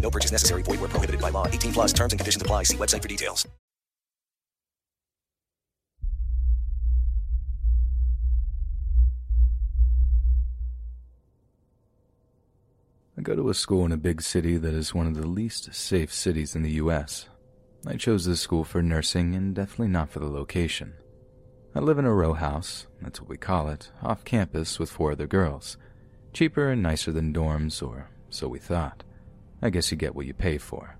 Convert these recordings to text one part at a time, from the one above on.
No purchase necessary. Void where prohibited by law. 18 plus terms and conditions apply. See website for details. I go to a school in a big city that is one of the least safe cities in the U.S. I chose this school for nursing and definitely not for the location. I live in a row house, that's what we call it, off campus with four other girls. Cheaper and nicer than dorms, or so we thought. I guess you get what you pay for.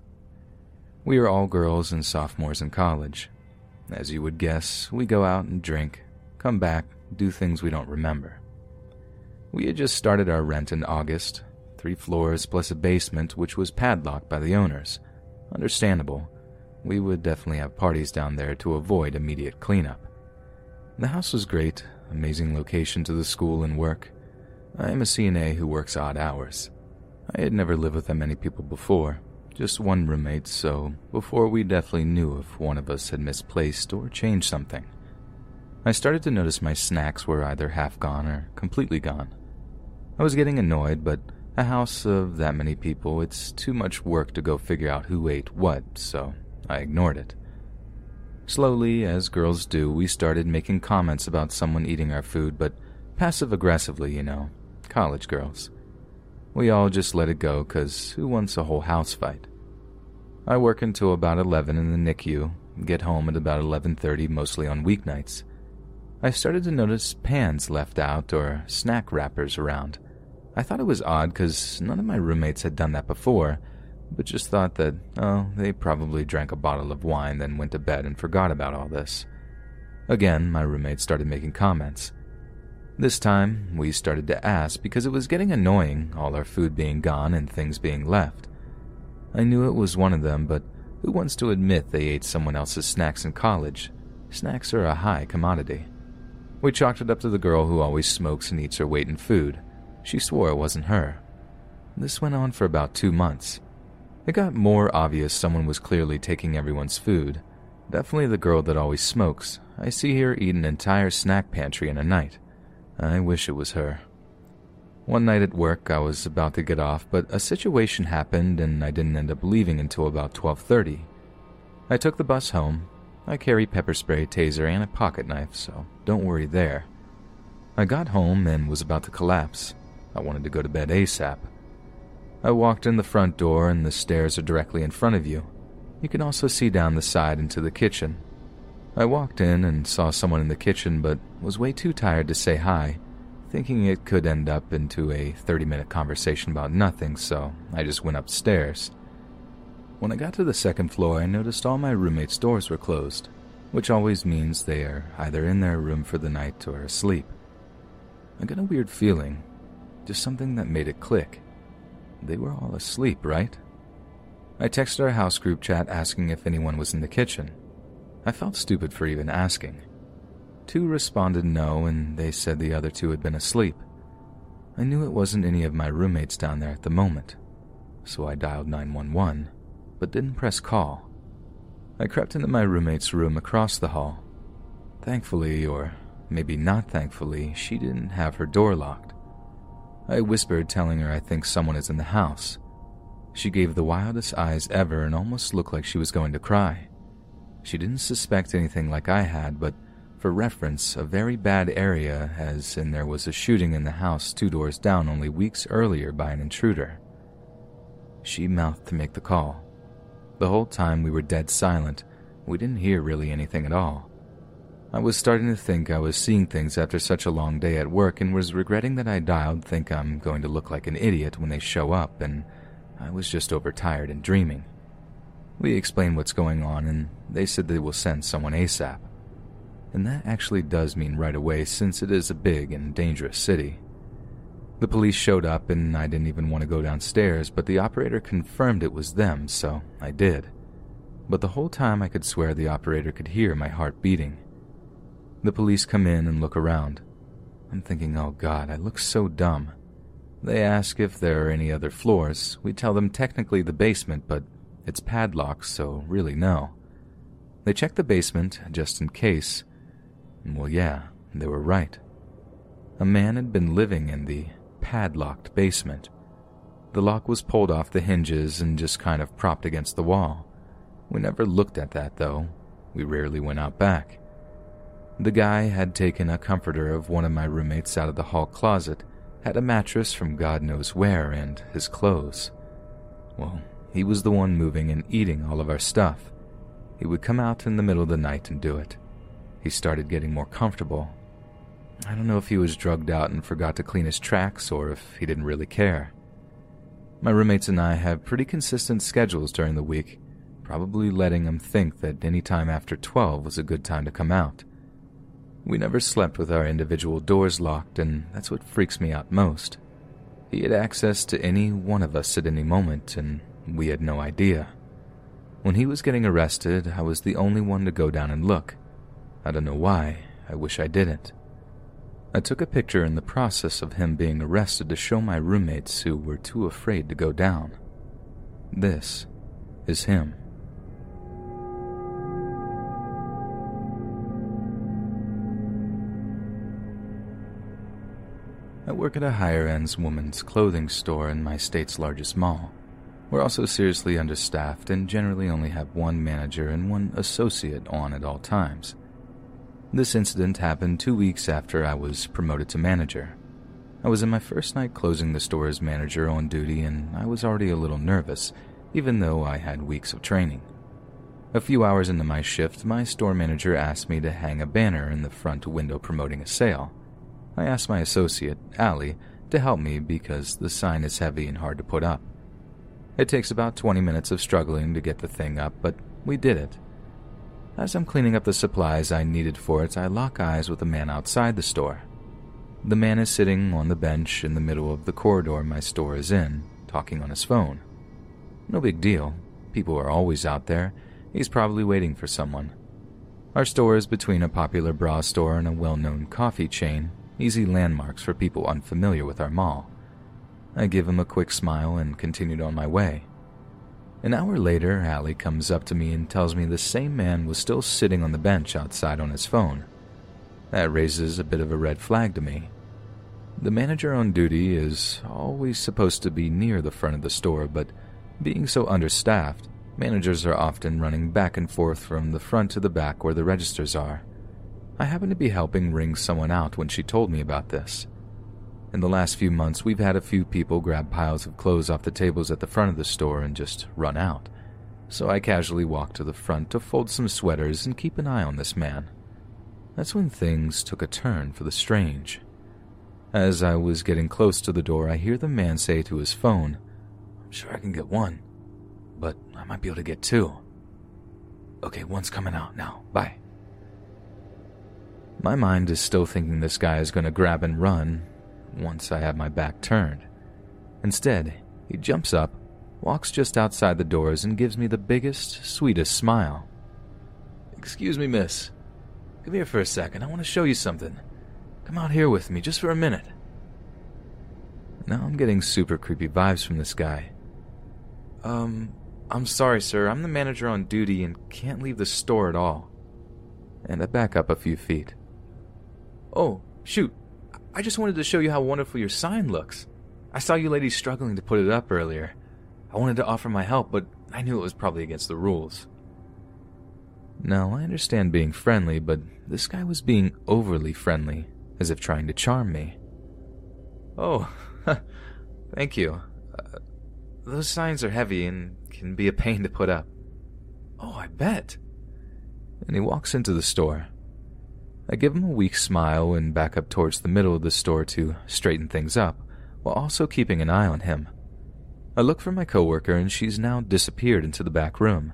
We are all girls and sophomores in college. As you would guess, we go out and drink, come back, do things we don't remember. We had just started our rent in August, three floors plus a basement which was padlocked by the owners. Understandable. We would definitely have parties down there to avoid immediate cleanup. The house was great, amazing location to the school and work. I am a CNA who works odd hours. I had never lived with that many people before, just one roommate, so before we definitely knew if one of us had misplaced or changed something. I started to notice my snacks were either half gone or completely gone. I was getting annoyed, but a house of that many people, it's too much work to go figure out who ate what, so I ignored it. Slowly, as girls do, we started making comments about someone eating our food, but passive aggressively, you know, college girls. We all just let it go, cause who wants a whole house fight? I work until about 11 in the NICU, get home at about 11.30 mostly on weeknights. I started to notice pans left out or snack wrappers around. I thought it was odd because none of my roommates had done that before, but just thought that, oh, they probably drank a bottle of wine, then went to bed and forgot about all this. Again, my roommates started making comments. This time, we started to ask because it was getting annoying, all our food being gone and things being left. I knew it was one of them, but who wants to admit they ate someone else's snacks in college? Snacks are a high commodity. We chalked it up to the girl who always smokes and eats her weight in food. She swore it wasn't her. This went on for about two months. It got more obvious someone was clearly taking everyone's food. Definitely the girl that always smokes. I see her eat an entire snack pantry in a night. I wish it was her. One night at work, I was about to get off, but a situation happened and I didn't end up leaving until about 12:30. I took the bus home. I carry pepper spray, taser, and a pocket knife, so don't worry there. I got home and was about to collapse. I wanted to go to bed ASAP. I walked in the front door and the stairs are directly in front of you. You can also see down the side into the kitchen. I walked in and saw someone in the kitchen but was way too tired to say hi, thinking it could end up into a 30 minute conversation about nothing, so I just went upstairs. When I got to the second floor, I noticed all my roommates' doors were closed, which always means they are either in their room for the night or asleep. I got a weird feeling, just something that made it click. They were all asleep, right? I texted our house group chat asking if anyone was in the kitchen. I felt stupid for even asking. Two responded no, and they said the other two had been asleep. I knew it wasn't any of my roommates down there at the moment, so I dialed 911, but didn't press call. I crept into my roommate's room across the hall. Thankfully, or maybe not thankfully, she didn't have her door locked. I whispered, telling her I think someone is in the house. She gave the wildest eyes ever and almost looked like she was going to cry. She didn't suspect anything like I had, but for reference, a very bad area, as in there was a shooting in the house two doors down only weeks earlier by an intruder. She mouthed to make the call. The whole time we were dead silent. We didn't hear really anything at all. I was starting to think I was seeing things after such a long day at work and was regretting that I dialed, think I'm going to look like an idiot when they show up, and I was just overtired and dreaming. We explained what's going on, and they said they will send someone ASAP. And that actually does mean right away since it is a big and dangerous city. The police showed up, and I didn't even want to go downstairs, but the operator confirmed it was them, so I did. but the whole time I could swear the operator could hear my heart beating. The police come in and look around. I'm thinking, oh god, I look so dumb. They ask if there are any other floors. We tell them technically the basement, but it's padlocked, so really no. They checked the basement just in case. Well, yeah, they were right. A man had been living in the padlocked basement. The lock was pulled off the hinges and just kind of propped against the wall. We never looked at that, though. We rarely went out back. The guy had taken a comforter of one of my roommates out of the hall closet, had a mattress from God knows where, and his clothes. Well, he was the one moving and eating all of our stuff. He would come out in the middle of the night and do it. He started getting more comfortable. I don't know if he was drugged out and forgot to clean his tracks or if he didn't really care. My roommates and I have pretty consistent schedules during the week, probably letting him think that any time after 12 was a good time to come out. We never slept with our individual doors locked, and that's what freaks me out most. He had access to any one of us at any moment, and we had no idea. When he was getting arrested, I was the only one to go down and look. I don't know why, I wish I didn't. I took a picture in the process of him being arrested to show my roommates who were too afraid to go down. This is him. I work at a higher end woman's clothing store in my state's largest mall. We're also seriously understaffed and generally only have one manager and one associate on at all times. This incident happened two weeks after I was promoted to manager. I was in my first night closing the store as manager on duty, and I was already a little nervous, even though I had weeks of training. A few hours into my shift, my store manager asked me to hang a banner in the front window promoting a sale. I asked my associate, Allie, to help me because the sign is heavy and hard to put up. It takes about 20 minutes of struggling to get the thing up, but we did it. As I'm cleaning up the supplies I needed for it, I lock eyes with a man outside the store. The man is sitting on the bench in the middle of the corridor my store is in, talking on his phone. No big deal. People are always out there. He's probably waiting for someone. Our store is between a popular bra store and a well known coffee chain, easy landmarks for people unfamiliar with our mall. I give him a quick smile and continued on my way. An hour later, Allie comes up to me and tells me the same man was still sitting on the bench outside on his phone. That raises a bit of a red flag to me. The manager on duty is always supposed to be near the front of the store, but being so understaffed, managers are often running back and forth from the front to the back where the registers are. I happened to be helping ring someone out when she told me about this. In the last few months, we've had a few people grab piles of clothes off the tables at the front of the store and just run out. So I casually walked to the front to fold some sweaters and keep an eye on this man. That's when things took a turn for the strange. As I was getting close to the door, I hear the man say to his phone, I'm sure I can get one, but I might be able to get two. Okay, one's coming out now. Bye. My mind is still thinking this guy is going to grab and run once I have my back turned. Instead, he jumps up, walks just outside the doors, and gives me the biggest, sweetest smile. Excuse me, miss. Come here for a second. I want to show you something. Come out here with me just for a minute. Now I'm getting super creepy vibes from this guy. Um, I'm sorry, sir. I'm the manager on duty and can't leave the store at all. And I back up a few feet. Oh, shoot. I just wanted to show you how wonderful your sign looks. I saw you ladies struggling to put it up earlier. I wanted to offer my help, but I knew it was probably against the rules. Now, I understand being friendly, but this guy was being overly friendly, as if trying to charm me. Oh, thank you. Uh, those signs are heavy and can be a pain to put up. Oh, I bet. And he walks into the store. I give him a weak smile and back up towards the middle of the store to straighten things up, while also keeping an eye on him. I look for my coworker and she's now disappeared into the back room.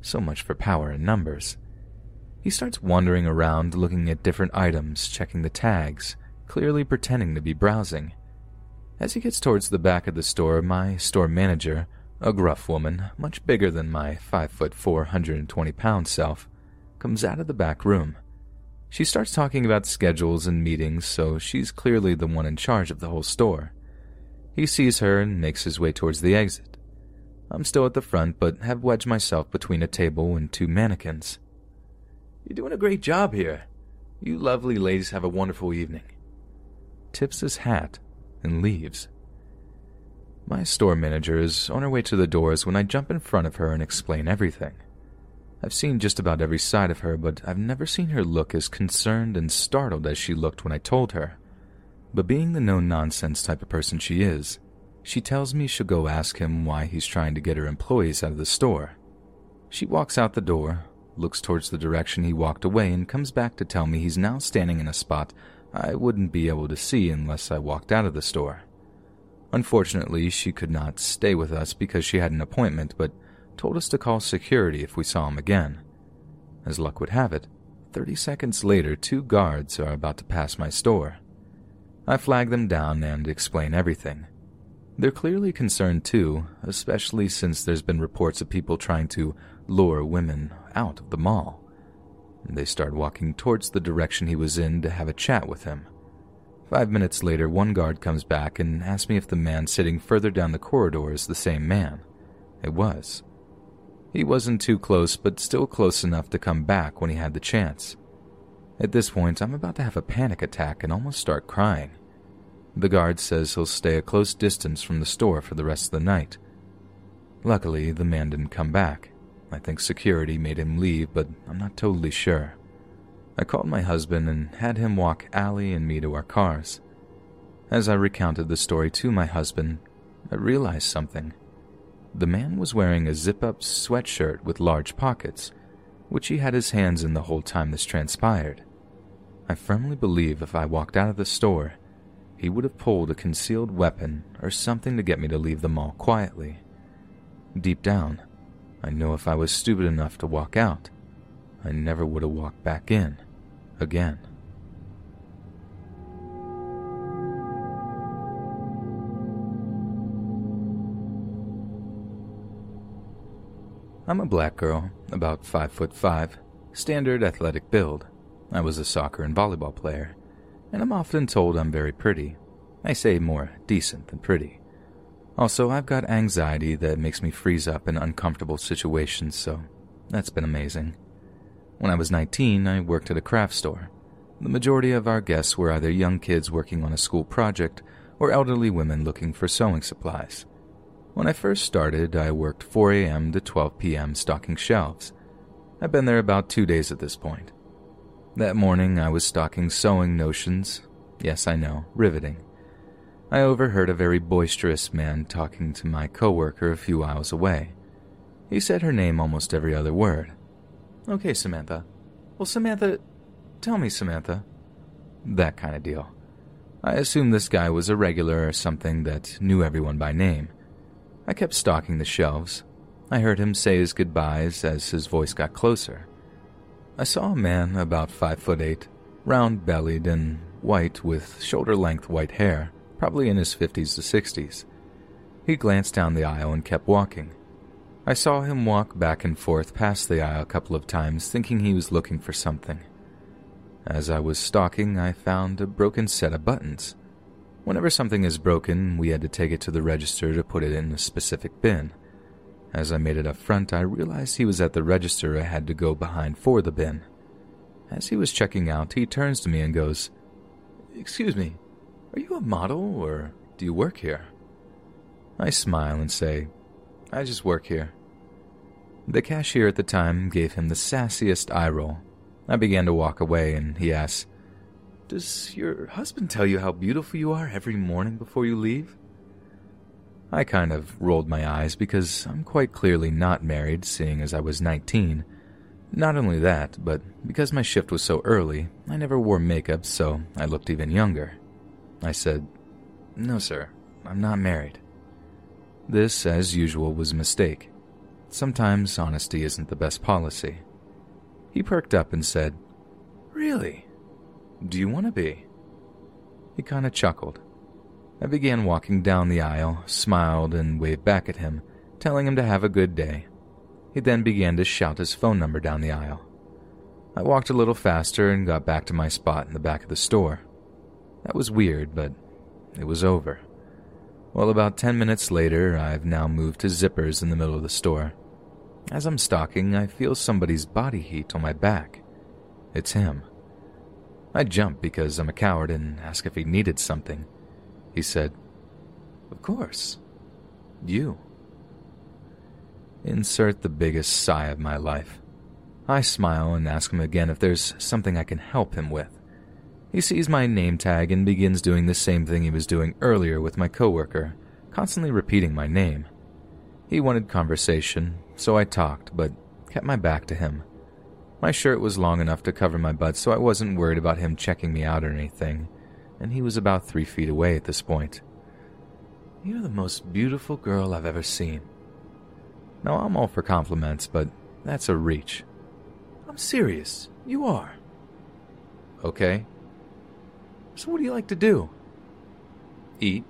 So much for power in numbers. He starts wandering around looking at different items, checking the tags, clearly pretending to be browsing. As he gets towards the back of the store, my store manager, A gruff woman, much bigger than my 5 foot 420 pound self, comes out of the back room. She starts talking about schedules and meetings, so she's clearly the one in charge of the whole store. He sees her and makes his way towards the exit. I'm still at the front, but have wedged myself between a table and two mannequins. You're doing a great job here. You lovely ladies have a wonderful evening. Tips his hat and leaves. My store manager is on her way to the doors when I jump in front of her and explain everything. I've seen just about every side of her, but I've never seen her look as concerned and startled as she looked when I told her. But being the no nonsense type of person she is, she tells me she'll go ask him why he's trying to get her employees out of the store. She walks out the door, looks towards the direction he walked away, and comes back to tell me he's now standing in a spot I wouldn't be able to see unless I walked out of the store. Unfortunately, she could not stay with us because she had an appointment, but told us to call security if we saw him again. As luck would have it, 30 seconds later, two guards are about to pass my store. I flag them down and explain everything. They're clearly concerned too, especially since there's been reports of people trying to lure women out of the mall. They start walking towards the direction he was in to have a chat with him. Five minutes later, one guard comes back and asks me if the man sitting further down the corridor is the same man. It was. He wasn't too close, but still close enough to come back when he had the chance. At this point, I'm about to have a panic attack and almost start crying. The guard says he'll stay a close distance from the store for the rest of the night. Luckily, the man didn't come back. I think security made him leave, but I'm not totally sure. I called my husband and had him walk Allie and me to our cars. As I recounted the story to my husband, I realized something. The man was wearing a zip up sweatshirt with large pockets, which he had his hands in the whole time this transpired. I firmly believe if I walked out of the store, he would have pulled a concealed weapon or something to get me to leave the mall quietly. Deep down, I know if I was stupid enough to walk out, I never would have walked back in again. I'm a black girl, about five foot five, standard athletic build. I was a soccer and volleyball player, and I'm often told I'm very pretty. I say more decent than pretty. Also, I've got anxiety that makes me freeze up in uncomfortable situations, so that's been amazing. When I was 19, I worked at a craft store. The majority of our guests were either young kids working on a school project or elderly women looking for sewing supplies. When I first started, I worked 4 a.m. to 12 p.m. stocking shelves. I've been there about two days at this point. That morning, I was stocking sewing notions. Yes, I know, riveting. I overheard a very boisterous man talking to my coworker a few aisles away. He said her name almost every other word. Okay, Samantha. Well, Samantha, tell me, Samantha. That kind of deal. I assumed this guy was a regular or something that knew everyone by name. I kept stalking the shelves. I heard him say his goodbyes as his voice got closer. I saw a man about five foot eight, round bellied and white with shoulder length white hair, probably in his 50s to 60s. He glanced down the aisle and kept walking. I saw him walk back and forth past the aisle a couple of times, thinking he was looking for something. As I was stalking, I found a broken set of buttons. Whenever something is broken, we had to take it to the register to put it in a specific bin. As I made it up front, I realized he was at the register I had to go behind for the bin. As he was checking out, he turns to me and goes, Excuse me, are you a model or do you work here? I smile and say, I just work here. The cashier at the time gave him the sassiest eye roll. I began to walk away, and he asked, does your husband tell you how beautiful you are every morning before you leave? I kind of rolled my eyes because I'm quite clearly not married, seeing as I was 19. Not only that, but because my shift was so early, I never wore makeup, so I looked even younger. I said, No, sir, I'm not married. This, as usual, was a mistake. Sometimes honesty isn't the best policy. He perked up and said, Really? Do you want to be? He kind of chuckled. I began walking down the aisle, smiled, and waved back at him, telling him to have a good day. He then began to shout his phone number down the aisle. I walked a little faster and got back to my spot in the back of the store. That was weird, but it was over. Well, about 10 minutes later, I've now moved to zippers in the middle of the store. As I'm stalking, I feel somebody's body heat on my back. It's him. I jump because I'm a coward and ask if he needed something. He said, Of course. You. Insert the biggest sigh of my life. I smile and ask him again if there's something I can help him with. He sees my name tag and begins doing the same thing he was doing earlier with my coworker, constantly repeating my name. He wanted conversation, so I talked, but kept my back to him. My shirt was long enough to cover my butt, so I wasn't worried about him checking me out or anything, and he was about three feet away at this point. You're the most beautiful girl I've ever seen. Now, I'm all for compliments, but that's a reach. I'm serious. You are. Okay. So, what do you like to do? Eat.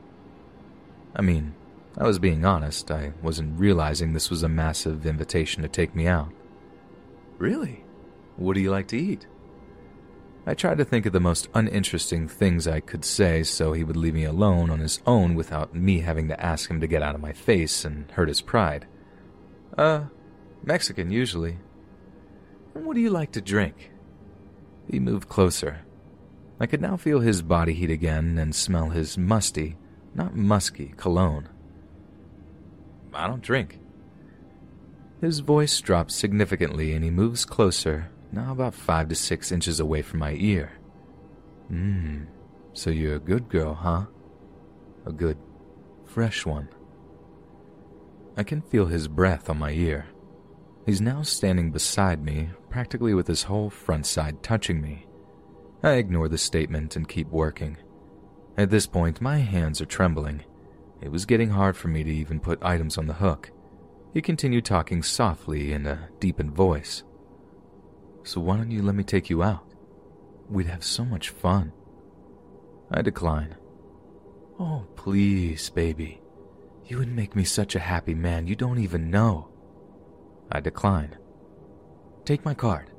I mean, I was being honest. I wasn't realizing this was a massive invitation to take me out. Really? What do you like to eat? I tried to think of the most uninteresting things I could say so he would leave me alone on his own without me having to ask him to get out of my face and hurt his pride. Uh, Mexican usually. And what do you like to drink? He moved closer. I could now feel his body heat again and smell his musty, not musky, cologne. I don't drink. His voice drops significantly and he moves closer, now about five to six inches away from my ear. Mmm, so you're a good girl, huh? A good, fresh one. I can feel his breath on my ear. He's now standing beside me, practically with his whole front side touching me. I ignore the statement and keep working. At this point, my hands are trembling. It was getting hard for me to even put items on the hook. He continued talking softly in a deepened voice. So why don't you let me take you out? We'd have so much fun. I decline. Oh, please, baby. You would make me such a happy man you don't even know. I decline. Take my card.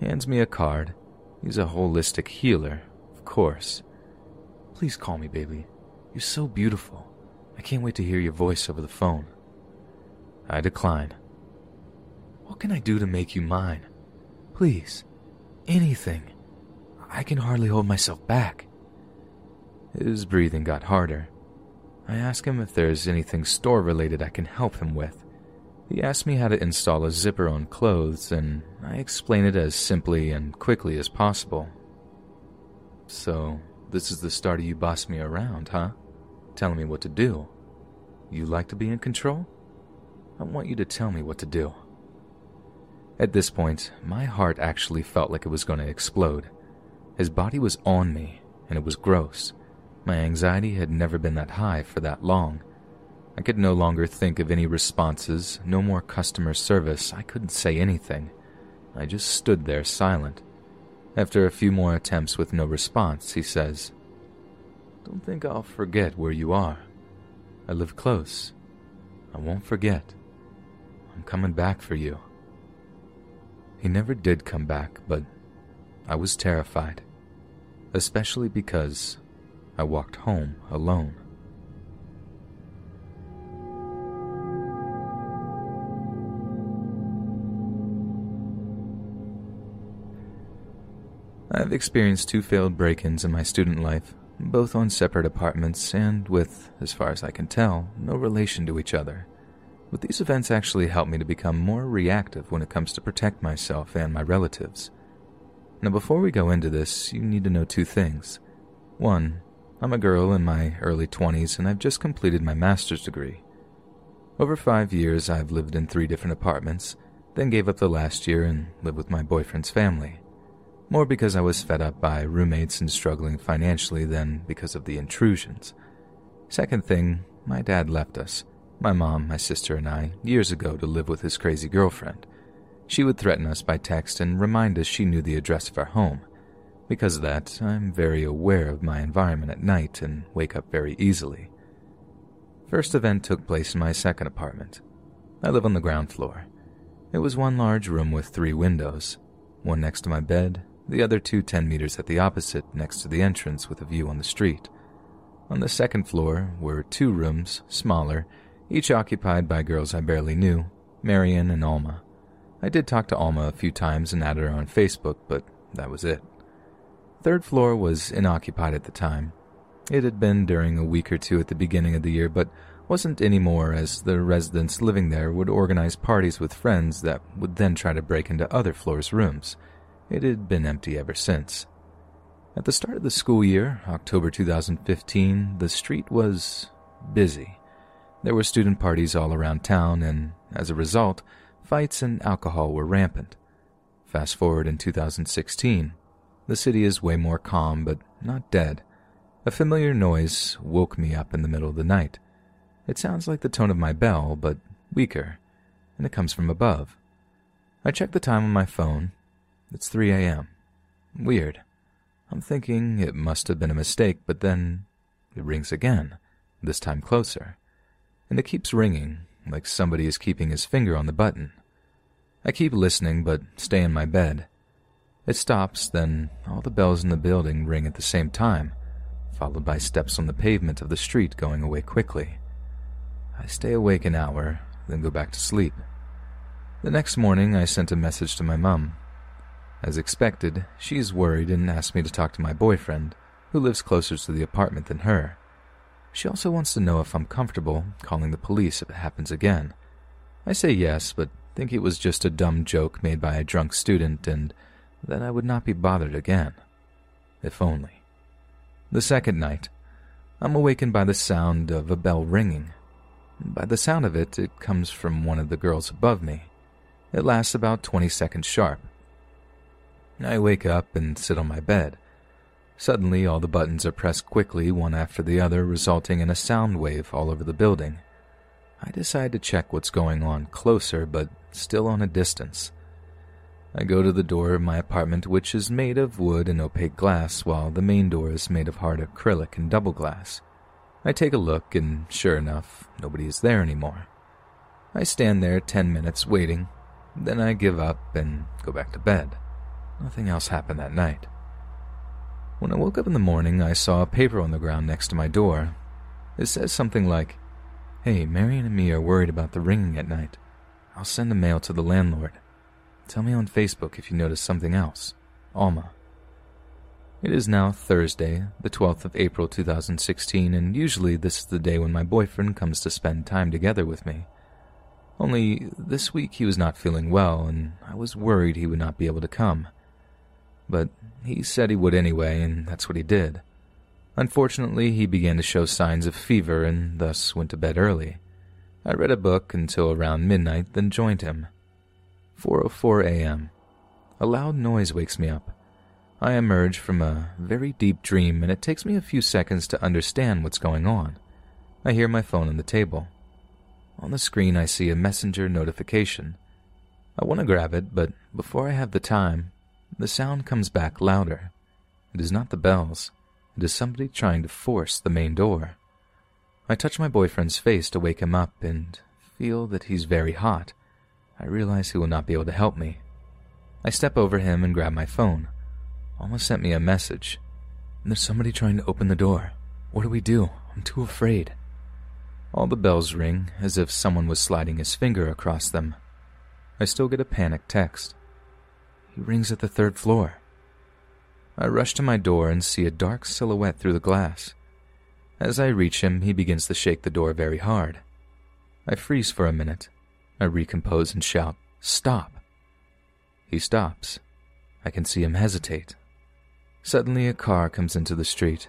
Hands me a card. He's a holistic healer, of course. Please call me, baby. You're so beautiful. I can't wait to hear your voice over the phone. I decline. What can I do to make you mine? Please, anything. I can hardly hold myself back. His breathing got harder. I ask him if there's anything store related I can help him with. He asks me how to install a zipper on clothes, and I explain it as simply and quickly as possible. So, this is the start of you bossing me around, huh? Telling me what to do. You like to be in control? I want you to tell me what to do. At this point, my heart actually felt like it was going to explode. His body was on me, and it was gross. My anxiety had never been that high for that long. I could no longer think of any responses, no more customer service. I couldn't say anything. I just stood there silent. After a few more attempts with no response, he says, Don't think I'll forget where you are. I live close. I won't forget. I'm coming back for you. He never did come back, but I was terrified, especially because I walked home alone. I've experienced two failed break ins in my student life, both on separate apartments and with, as far as I can tell, no relation to each other. But these events actually helped me to become more reactive when it comes to protect myself and my relatives. Now, before we go into this, you need to know two things. One, I'm a girl in my early 20s and I've just completed my master's degree. Over five years, I've lived in three different apartments, then gave up the last year and lived with my boyfriend's family more because I was fed up by roommates and struggling financially than because of the intrusions. Second thing, my dad left us, my mom, my sister, and I, years ago to live with his crazy girlfriend. She would threaten us by text and remind us she knew the address of our home. Because of that, I'm very aware of my environment at night and wake up very easily. First event took place in my second apartment. I live on the ground floor. It was one large room with three windows, one next to my bed, the other two 10 meters at the opposite next to the entrance with a view on the street. On the second floor were two rooms, smaller, each occupied by girls I barely knew, Marion and Alma. I did talk to Alma a few times and added her on Facebook, but that was it. Third floor was inoccupied at the time. It had been during a week or two at the beginning of the year, but wasn't any more as the residents living there would organize parties with friends that would then try to break into other floors' rooms. It had been empty ever since. At the start of the school year, October 2015, the street was busy. There were student parties all around town, and as a result, fights and alcohol were rampant. Fast forward in 2016, the city is way more calm, but not dead. A familiar noise woke me up in the middle of the night. It sounds like the tone of my bell, but weaker, and it comes from above. I check the time on my phone. It's 3 a.m. Weird. I'm thinking it must have been a mistake, but then it rings again, this time closer. And it keeps ringing, like somebody is keeping his finger on the button. I keep listening, but stay in my bed. It stops, then all the bells in the building ring at the same time, followed by steps on the pavement of the street going away quickly. I stay awake an hour, then go back to sleep. The next morning, I sent a message to my mum. As expected, she is worried and asked me to talk to my boyfriend, who lives closer to the apartment than her. She also wants to know if I'm comfortable calling the police if it happens again. I say yes, but think it was just a dumb joke made by a drunk student and that I would not be bothered again. If only. The second night, I'm awakened by the sound of a bell ringing. By the sound of it, it comes from one of the girls above me. It lasts about 20 seconds sharp. I wake up and sit on my bed. Suddenly, all the buttons are pressed quickly, one after the other, resulting in a sound wave all over the building. I decide to check what's going on closer, but still on a distance. I go to the door of my apartment, which is made of wood and opaque glass, while the main door is made of hard acrylic and double glass. I take a look, and sure enough, nobody is there anymore. I stand there ten minutes waiting, then I give up and go back to bed. Nothing else happened that night. When I woke up in the morning, I saw a paper on the ground next to my door. It says something like, Hey, Marion and me are worried about the ringing at night. I'll send a mail to the landlord. Tell me on Facebook if you notice something else. Alma. It is now Thursday, the 12th of April 2016, and usually this is the day when my boyfriend comes to spend time together with me. Only this week he was not feeling well, and I was worried he would not be able to come. But he said he would anyway, and that's what he did. Unfortunately, he began to show signs of fever and thus went to bed early. I read a book until around midnight, then joined him. 4:04 a.m. A loud noise wakes me up. I emerge from a very deep dream, and it takes me a few seconds to understand what's going on. I hear my phone on the table. On the screen, I see a messenger notification. I want to grab it, but before I have the time, the sound comes back louder. It is not the bells, it is somebody trying to force the main door. I touch my boyfriend's face to wake him up and feel that he's very hot. I realize he will not be able to help me. I step over him and grab my phone. Alma sent me a message. There's somebody trying to open the door. What do we do? I'm too afraid. All the bells ring as if someone was sliding his finger across them. I still get a panic text. He rings at the third floor. I rush to my door and see a dark silhouette through the glass. As I reach him, he begins to shake the door very hard. I freeze for a minute. I recompose and shout, Stop! He stops. I can see him hesitate. Suddenly, a car comes into the street.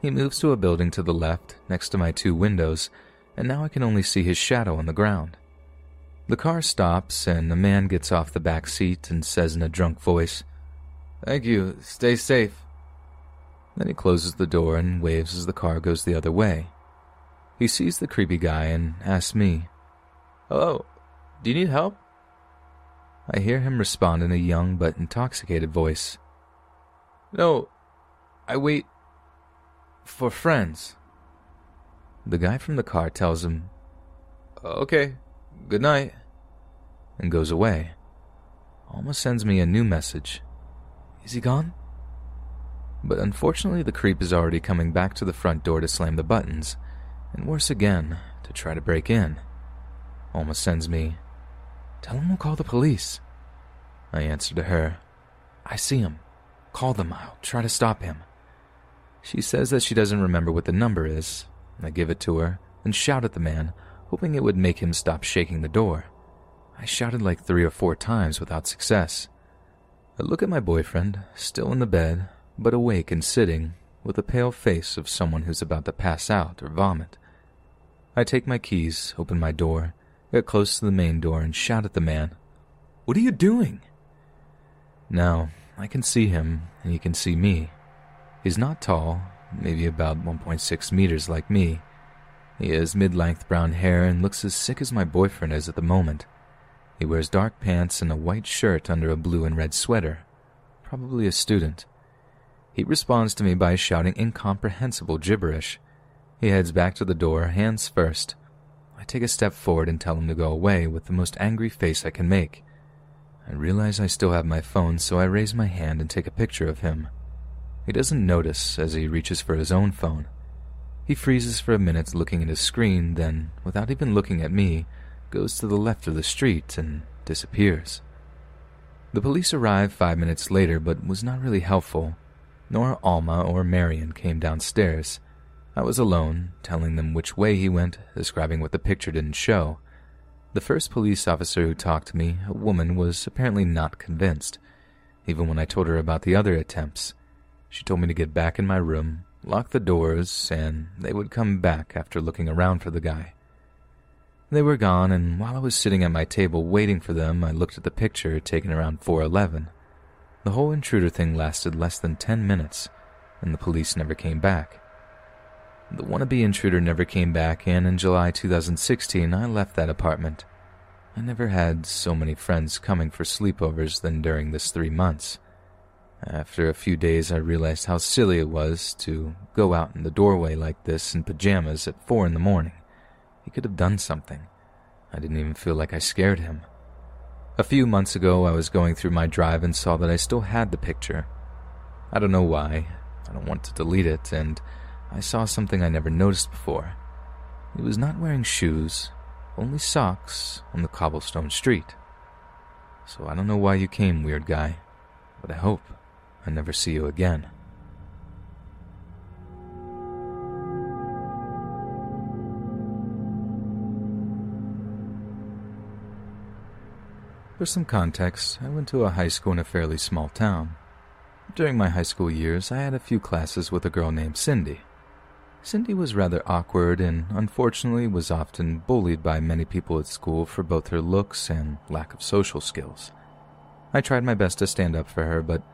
He moves to a building to the left, next to my two windows, and now I can only see his shadow on the ground. The car stops, and a man gets off the back seat and says in a drunk voice, Thank you, stay safe. Then he closes the door and waves as the car goes the other way. He sees the creepy guy and asks me, Hello, do you need help? I hear him respond in a young but intoxicated voice. No, I wait for friends. The guy from the car tells him, Okay, good night, and goes away. Alma sends me a new message. Is he gone? But unfortunately, the creep is already coming back to the front door to slam the buttons, and worse again, to try to break in. Alma sends me, Tell him we'll call the police. I answer to her, I see him. Call them. I'll try to stop him. She says that she doesn't remember what the number is. I give it to her and shout at the man, hoping it would make him stop shaking the door. I shouted like three or four times without success. I look at my boyfriend, still in the bed, but awake and sitting, with the pale face of someone who's about to pass out or vomit. I take my keys, open my door, get close to the main door, and shout at the man, What are you doing? Now, I can see him, and he can see me. He's not tall, maybe about 1.6 meters like me. He has mid length brown hair and looks as sick as my boyfriend is at the moment. He wears dark pants and a white shirt under a blue and red sweater. Probably a student. He responds to me by shouting incomprehensible gibberish. He heads back to the door, hands first. I take a step forward and tell him to go away with the most angry face I can make. I realize I still have my phone, so I raise my hand and take a picture of him. He doesn't notice as he reaches for his own phone. He freezes for a minute looking at his screen, then, without even looking at me, goes to the left of the street and disappears. The police arrived five minutes later, but was not really helpful. Nor Alma or Marion came downstairs. I was alone, telling them which way he went, describing what the picture didn't show. The first police officer who talked to me, a woman, was apparently not convinced, even when I told her about the other attempts. She told me to get back in my room, lock the doors, and they would come back after looking around for the guy. They were gone, and while I was sitting at my table waiting for them, I looked at the picture taken around 411. The whole intruder thing lasted less than 10 minutes, and the police never came back. The wannabe intruder never came back, and in July 2016, I left that apartment. I never had so many friends coming for sleepovers than during this three months. After a few days, I realized how silly it was to go out in the doorway like this in pajamas at four in the morning. He could have done something. I didn't even feel like I scared him. A few months ago, I was going through my drive and saw that I still had the picture. I don't know why. I don't want to delete it, and I saw something I never noticed before. He was not wearing shoes, only socks on the cobblestone street. So I don't know why you came, weird guy, but I hope I never see you again. For some context, I went to a high school in a fairly small town. During my high school years, I had a few classes with a girl named Cindy. Cindy was rather awkward and unfortunately was often bullied by many people at school for both her looks and lack of social skills. I tried my best to stand up for her, but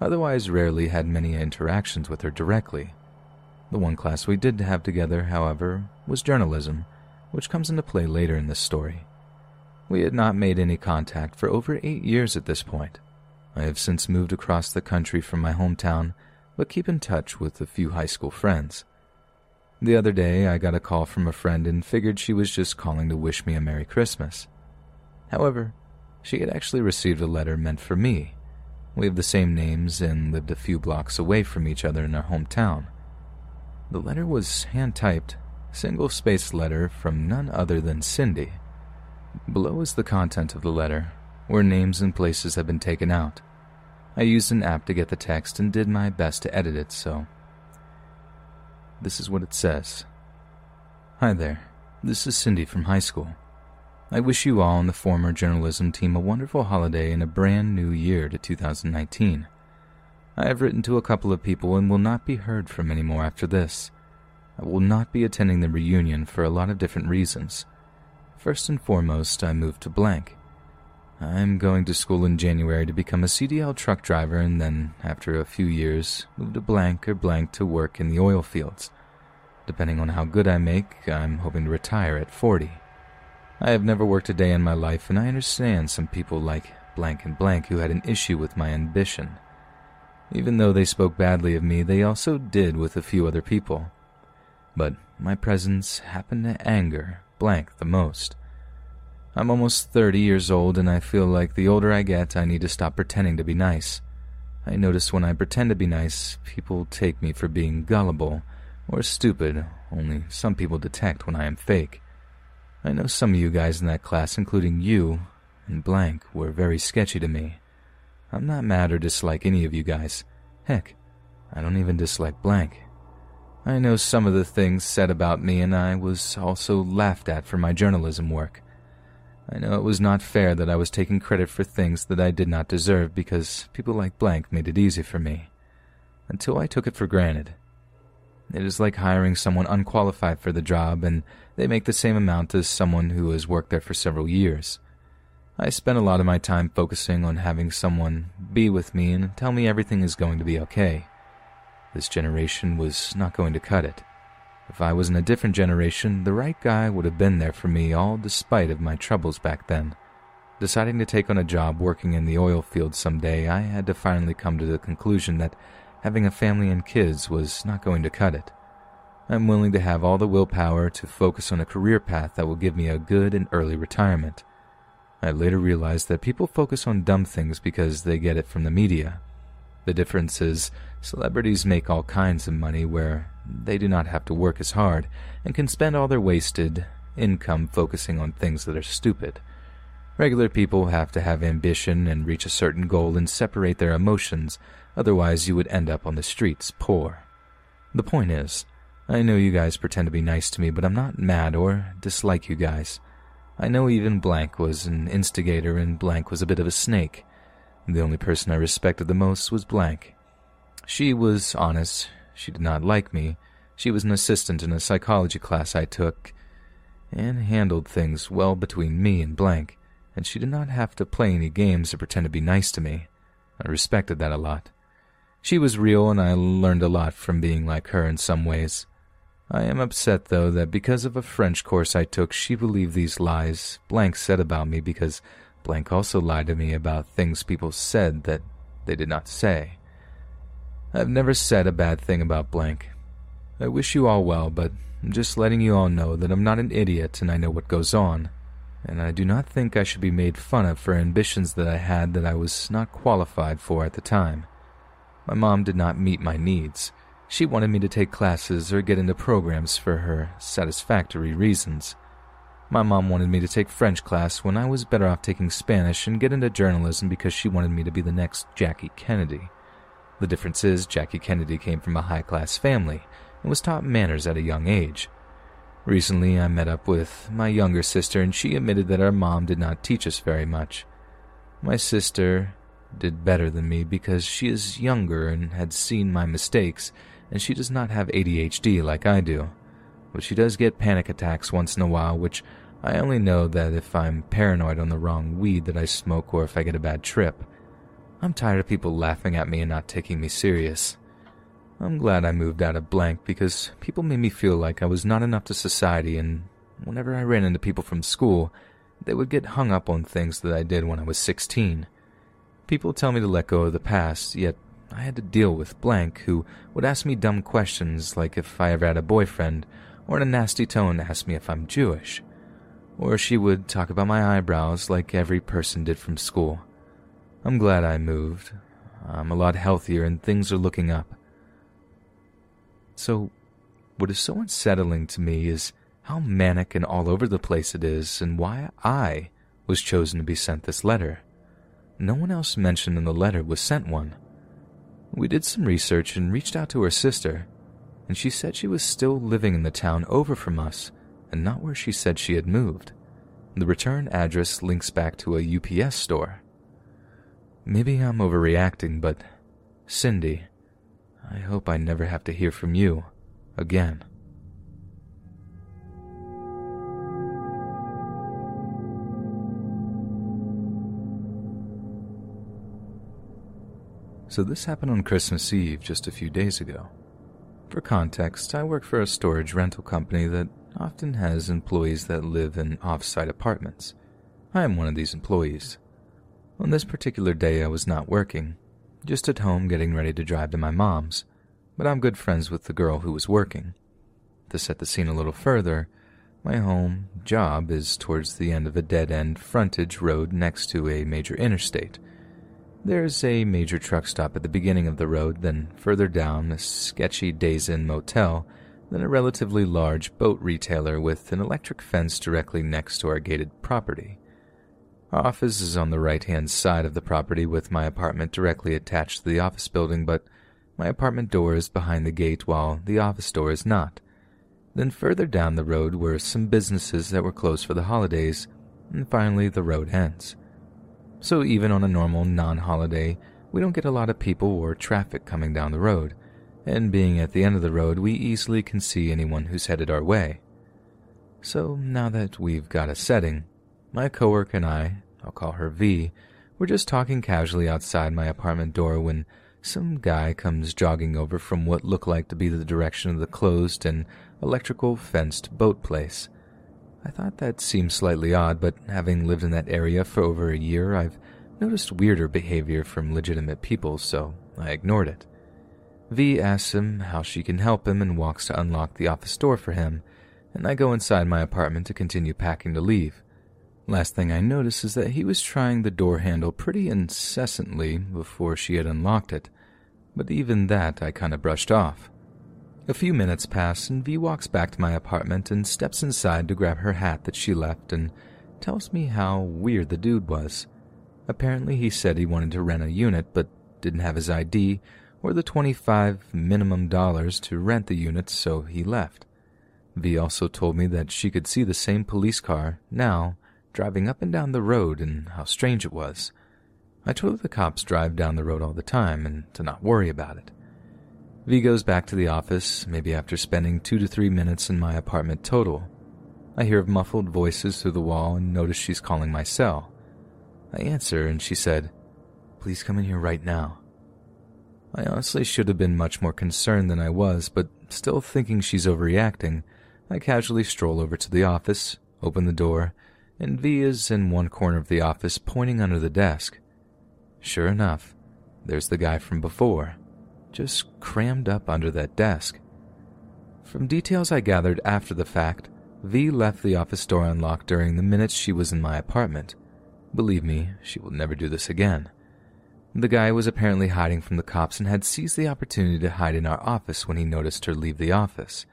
otherwise rarely had many interactions with her directly. The one class we did have together, however, was journalism, which comes into play later in this story. We had not made any contact for over eight years at this point. I have since moved across the country from my hometown, but keep in touch with a few high school friends. The other day, I got a call from a friend and figured she was just calling to wish me a Merry Christmas. However, she had actually received a letter meant for me. We have the same names and lived a few blocks away from each other in our hometown. The letter was hand typed, single spaced letter from none other than Cindy. Below is the content of the letter, where names and places have been taken out. I used an app to get the text and did my best to edit it, so. This is what it says Hi there, this is Cindy from high school. I wish you all on the former journalism team a wonderful holiday and a brand new year to 2019. I have written to a couple of people and will not be heard from anymore after this. I will not be attending the reunion for a lot of different reasons. First and foremost, I moved to blank. I'm going to school in January to become a CDL truck driver and then, after a few years, move to blank or blank to work in the oil fields. Depending on how good I make, I'm hoping to retire at 40. I have never worked a day in my life, and I understand some people like blank and blank who had an issue with my ambition. Even though they spoke badly of me, they also did with a few other people. But my presence happened to anger blank the most. I'm almost 30 years old, and I feel like the older I get, I need to stop pretending to be nice. I notice when I pretend to be nice, people take me for being gullible or stupid, only some people detect when I am fake. I know some of you guys in that class, including you and blank, were very sketchy to me. I'm not mad or dislike any of you guys. Heck, I don't even dislike blank. I know some of the things said about me, and I was also laughed at for my journalism work. I know it was not fair that I was taking credit for things that I did not deserve because people like Blank made it easy for me. Until I took it for granted. It is like hiring someone unqualified for the job and they make the same amount as someone who has worked there for several years. I spent a lot of my time focusing on having someone be with me and tell me everything is going to be okay. This generation was not going to cut it. If I was in a different generation, the right guy would have been there for me all despite of my troubles back then. Deciding to take on a job working in the oil field someday, I had to finally come to the conclusion that having a family and kids was not going to cut it. I'm willing to have all the willpower to focus on a career path that will give me a good and early retirement. I later realized that people focus on dumb things because they get it from the media. The difference is celebrities make all kinds of money where they do not have to work as hard and can spend all their wasted income focusing on things that are stupid. Regular people have to have ambition and reach a certain goal and separate their emotions, otherwise, you would end up on the streets poor. The point is, I know you guys pretend to be nice to me, but I'm not mad or dislike you guys. I know even Blank was an instigator and Blank was a bit of a snake. The only person I respected the most was Blank. She was honest, she did not like me. She was an assistant in a psychology class I took and handled things well between me and Blank, and she did not have to play any games or pretend to be nice to me. I respected that a lot. She was real, and I learned a lot from being like her in some ways. I am upset, though, that because of a French course I took, she believed these lies Blank said about me because Blank also lied to me about things people said that they did not say. I've never said a bad thing about blank. I wish you all well, but I'm just letting you all know that I'm not an idiot and I know what goes on, and I do not think I should be made fun of for ambitions that I had that I was not qualified for at the time. My mom did not meet my needs. She wanted me to take classes or get into programs for her satisfactory reasons. My mom wanted me to take French class when I was better off taking Spanish and get into journalism because she wanted me to be the next Jackie Kennedy. The difference is Jackie Kennedy came from a high class family and was taught manners at a young age. Recently, I met up with my younger sister, and she admitted that our mom did not teach us very much. My sister did better than me because she is younger and had seen my mistakes, and she does not have ADHD like I do. But she does get panic attacks once in a while, which I only know that if I'm paranoid on the wrong weed that I smoke or if I get a bad trip. I'm tired of people laughing at me and not taking me serious. I'm glad I moved out of blank because people made me feel like I was not enough to society, and whenever I ran into people from school, they would get hung up on things that I did when I was 16. People tell me to let go of the past, yet I had to deal with blank who would ask me dumb questions like if I ever had a boyfriend, or in a nasty tone ask me if I'm Jewish. Or she would talk about my eyebrows like every person did from school. I'm glad I moved. I'm a lot healthier and things are looking up. So, what is so unsettling to me is how manic and all over the place it is and why I was chosen to be sent this letter. No one else mentioned in the letter was sent one. We did some research and reached out to her sister, and she said she was still living in the town over from us and not where she said she had moved. The return address links back to a UPS store. Maybe I'm overreacting, but Cindy, I hope I never have to hear from you again. So, this happened on Christmas Eve just a few days ago. For context, I work for a storage rental company that often has employees that live in off site apartments. I am one of these employees. On this particular day, I was not working, just at home getting ready to drive to my mom's, but I'm good friends with the girl who was working. to set the scene a little further, my home job is towards the end of a dead end frontage road next to a major interstate. There's a major truck stop at the beginning of the road, then further down, a sketchy Days Inn motel, then a relatively large boat retailer with an electric fence directly next to our gated property. Office is on the right hand side of the property, with my apartment directly attached to the office building, but my apartment door is behind the gate while the office door is not. Then further down the road were some businesses that were closed for the holidays, and finally the road ends. So even on a normal non holiday, we don't get a lot of people or traffic coming down the road, and being at the end of the road, we easily can see anyone who's headed our way. So now that we've got a setting, my coworker and I, I'll call her V, were just talking casually outside my apartment door when some guy comes jogging over from what looked like to be the direction of the closed and electrical fenced boat place. I thought that seemed slightly odd, but having lived in that area for over a year, I've noticed weirder behavior from legitimate people, so I ignored it. V asks him how she can help him and walks to unlock the office door for him, and I go inside my apartment to continue packing to leave. Last thing I noticed is that he was trying the door handle pretty incessantly before she had unlocked it, but even that I kind of brushed off. A few minutes pass, and V walks back to my apartment and steps inside to grab her hat that she left and tells me how weird the dude was. Apparently, he said he wanted to rent a unit but didn't have his ID or the 25 minimum dollars to rent the unit, so he left. V also told me that she could see the same police car, now, driving up and down the road and how strange it was. I told the cops drive down the road all the time and to not worry about it. V goes back to the office, maybe after spending two to three minutes in my apartment total. I hear muffled voices through the wall and notice she's calling my cell. I answer and she said, Please come in here right now. I honestly should have been much more concerned than I was, but still thinking she's overreacting, I casually stroll over to the office, open the door, and V is in one corner of the office pointing under the desk. Sure enough, there's the guy from before, just crammed up under that desk. From details I gathered after the fact, V left the office door unlocked during the minutes she was in my apartment. Believe me, she will never do this again. The guy was apparently hiding from the cops and had seized the opportunity to hide in our office when he noticed her leave the office.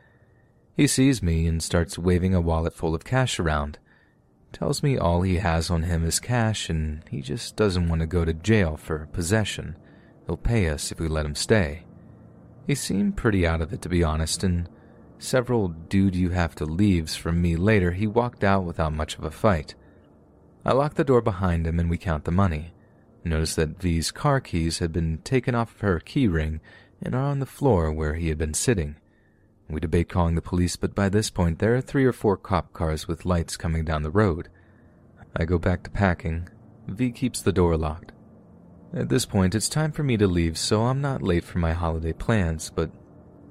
He sees me and starts waving a wallet full of cash around tells me all he has on him is cash and he just doesn't want to go to jail for possession. He'll pay us if we let him stay. He seemed pretty out of it, to be honest, and several dude you have to leaves from me later, he walked out without much of a fight. I lock the door behind him and we count the money. Notice that V's car keys had been taken off of her keyring and are on the floor where he had been sitting. We debate calling the police, but by this point there are three or four cop cars with lights coming down the road. I go back to packing. V keeps the door locked. At this point, it's time for me to leave, so I'm not late for my holiday plans, but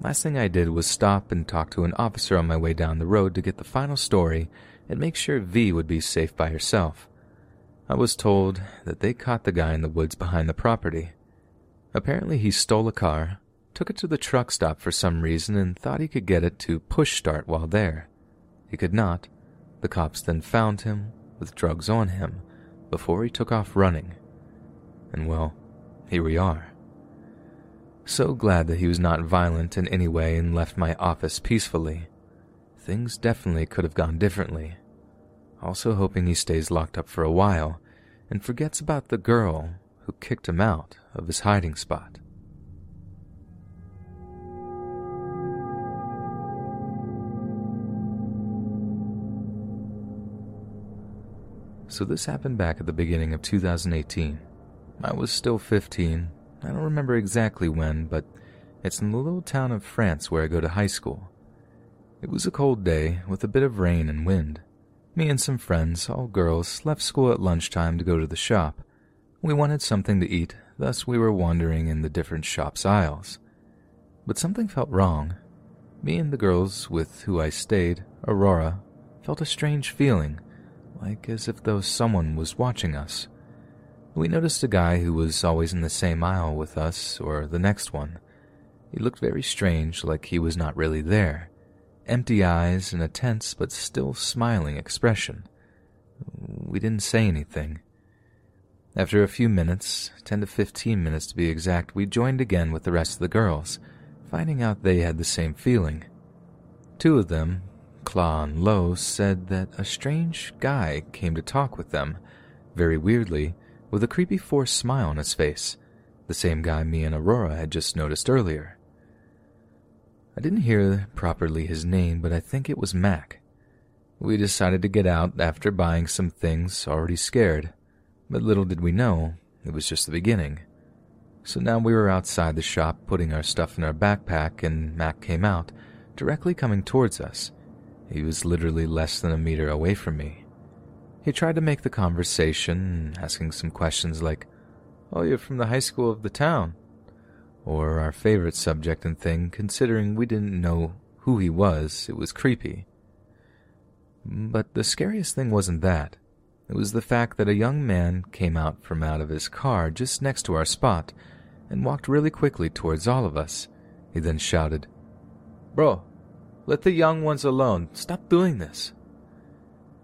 last thing I did was stop and talk to an officer on my way down the road to get the final story and make sure V would be safe by herself. I was told that they caught the guy in the woods behind the property. Apparently, he stole a car, took it to the truck stop for some reason and thought he could get it to push start while there. He could not. The cops then found him with drugs on him before he took off running. And well, here we are. So glad that he was not violent in any way and left my office peacefully. Things definitely could have gone differently. Also hoping he stays locked up for a while and forgets about the girl who kicked him out of his hiding spot. So this happened back at the beginning of 2018. I was still 15. I don't remember exactly when, but it's in the little town of France where I go to high school. It was a cold day with a bit of rain and wind. Me and some friends, all girls, left school at lunchtime to go to the shop. We wanted something to eat, thus we were wandering in the different shops' aisles. But something felt wrong. Me and the girls with who I stayed, Aurora, felt a strange feeling like as if though someone was watching us. We noticed a guy who was always in the same aisle with us or the next one. He looked very strange, like he was not really there. empty eyes and a tense but still smiling expression. We didn't say anything. After a few minutes, 10 to 15 minutes to be exact, we joined again with the rest of the girls, finding out they had the same feeling. Two of them, Claw and Lo, said that a strange guy came to talk with them, very weirdly, with a creepy forced smile on his face, the same guy me and Aurora had just noticed earlier. I didn't hear properly his name, but I think it was Mac. We decided to get out after buying some things, already scared. But little did we know, it was just the beginning. So now we were outside the shop putting our stuff in our backpack, and Mac came out, directly coming towards us. He was literally less than a meter away from me. He tried to make the conversation, asking some questions like, Oh, you're from the high school of the town. Or our favorite subject and thing, considering we didn't know who he was, it was creepy. But the scariest thing wasn't that. It was the fact that a young man came out from out of his car just next to our spot and walked really quickly towards all of us. He then shouted, Bro, let the young ones alone. Stop doing this.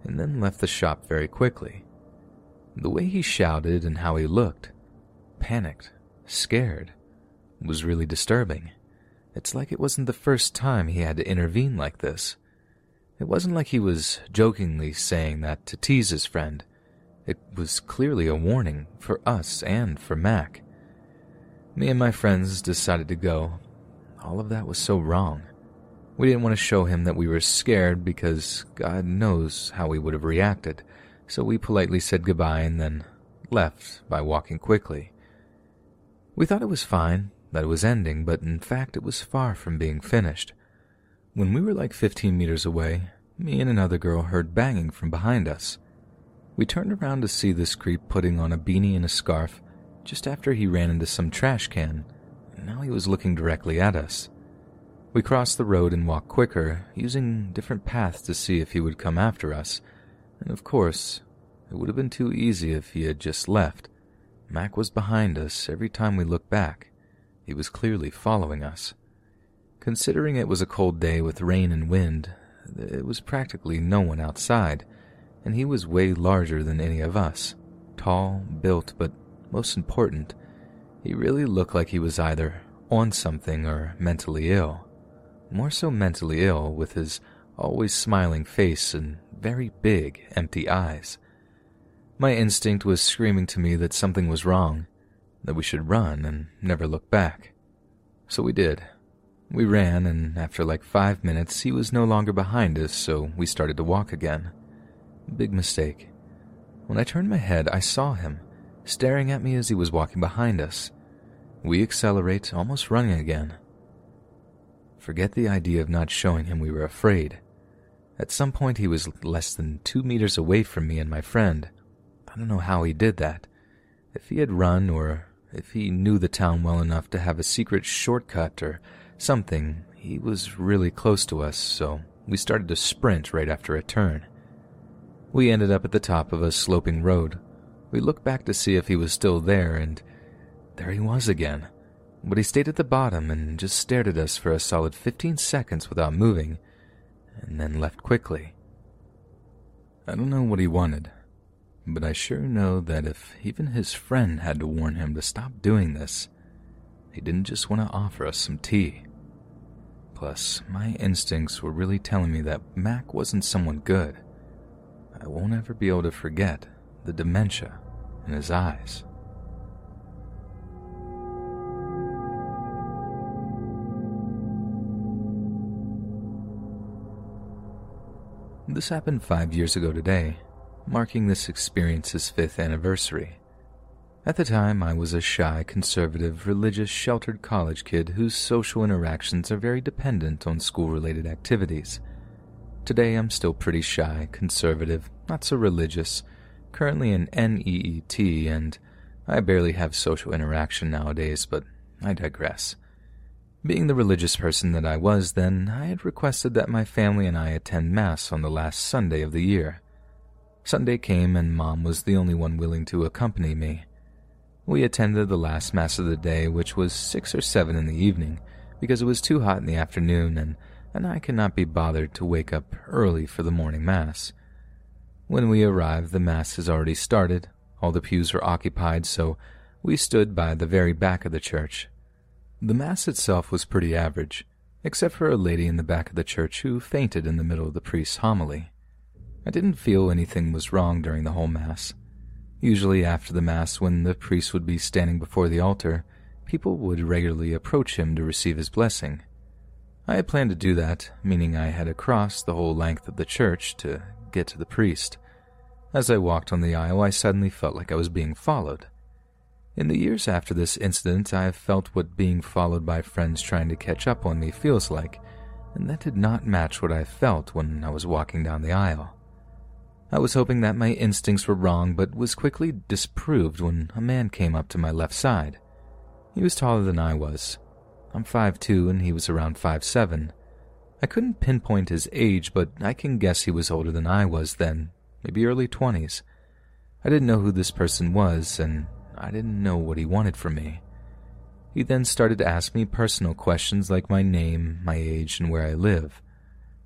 And then left the shop very quickly. The way he shouted and how he looked, panicked, scared, was really disturbing. It's like it wasn't the first time he had to intervene like this. It wasn't like he was jokingly saying that to tease his friend. It was clearly a warning for us and for Mac. Me and my friends decided to go. All of that was so wrong. We didn't want to show him that we were scared because God knows how we would have reacted, so we politely said goodbye and then left by walking quickly. We thought it was fine, that it was ending, but in fact it was far from being finished. When we were like 15 meters away, me and another girl heard banging from behind us. We turned around to see this creep putting on a beanie and a scarf just after he ran into some trash can, now he was looking directly at us. We crossed the road and walked quicker, using different paths to see if he would come after us, and of course, it would have been too easy if he had just left. Mac was behind us every time we looked back. He was clearly following us. Considering it was a cold day with rain and wind, there was practically no one outside, and he was way larger than any of us. Tall, built, but most important, he really looked like he was either on something or mentally ill. More so mentally ill, with his always smiling face and very big, empty eyes. My instinct was screaming to me that something was wrong, that we should run and never look back. So we did. We ran, and after like five minutes, he was no longer behind us, so we started to walk again. Big mistake. When I turned my head, I saw him, staring at me as he was walking behind us. We accelerate, almost running again. Forget the idea of not showing him we were afraid. At some point, he was less than two meters away from me and my friend. I don't know how he did that. If he had run, or if he knew the town well enough to have a secret shortcut or something, he was really close to us, so we started to sprint right after a turn. We ended up at the top of a sloping road. We looked back to see if he was still there, and there he was again. But he stayed at the bottom and just stared at us for a solid 15 seconds without moving, and then left quickly. I don't know what he wanted, but I sure know that if even his friend had to warn him to stop doing this, he didn't just want to offer us some tea. Plus, my instincts were really telling me that Mac wasn't someone good. I won't ever be able to forget the dementia in his eyes. This happened five years ago today, marking this experience's fifth anniversary. At the time, I was a shy, conservative, religious, sheltered college kid whose social interactions are very dependent on school related activities. Today, I'm still pretty shy, conservative, not so religious, currently an NEET, and I barely have social interaction nowadays, but I digress. Being the religious person that I was then, I had requested that my family and I attend Mass on the last Sunday of the year. Sunday came, and Mom was the only one willing to accompany me. We attended the last Mass of the day, which was six or seven in the evening, because it was too hot in the afternoon, and and I cannot be bothered to wake up early for the morning Mass. When we arrived, the Mass has already started. All the pews were occupied, so we stood by the very back of the church. The Mass itself was pretty average, except for a lady in the back of the church who fainted in the middle of the priest's homily. I didn't feel anything was wrong during the whole Mass. Usually, after the Mass, when the priest would be standing before the altar, people would regularly approach him to receive his blessing. I had planned to do that, meaning I had to cross the whole length of the church to get to the priest. As I walked on the aisle, I suddenly felt like I was being followed. In the years after this incident, I have felt what being followed by friends trying to catch up on me feels like, and that did not match what I felt when I was walking down the aisle. I was hoping that my instincts were wrong, but was quickly disproved when a man came up to my left side. He was taller than I was. I'm 5'2 and he was around 5'7. I couldn't pinpoint his age, but I can guess he was older than I was then, maybe early 20s. I didn't know who this person was, and I didn't know what he wanted from me. He then started to ask me personal questions like my name, my age, and where I live.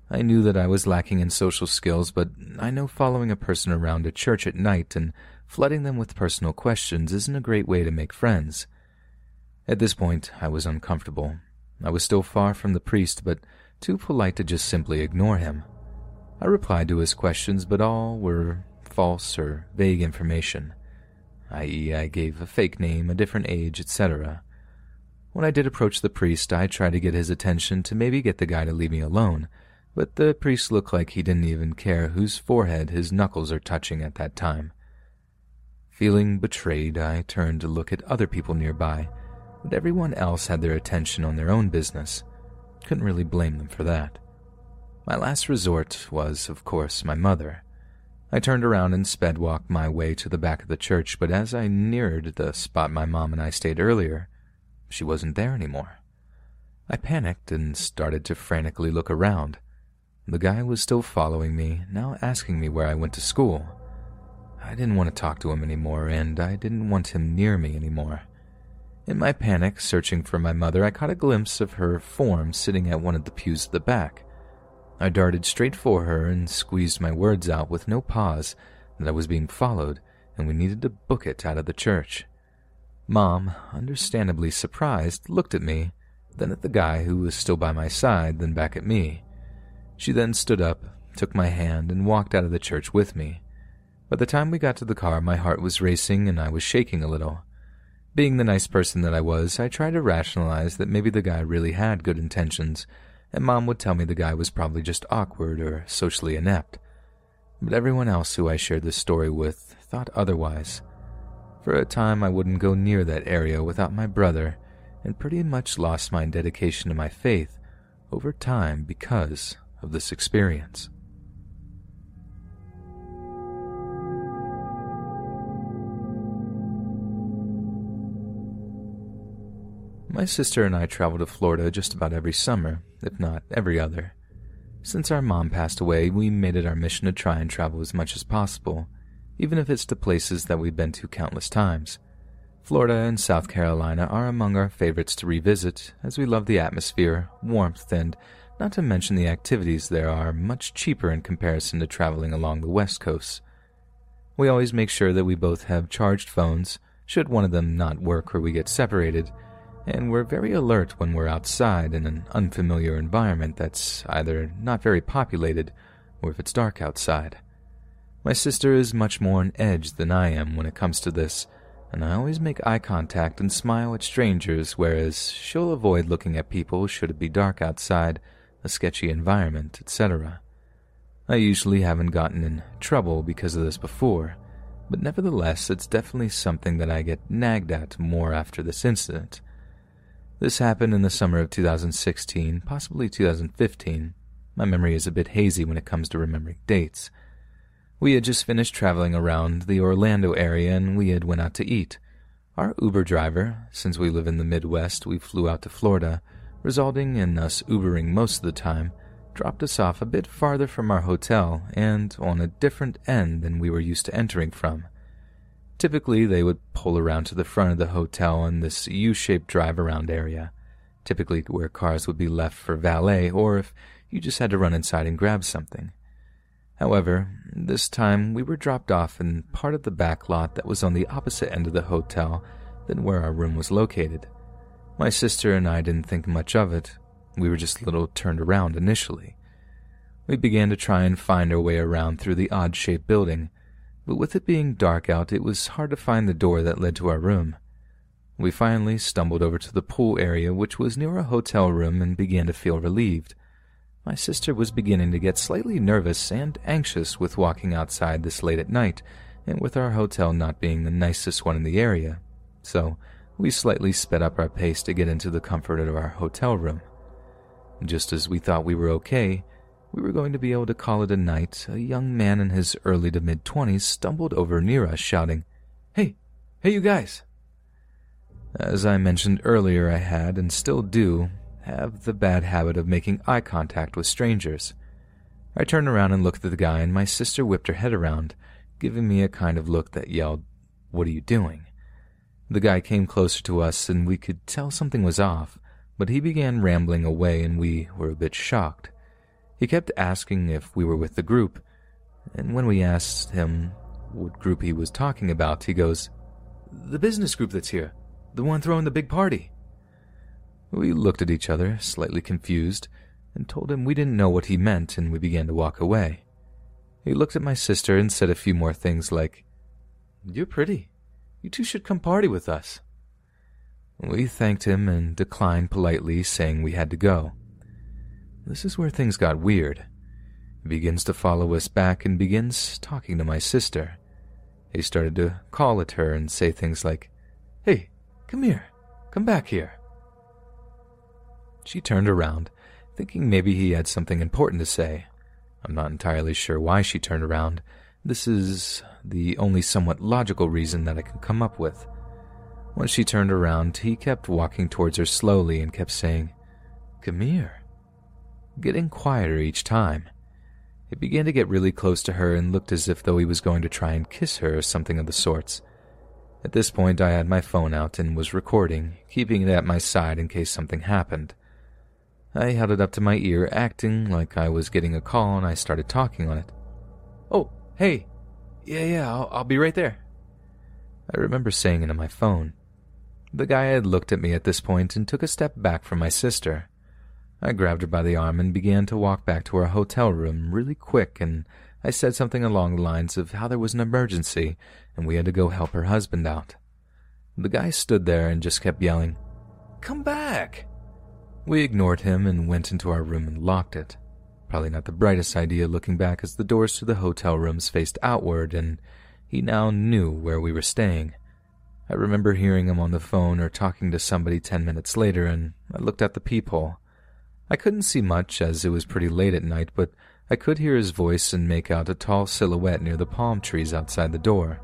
I knew that I was lacking in social skills, but I know following a person around a church at night and flooding them with personal questions isn't a great way to make friends. At this point, I was uncomfortable. I was still far from the priest, but too polite to just simply ignore him. I replied to his questions, but all were false or vague information, i.e., I gave a fake name, a different age, etc. When I did approach the priest, I tried to get his attention to maybe get the guy to leave me alone, but the priest looked like he didn't even care whose forehead his knuckles are touching at that time. Feeling betrayed, I turned to look at other people nearby but everyone else had their attention on their own business. Couldn't really blame them for that. My last resort was, of course, my mother. I turned around and sped walked my way to the back of the church, but as I neared the spot my mom and I stayed earlier, she wasn't there anymore. I panicked and started to frantically look around. The guy was still following me, now asking me where I went to school. I didn't want to talk to him anymore, and I didn't want him near me anymore. In my panic, searching for my mother, I caught a glimpse of her form sitting at one of the pews at the back. I darted straight for her and squeezed my words out with no pause that I was being followed and we needed to book it out of the church. Mom, understandably surprised, looked at me, then at the guy who was still by my side, then back at me. She then stood up, took my hand, and walked out of the church with me. By the time we got to the car, my heart was racing and I was shaking a little. Being the nice person that I was, I tried to rationalize that maybe the guy really had good intentions, and Mom would tell me the guy was probably just awkward or socially inept. But everyone else who I shared this story with thought otherwise. For a time, I wouldn't go near that area without my brother, and pretty much lost my dedication to my faith over time because of this experience. My sister and I travel to Florida just about every summer, if not every other. Since our mom passed away, we made it our mission to try and travel as much as possible, even if it's to places that we've been to countless times. Florida and South Carolina are among our favorites to revisit, as we love the atmosphere, warmth, and not to mention the activities there are much cheaper in comparison to traveling along the West Coast. We always make sure that we both have charged phones, should one of them not work or we get separated, and we're very alert when we're outside in an unfamiliar environment that's either not very populated or if it's dark outside. My sister is much more on edge than I am when it comes to this, and I always make eye contact and smile at strangers, whereas she'll avoid looking at people should it be dark outside, a sketchy environment, etc. I usually haven't gotten in trouble because of this before, but nevertheless, it's definitely something that I get nagged at more after this incident. This happened in the summer of 2016, possibly 2015. My memory is a bit hazy when it comes to remembering dates. We had just finished traveling around the Orlando area and we had went out to eat. Our Uber driver, since we live in the Midwest, we flew out to Florida, resulting in us Ubering most of the time, dropped us off a bit farther from our hotel and on a different end than we were used to entering from. Typically, they would pull around to the front of the hotel in this U shaped drive around area, typically where cars would be left for valet, or if you just had to run inside and grab something. However, this time we were dropped off in part of the back lot that was on the opposite end of the hotel than where our room was located. My sister and I didn't think much of it. We were just a little turned around initially. We began to try and find our way around through the odd shaped building, but with it being dark out, it was hard to find the door that led to our room. We finally stumbled over to the pool area, which was near a hotel room, and began to feel relieved. My sister was beginning to get slightly nervous and anxious with walking outside this late at night, and with our hotel not being the nicest one in the area, so we slightly sped up our pace to get into the comfort of our hotel room. Just as we thought we were okay, we were going to be able to call it a night, a young man in his early to mid twenties stumbled over near us, shouting, Hey, hey, you guys! As I mentioned earlier, I had, and still do, have the bad habit of making eye contact with strangers. I turned around and looked at the guy, and my sister whipped her head around, giving me a kind of look that yelled, What are you doing? The guy came closer to us, and we could tell something was off, but he began rambling away, and we were a bit shocked. He kept asking if we were with the group, and when we asked him what group he was talking about, he goes, The business group that's here, the one throwing the big party. We looked at each other, slightly confused, and told him we didn't know what he meant, and we began to walk away. He looked at my sister and said a few more things like, You're pretty. You two should come party with us. We thanked him and declined politely, saying we had to go. This is where things got weird. He begins to follow us back and begins talking to my sister. He started to call at her and say things like, Hey, come here, come back here. She turned around, thinking maybe he had something important to say. I'm not entirely sure why she turned around. This is the only somewhat logical reason that I can come up with. When she turned around, he kept walking towards her slowly and kept saying, Come here. Getting quieter each time. He began to get really close to her and looked as if though he was going to try and kiss her or something of the sorts. At this point, I had my phone out and was recording, keeping it at my side in case something happened. I held it up to my ear, acting like I was getting a call, and I started talking on it. Oh, hey. Yeah, yeah, I'll, I'll be right there. I remember saying it on my phone. The guy had looked at me at this point and took a step back from my sister. I grabbed her by the arm and began to walk back to our hotel room really quick, and I said something along the lines of how there was an emergency and we had to go help her husband out. The guy stood there and just kept yelling, Come back! We ignored him and went into our room and locked it. Probably not the brightest idea looking back as the doors to the hotel rooms faced outward and he now knew where we were staying. I remember hearing him on the phone or talking to somebody ten minutes later and I looked at the peephole. I couldn't see much as it was pretty late at night, but I could hear his voice and make out a tall silhouette near the palm trees outside the door.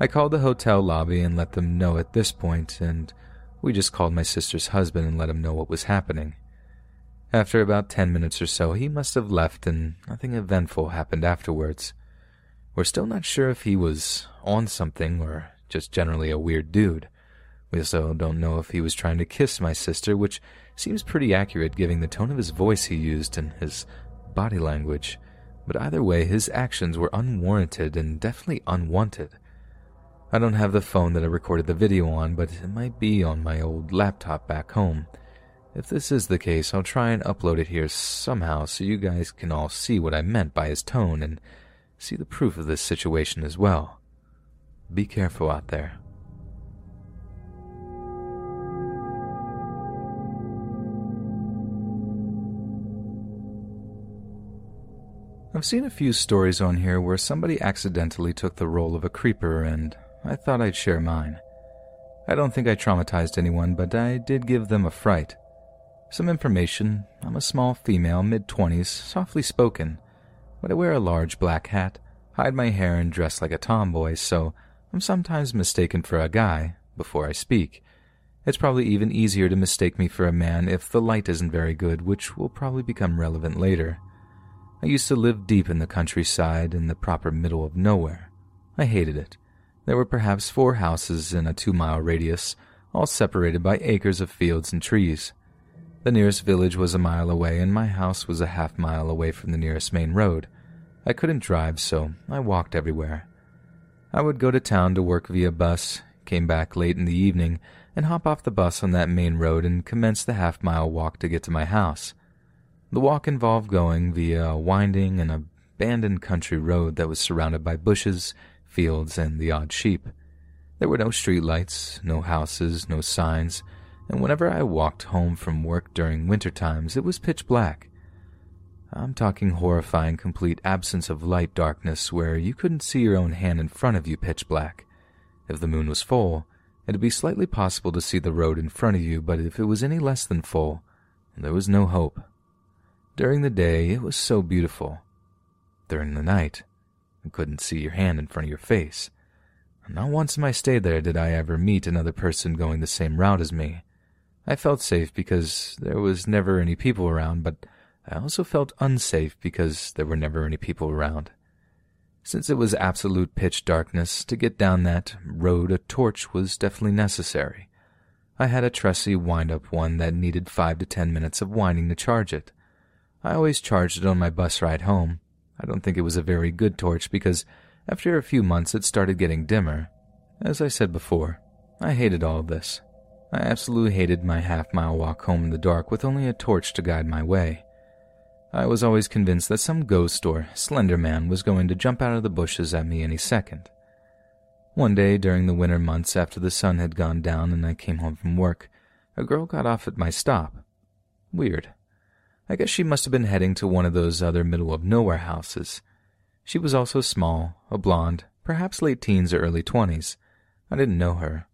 I called the hotel lobby and let them know at this point, and we just called my sister's husband and let him know what was happening. After about ten minutes or so, he must have left and nothing eventful happened afterwards. We're still not sure if he was on something or just generally a weird dude. We also don't know if he was trying to kiss my sister, which seems pretty accurate given the tone of his voice he used and his body language. But either way, his actions were unwarranted and definitely unwanted. I don't have the phone that I recorded the video on, but it might be on my old laptop back home. If this is the case, I'll try and upload it here somehow so you guys can all see what I meant by his tone and see the proof of this situation as well. Be careful out there. I've seen a few stories on here where somebody accidentally took the role of a creeper and I thought I'd share mine. I don't think I traumatized anyone, but I did give them a fright. Some information I'm a small female, mid 20s, softly spoken, but I wear a large black hat, hide my hair, and dress like a tomboy, so I'm sometimes mistaken for a guy before I speak. It's probably even easier to mistake me for a man if the light isn't very good, which will probably become relevant later. I used to live deep in the countryside in the proper middle of nowhere. I hated it. There were perhaps four houses in a two mile radius, all separated by acres of fields and trees. The nearest village was a mile away, and my house was a half mile away from the nearest main road. I couldn't drive, so I walked everywhere. I would go to town to work via bus, came back late in the evening, and hop off the bus on that main road and commence the half mile walk to get to my house. The walk involved going via a winding and abandoned country road that was surrounded by bushes, fields, and the odd sheep. There were no street lights, no houses, no signs, and whenever I walked home from work during winter times, it was pitch black. I'm talking horrifying complete absence of light darkness where you couldn't see your own hand in front of you pitch black. If the moon was full, it'd be slightly possible to see the road in front of you, but if it was any less than full, there was no hope. During the day, it was so beautiful. During the night, I couldn't see your hand in front of your face. Not once in my stay there did I ever meet another person going the same route as me. I felt safe because there was never any people around, but I also felt unsafe because there were never any people around. Since it was absolute pitch darkness, to get down that road a torch was definitely necessary. I had a trusty wind-up one that needed five to ten minutes of winding to charge it. I always charged it on my bus ride home. I don't think it was a very good torch because after a few months it started getting dimmer. As I said before, I hated all this. I absolutely hated my half mile walk home in the dark with only a torch to guide my way. I was always convinced that some ghost or slender man was going to jump out of the bushes at me any second. One day during the winter months after the sun had gone down and I came home from work, a girl got off at my stop. Weird. I guess she must have been heading to one of those other middle of nowhere houses. She was also small, a blonde, perhaps late teens or early twenties. I didn't know her.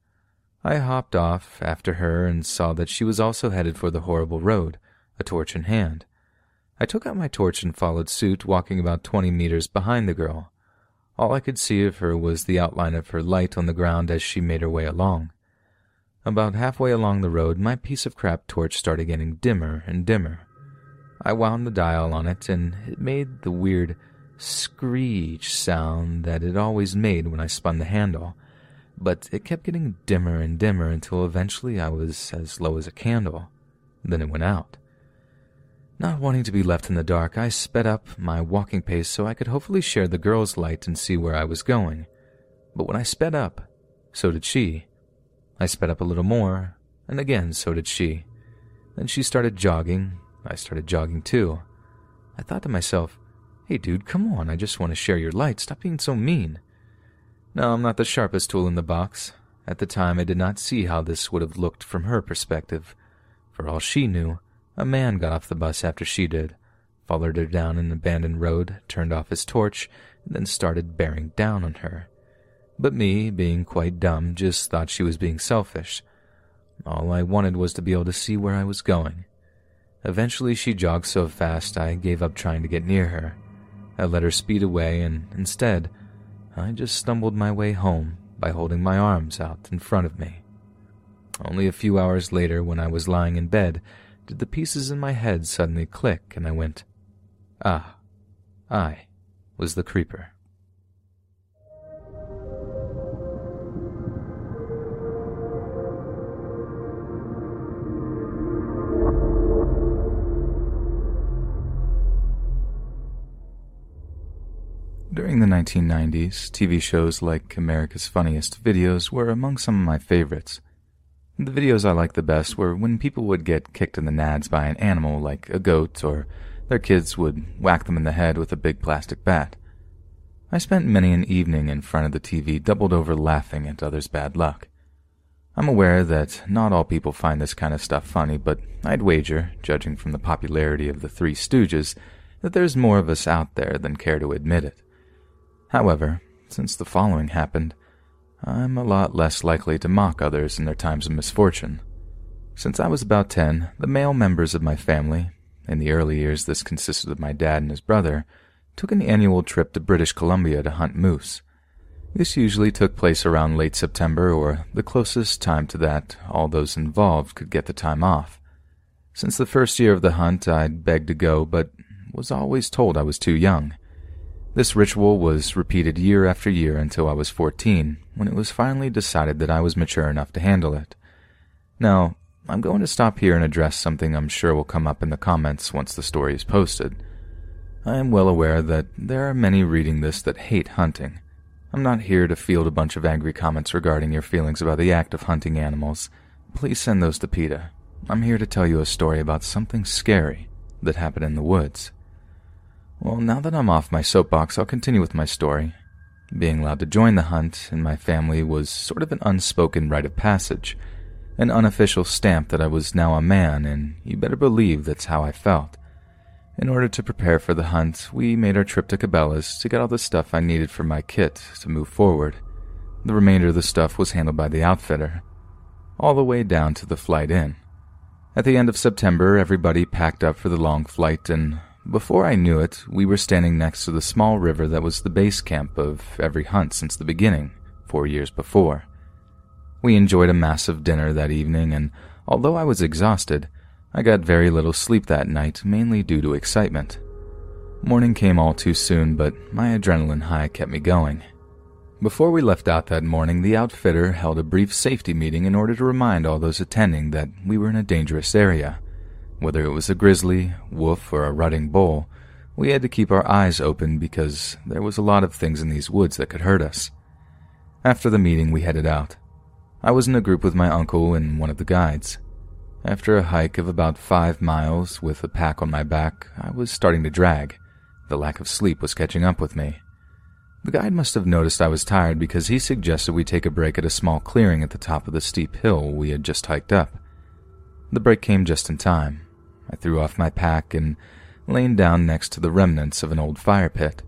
I hopped off after her and saw that she was also headed for the horrible road, a torch in hand. I took out my torch and followed suit, walking about twenty meters behind the girl. All I could see of her was the outline of her light on the ground as she made her way along. About halfway along the road, my piece of crap torch started getting dimmer and dimmer. I wound the dial on it, and it made the weird screech sound that it always made when I spun the handle but it kept getting dimmer and dimmer until eventually I was as low as a candle. Then it went out. Not wanting to be left in the dark, I sped up my walking pace so I could hopefully share the girl's light and see where I was going. But when I sped up, so did she. I sped up a little more, and again so did she. Then she started jogging. I started jogging too. I thought to myself, hey dude, come on, I just want to share your light. Stop being so mean. No, I'm not the sharpest tool in the box. At the time, I did not see how this would have looked from her perspective. For all she knew, a man got off the bus after she did, followed her down an abandoned road, turned off his torch, and then started bearing down on her. But me, being quite dumb, just thought she was being selfish. All I wanted was to be able to see where I was going. Eventually, she jogged so fast I gave up trying to get near her. I let her speed away, and instead, I just stumbled my way home by holding my arms out in front of me. Only a few hours later, when I was lying in bed, did the pieces in my head suddenly click, and I went, Ah, I was the creeper. During the 1990s, TV shows like America's Funniest Videos were among some of my favorites. The videos I liked the best were when people would get kicked in the nads by an animal like a goat, or their kids would whack them in the head with a big plastic bat. I spent many an evening in front of the TV doubled over laughing at others' bad luck. I'm aware that not all people find this kind of stuff funny, but I'd wager, judging from the popularity of the Three Stooges, that there's more of us out there than care to admit it. However, since the following happened, I'm a lot less likely to mock others in their times of misfortune. Since I was about 10, the male members of my family, in the early years this consisted of my dad and his brother, took an annual trip to British Columbia to hunt moose. This usually took place around late September or the closest time to that all those involved could get the time off. Since the first year of the hunt, I'd begged to go, but was always told I was too young. This ritual was repeated year after year until I was 14, when it was finally decided that I was mature enough to handle it. Now, I'm going to stop here and address something I'm sure will come up in the comments once the story is posted. I am well aware that there are many reading this that hate hunting. I'm not here to field a bunch of angry comments regarding your feelings about the act of hunting animals. Please send those to PETA. I'm here to tell you a story about something scary that happened in the woods. Well, now that I'm off my soapbox, I'll continue with my story. Being allowed to join the hunt in my family was sort of an unspoken rite of passage, an unofficial stamp that I was now a man, and you better believe that's how I felt. In order to prepare for the hunt, we made our trip to Cabela's to get all the stuff I needed for my kit to move forward. The remainder of the stuff was handled by the outfitter, all the way down to the flight in. At the end of September, everybody packed up for the long flight, and before I knew it, we were standing next to the small river that was the base camp of every hunt since the beginning, four years before. We enjoyed a massive dinner that evening, and although I was exhausted, I got very little sleep that night, mainly due to excitement. Morning came all too soon, but my adrenaline high kept me going. Before we left out that morning, the outfitter held a brief safety meeting in order to remind all those attending that we were in a dangerous area. Whether it was a grizzly, wolf, or a rutting bull, we had to keep our eyes open because there was a lot of things in these woods that could hurt us. After the meeting, we headed out. I was in a group with my uncle and one of the guides. After a hike of about five miles with a pack on my back, I was starting to drag. The lack of sleep was catching up with me. The guide must have noticed I was tired because he suggested we take a break at a small clearing at the top of the steep hill we had just hiked up. The break came just in time. I threw off my pack and lay down next to the remnants of an old fire pit.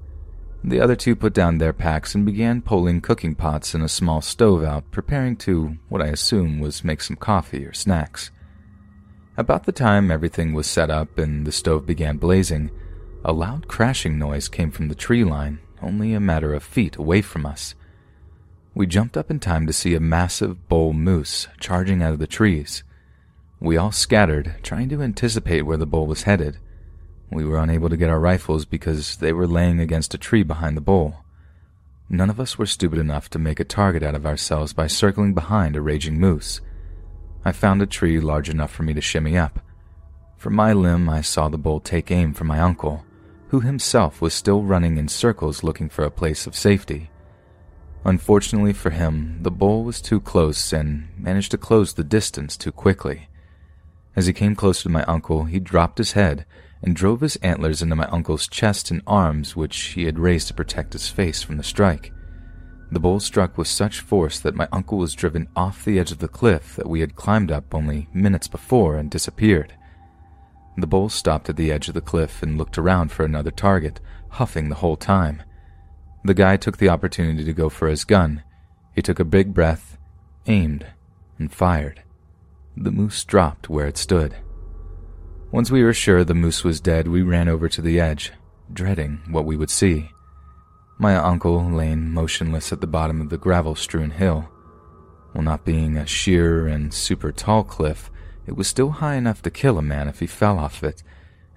The other two put down their packs and began pulling cooking pots and a small stove out, preparing to, what I assume was make some coffee or snacks. About the time everything was set up and the stove began blazing, a loud crashing noise came from the tree line, only a matter of feet away from us. We jumped up in time to see a massive bull moose charging out of the trees. We all scattered, trying to anticipate where the bull was headed. We were unable to get our rifles because they were laying against a tree behind the bull. None of us were stupid enough to make a target out of ourselves by circling behind a raging moose. I found a tree large enough for me to shimmy up. From my limb, I saw the bull take aim for my uncle, who himself was still running in circles looking for a place of safety. Unfortunately for him, the bull was too close and managed to close the distance too quickly. As he came closer to my uncle, he dropped his head and drove his antlers into my uncle's chest and arms, which he had raised to protect his face from the strike. The bull struck with such force that my uncle was driven off the edge of the cliff that we had climbed up only minutes before and disappeared. The bull stopped at the edge of the cliff and looked around for another target, huffing the whole time. The guy took the opportunity to go for his gun. He took a big breath, aimed, and fired. The moose dropped where it stood. Once we were sure the moose was dead, we ran over to the edge, dreading what we would see. My uncle lay motionless at the bottom of the gravel strewn hill. While not being a sheer and super tall cliff, it was still high enough to kill a man if he fell off it,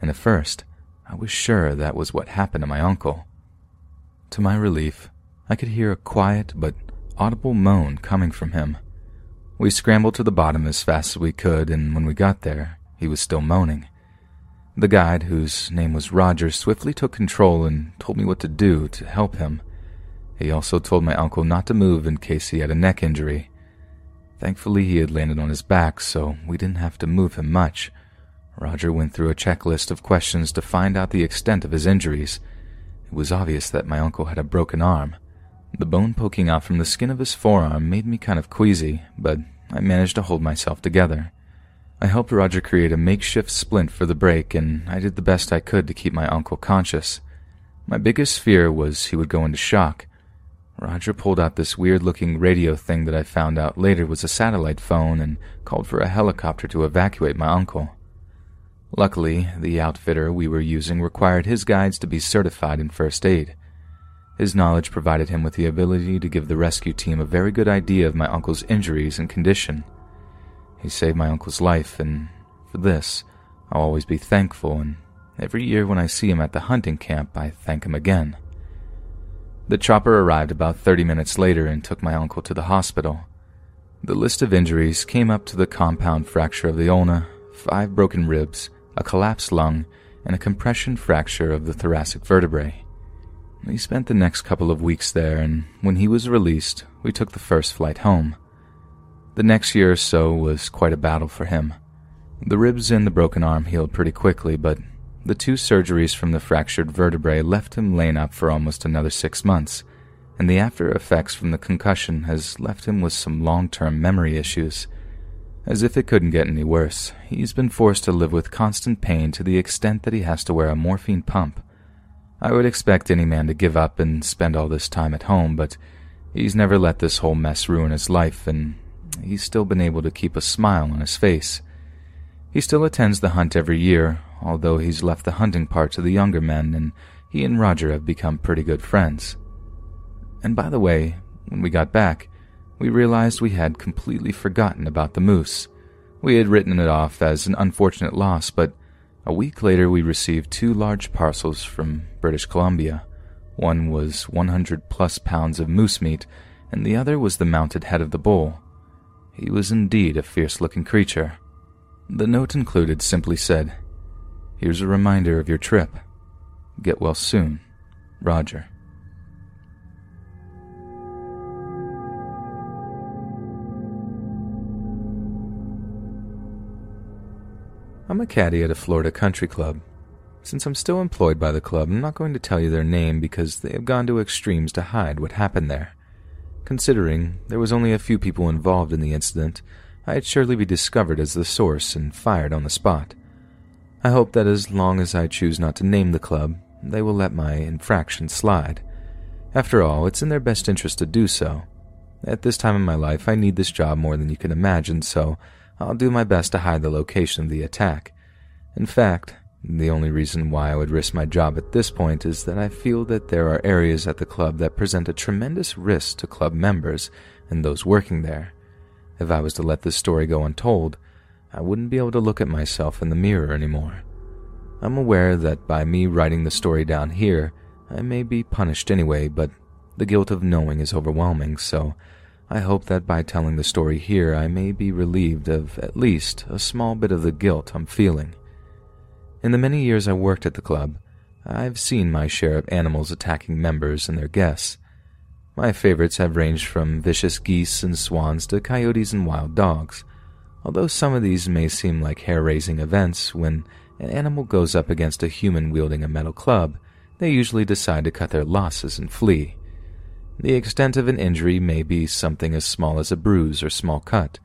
and at first I was sure that was what happened to my uncle. To my relief, I could hear a quiet but audible moan coming from him. We scrambled to the bottom as fast as we could, and when we got there, he was still moaning. The guide, whose name was Roger, swiftly took control and told me what to do to help him. He also told my uncle not to move in case he had a neck injury. Thankfully, he had landed on his back, so we didn't have to move him much. Roger went through a checklist of questions to find out the extent of his injuries. It was obvious that my uncle had a broken arm. The bone poking out from the skin of his forearm made me kind of queasy, but I managed to hold myself together. I helped Roger create a makeshift splint for the break, and I did the best I could to keep my uncle conscious. My biggest fear was he would go into shock. Roger pulled out this weird looking radio thing that I found out later was a satellite phone and called for a helicopter to evacuate my uncle. Luckily, the outfitter we were using required his guides to be certified in first aid. His knowledge provided him with the ability to give the rescue team a very good idea of my uncle's injuries and condition. He saved my uncle's life, and for this, I'll always be thankful, and every year when I see him at the hunting camp, I thank him again. The chopper arrived about 30 minutes later and took my uncle to the hospital. The list of injuries came up to the compound fracture of the ulna, five broken ribs, a collapsed lung, and a compression fracture of the thoracic vertebrae. We spent the next couple of weeks there, and when he was released, we took the first flight home. The next year or so was quite a battle for him. The ribs and the broken arm healed pretty quickly, but the two surgeries from the fractured vertebrae left him laid up for almost another six months, and the after effects from the concussion has left him with some long term memory issues. As if it couldn't get any worse, he's been forced to live with constant pain to the extent that he has to wear a morphine pump. I would expect any man to give up and spend all this time at home, but he's never let this whole mess ruin his life, and he's still been able to keep a smile on his face. He still attends the hunt every year, although he's left the hunting part to the younger men, and he and Roger have become pretty good friends. And by the way, when we got back, we realized we had completely forgotten about the moose. We had written it off as an unfortunate loss, but a week later we received two large parcels from British Columbia. One was 100 plus pounds of moose meat, and the other was the mounted head of the bull. He was indeed a fierce looking creature. The note included simply said, Here's a reminder of your trip. Get well soon, Roger. I'm a caddy at a Florida country club. Since I'm still employed by the club, I'm not going to tell you their name because they have gone to extremes to hide what happened there. Considering there was only a few people involved in the incident, I'd surely be discovered as the source and fired on the spot. I hope that as long as I choose not to name the club, they will let my infraction slide. After all, it's in their best interest to do so. At this time in my life, I need this job more than you can imagine, so I'll do my best to hide the location of the attack. In fact, the only reason why I would risk my job at this point is that I feel that there are areas at the club that present a tremendous risk to club members and those working there. If I was to let this story go untold, I wouldn't be able to look at myself in the mirror anymore. I'm aware that by me writing the story down here, I may be punished anyway, but the guilt of knowing is overwhelming, so I hope that by telling the story here, I may be relieved of at least a small bit of the guilt I'm feeling. In the many years I worked at the club, I've seen my share of animals attacking members and their guests. My favorites have ranged from vicious geese and swans to coyotes and wild dogs. Although some of these may seem like hair raising events, when an animal goes up against a human wielding a metal club, they usually decide to cut their losses and flee. The extent of an injury may be something as small as a bruise or small cut.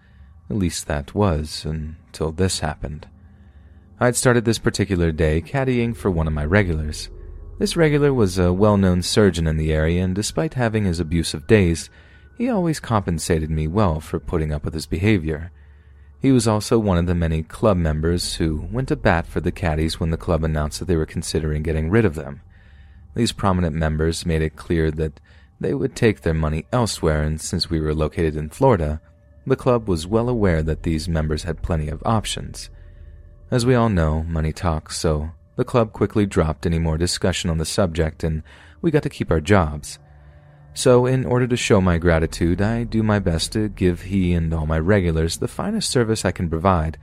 At least that was until this happened. I'd started this particular day caddying for one of my regulars. This regular was a well known surgeon in the area, and despite having his abusive days, he always compensated me well for putting up with his behavior. He was also one of the many club members who went to bat for the caddies when the club announced that they were considering getting rid of them. These prominent members made it clear that they would take their money elsewhere, and since we were located in Florida, the club was well aware that these members had plenty of options. As we all know, money talks, so the club quickly dropped any more discussion on the subject, and we got to keep our jobs. So, in order to show my gratitude, I do my best to give he and all my regulars the finest service I can provide,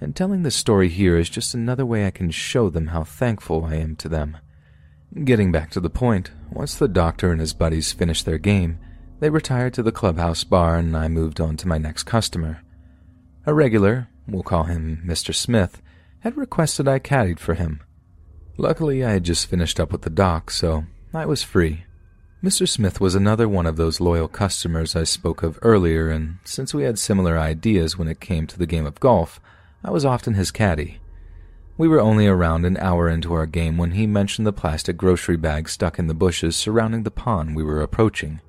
and telling this story here is just another way I can show them how thankful I am to them. Getting back to the point, once the doctor and his buddies finished their game, they retired to the clubhouse bar and I moved on to my next customer. A regular, we'll call him Mr. Smith, had requested I caddied for him. Luckily, I had just finished up with the doc, so I was free. Mr. Smith was another one of those loyal customers I spoke of earlier, and since we had similar ideas when it came to the game of golf, I was often his caddy. We were only around an hour into our game when he mentioned the plastic grocery bag stuck in the bushes surrounding the pond we were approaching.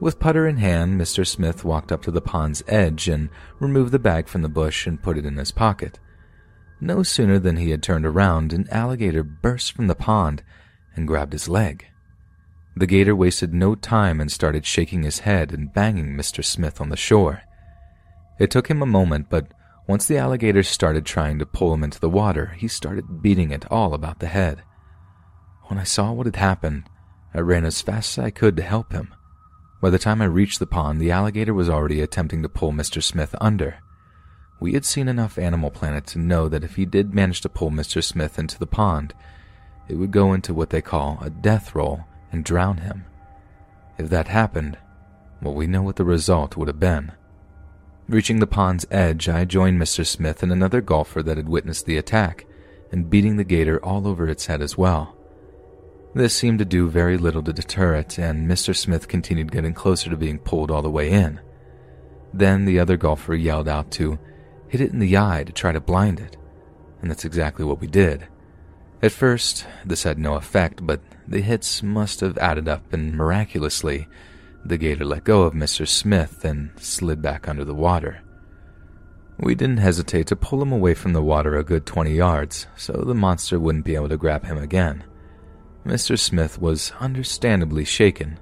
With putter in hand, Mr. Smith walked up to the pond's edge and removed the bag from the bush and put it in his pocket. No sooner than he had turned around, an alligator burst from the pond and grabbed his leg. The gator wasted no time and started shaking his head and banging Mr. Smith on the shore. It took him a moment, but once the alligator started trying to pull him into the water, he started beating it all about the head. When I saw what had happened, I ran as fast as I could to help him. By the time I reached the pond, the alligator was already attempting to pull Mr. Smith under. We had seen enough Animal Planet to know that if he did manage to pull Mr. Smith into the pond, it would go into what they call a death roll and drown him. If that happened, well, we know what the result would have been. Reaching the pond's edge, I joined Mr. Smith and another golfer that had witnessed the attack, and beating the gator all over its head as well. This seemed to do very little to deter it, and Mr. Smith continued getting closer to being pulled all the way in. Then the other golfer yelled out to hit it in the eye to try to blind it, and that's exactly what we did. At first, this had no effect, but the hits must have added up, and miraculously, the gator let go of Mr. Smith and slid back under the water. We didn't hesitate to pull him away from the water a good 20 yards so the monster wouldn't be able to grab him again. Mr. Smith was understandably shaken,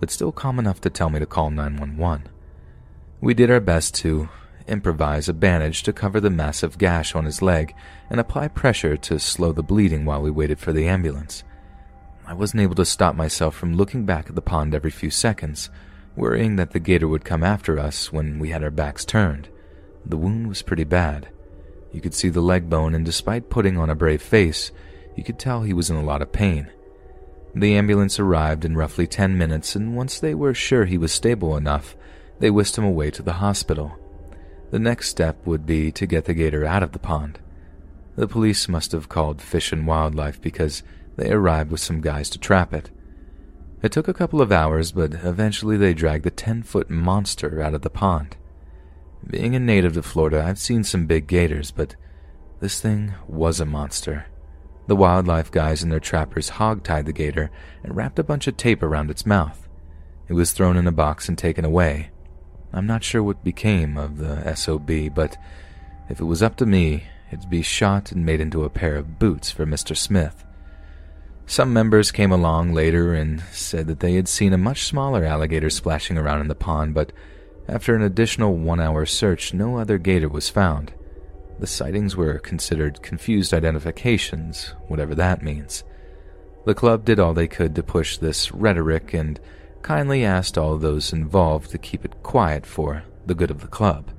but still calm enough to tell me to call 911. We did our best to improvise a bandage to cover the massive gash on his leg and apply pressure to slow the bleeding while we waited for the ambulance. I wasn't able to stop myself from looking back at the pond every few seconds, worrying that the gator would come after us when we had our backs turned. The wound was pretty bad. You could see the leg bone, and despite putting on a brave face, you could tell he was in a lot of pain. The ambulance arrived in roughly 10 minutes, and once they were sure he was stable enough, they whisked him away to the hospital. The next step would be to get the gator out of the pond. The police must have called Fish and Wildlife because they arrived with some guys to trap it. It took a couple of hours, but eventually they dragged the 10 foot monster out of the pond. Being a native to Florida, I've seen some big gators, but this thing was a monster. The wildlife guys and their trappers hog-tied the gator and wrapped a bunch of tape around its mouth. It was thrown in a box and taken away. I'm not sure what became of the SOB, but if it was up to me, it'd be shot and made into a pair of boots for Mr. Smith. Some members came along later and said that they had seen a much smaller alligator splashing around in the pond, but after an additional one hour search, no other gator was found. The sightings were considered confused identifications, whatever that means. The club did all they could to push this rhetoric and kindly asked all those involved to keep it quiet for the good of the club.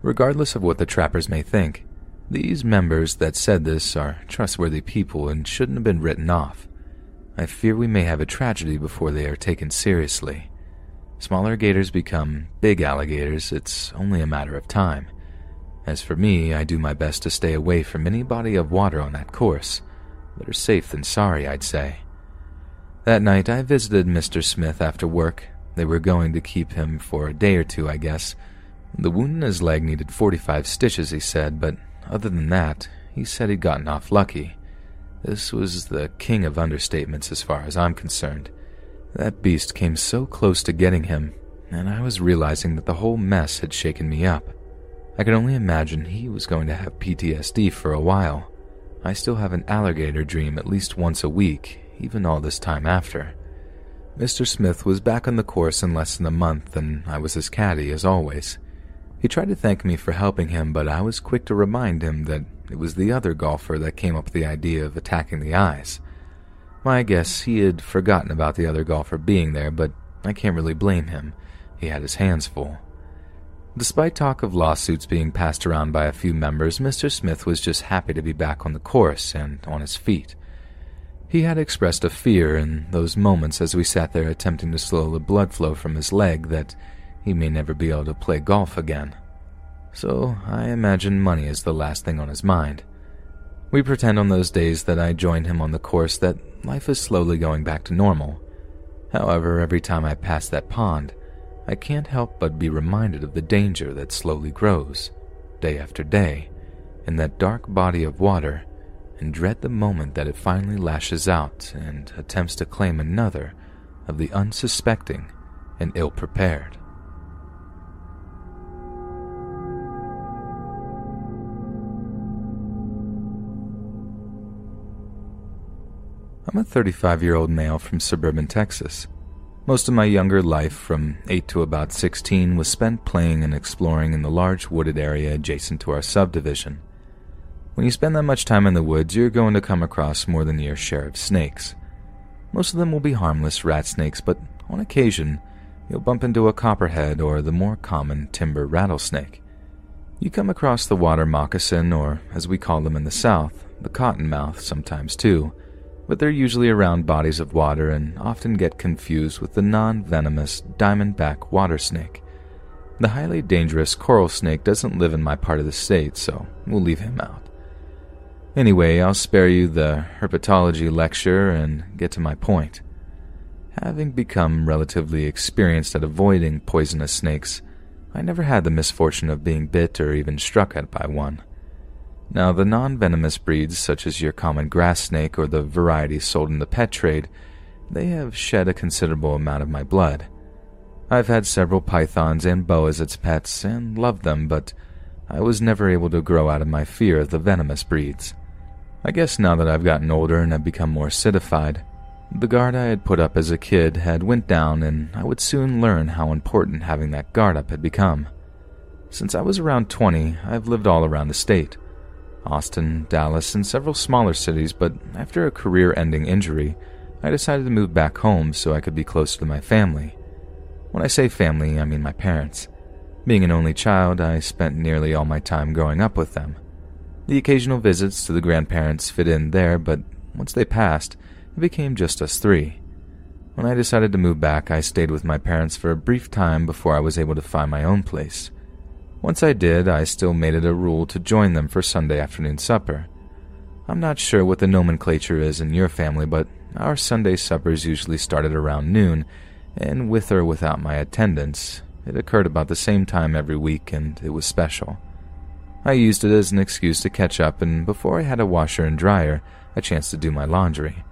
Regardless of what the trappers may think, these members that said this are trustworthy people and shouldn't have been written off. I fear we may have a tragedy before they are taken seriously. Smaller gators become big alligators, it's only a matter of time. As for me, I do my best to stay away from any body of water on that course. Better safe than sorry, I'd say. That night, I visited Mr. Smith after work. They were going to keep him for a day or two, I guess. The wound in his leg needed 45 stitches, he said, but other than that, he said he'd gotten off lucky. This was the king of understatements as far as I'm concerned. That beast came so close to getting him, and I was realizing that the whole mess had shaken me up. I could only imagine he was going to have PTSD for a while. I still have an alligator dream at least once a week, even all this time after. Mr. Smith was back on the course in less than a month, and I was his caddy as always. He tried to thank me for helping him, but I was quick to remind him that it was the other golfer that came up with the idea of attacking the eyes. I guess he had forgotten about the other golfer being there, but I can't really blame him. He had his hands full. Despite talk of lawsuits being passed around by a few members, Mr. Smith was just happy to be back on the course and on his feet. He had expressed a fear in those moments as we sat there attempting to slow the blood flow from his leg that he may never be able to play golf again. So I imagine money is the last thing on his mind. We pretend on those days that I joined him on the course that life is slowly going back to normal. However, every time I pass that pond, I can't help but be reminded of the danger that slowly grows, day after day, in that dark body of water, and dread the moment that it finally lashes out and attempts to claim another of the unsuspecting and ill prepared. I'm a 35 year old male from suburban Texas. Most of my younger life, from 8 to about 16, was spent playing and exploring in the large wooded area adjacent to our subdivision. When you spend that much time in the woods, you're going to come across more than your share of snakes. Most of them will be harmless rat snakes, but on occasion, you'll bump into a copperhead or the more common timber rattlesnake. You come across the water moccasin, or as we call them in the South, the cottonmouth sometimes too, but they're usually around bodies of water and often get confused with the non venomous diamondback water snake. The highly dangerous coral snake doesn't live in my part of the state, so we'll leave him out. Anyway, I'll spare you the herpetology lecture and get to my point. Having become relatively experienced at avoiding poisonous snakes, I never had the misfortune of being bit or even struck at by one. Now, the non venomous breeds, such as your common grass snake or the varieties sold in the pet trade, they have shed a considerable amount of my blood. I've had several pythons and boas as pets and loved them, but I was never able to grow out of my fear of the venomous breeds. I guess now that I've gotten older and have become more citified, the guard I had put up as a kid had went down and I would soon learn how important having that guard up had become. Since I was around 20, I've lived all around the state. Austin, Dallas, and several smaller cities, but after a career-ending injury, I decided to move back home so I could be closer to my family. When I say family, I mean my parents. Being an only child, I spent nearly all my time growing up with them. The occasional visits to the grandparents fit in there, but once they passed, it became just us three. When I decided to move back, I stayed with my parents for a brief time before I was able to find my own place. Once I did, I still made it a rule to join them for Sunday afternoon supper. I'm not sure what the nomenclature is in your family, but our Sunday suppers usually started around noon, and with or without my attendance, it occurred about the same time every week, and it was special. I used it as an excuse to catch up, and before I had a washer and dryer, a chance to do my laundry.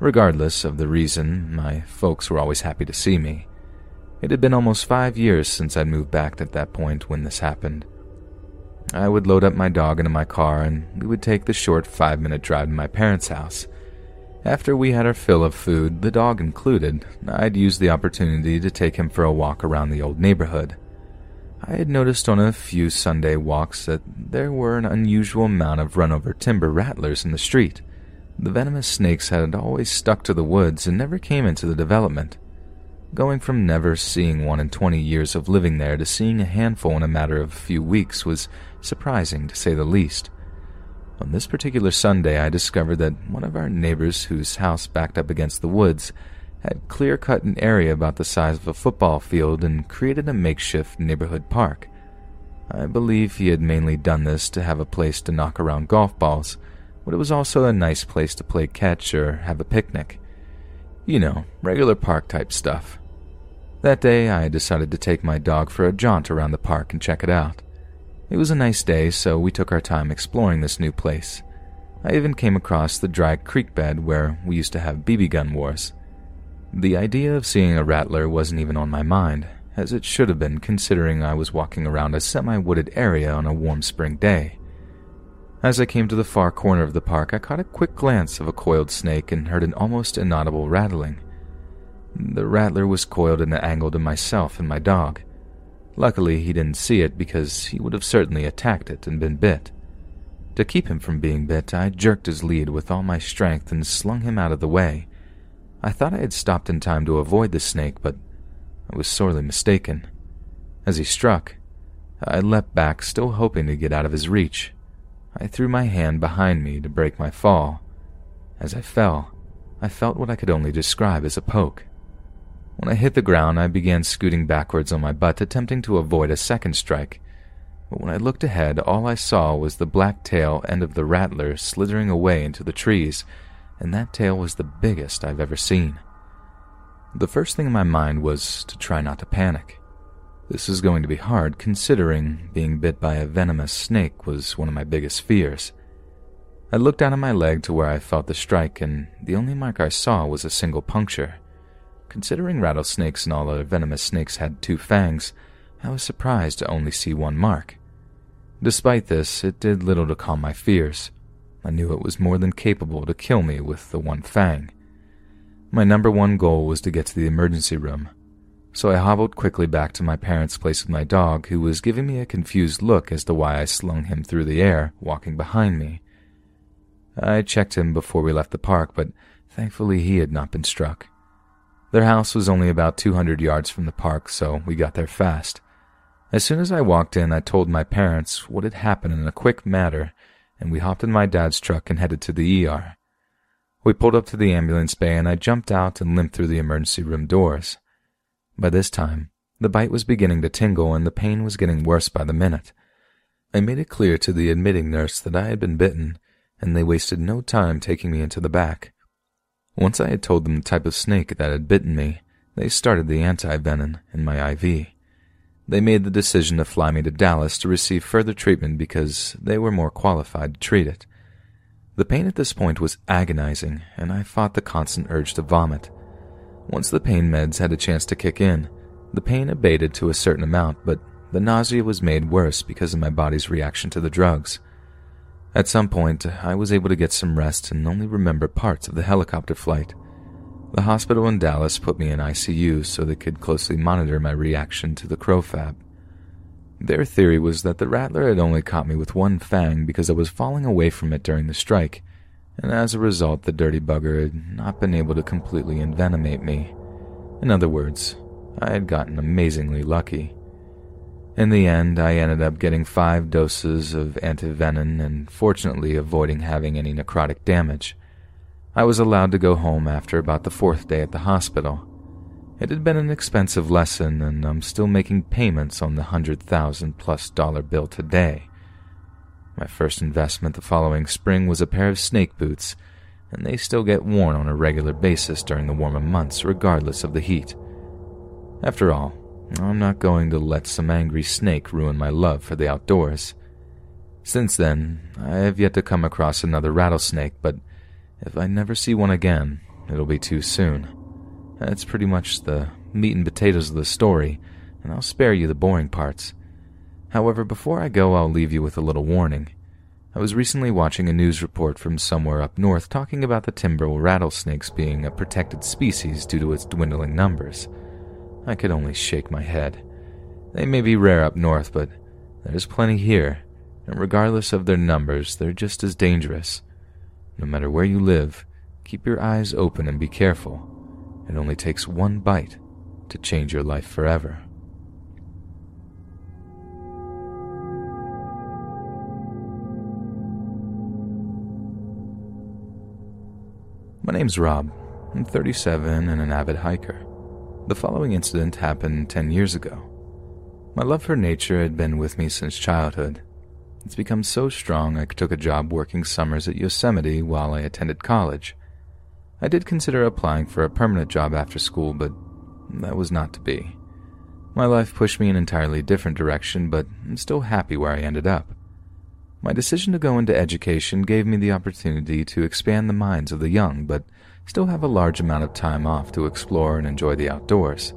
Regardless of the reason, my folks were always happy to see me. It had been almost five years since I'd moved back at that point when this happened. I would load up my dog into my car and we would take the short five minute drive to my parents' house. After we had our fill of food, the dog included, I'd use the opportunity to take him for a walk around the old neighborhood. I had noticed on a few Sunday walks that there were an unusual amount of run-over timber rattlers in the street. The venomous snakes had always stuck to the woods and never came into the development. Going from never seeing one in 20 years of living there to seeing a handful in a matter of a few weeks was surprising, to say the least. On this particular Sunday, I discovered that one of our neighbors, whose house backed up against the woods, had clear cut an area about the size of a football field and created a makeshift neighborhood park. I believe he had mainly done this to have a place to knock around golf balls, but it was also a nice place to play catch or have a picnic. You know, regular park type stuff. That day, I decided to take my dog for a jaunt around the park and check it out. It was a nice day, so we took our time exploring this new place. I even came across the dry creek bed where we used to have BB gun wars. The idea of seeing a rattler wasn't even on my mind, as it should have been considering I was walking around a semi-wooded area on a warm spring day. As I came to the far corner of the park, I caught a quick glance of a coiled snake and heard an almost inaudible rattling. The rattler was coiled in the angle to myself and my dog. Luckily, he didn't see it because he would have certainly attacked it and been bit. To keep him from being bit, I jerked his lead with all my strength and slung him out of the way. I thought I had stopped in time to avoid the snake, but I was sorely mistaken. As he struck, I leapt back, still hoping to get out of his reach. I threw my hand behind me to break my fall. As I fell, I felt what I could only describe as a poke. When I hit the ground, I began scooting backwards on my butt, attempting to avoid a second strike. But when I looked ahead, all I saw was the black tail end of the rattler slithering away into the trees and that tail was the biggest I've ever seen. The first thing in my mind was to try not to panic. This is going to be hard considering being bit by a venomous snake was one of my biggest fears. I looked down at my leg to where I felt the strike, and the only mark I saw was a single puncture. Considering rattlesnakes and all other venomous snakes had two fangs, I was surprised to only see one mark. Despite this, it did little to calm my fears. I knew it was more than capable to kill me with the one fang. My number one goal was to get to the emergency room, so I hobbled quickly back to my parents' place with my dog, who was giving me a confused look as to why I slung him through the air, walking behind me. I checked him before we left the park, but thankfully he had not been struck. Their house was only about 200 yards from the park, so we got there fast. As soon as I walked in, I told my parents what had happened in a quick manner, and we hopped in my dad's truck and headed to the ER. We pulled up to the ambulance bay, and I jumped out and limped through the emergency room doors. By this time, the bite was beginning to tingle, and the pain was getting worse by the minute. I made it clear to the admitting nurse that I had been bitten, and they wasted no time taking me into the back. Once I had told them the type of snake that had bitten me, they started the anti-venom in my IV. They made the decision to fly me to Dallas to receive further treatment because they were more qualified to treat it. The pain at this point was agonizing, and I fought the constant urge to vomit. Once the pain meds had a chance to kick in, the pain abated to a certain amount, but the nausea was made worse because of my body's reaction to the drugs. At some point, I was able to get some rest and only remember parts of the helicopter flight. The hospital in Dallas put me in ICU so they could closely monitor my reaction to the CroFab. Their theory was that the rattler had only caught me with one fang because I was falling away from it during the strike, and as a result, the dirty bugger had not been able to completely envenomate me. In other words, I had gotten amazingly lucky. In the end, I ended up getting five doses of antivenin and fortunately avoiding having any necrotic damage. I was allowed to go home after about the fourth day at the hospital. It had been an expensive lesson, and I'm still making payments on the hundred thousand plus dollar bill today. My first investment the following spring was a pair of snake boots, and they still get worn on a regular basis during the warmer months, regardless of the heat. After all, I'm not going to let some angry snake ruin my love for the outdoors. Since then, I have yet to come across another rattlesnake, but if I never see one again, it'll be too soon. That's pretty much the meat and potatoes of the story, and I'll spare you the boring parts. However, before I go, I'll leave you with a little warning. I was recently watching a news report from somewhere up north talking about the timber rattlesnakes being a protected species due to its dwindling numbers. I could only shake my head. They may be rare up north, but there's plenty here, and regardless of their numbers, they're just as dangerous. No matter where you live, keep your eyes open and be careful. It only takes one bite to change your life forever. My name's Rob. I'm 37 and an avid hiker. The following incident happened 10 years ago. My love for nature had been with me since childhood. It's become so strong I took a job working summers at Yosemite while I attended college. I did consider applying for a permanent job after school, but that was not to be. My life pushed me in an entirely different direction, but I'm still happy where I ended up. My decision to go into education gave me the opportunity to expand the minds of the young, but still have a large amount of time off to explore and enjoy the outdoors.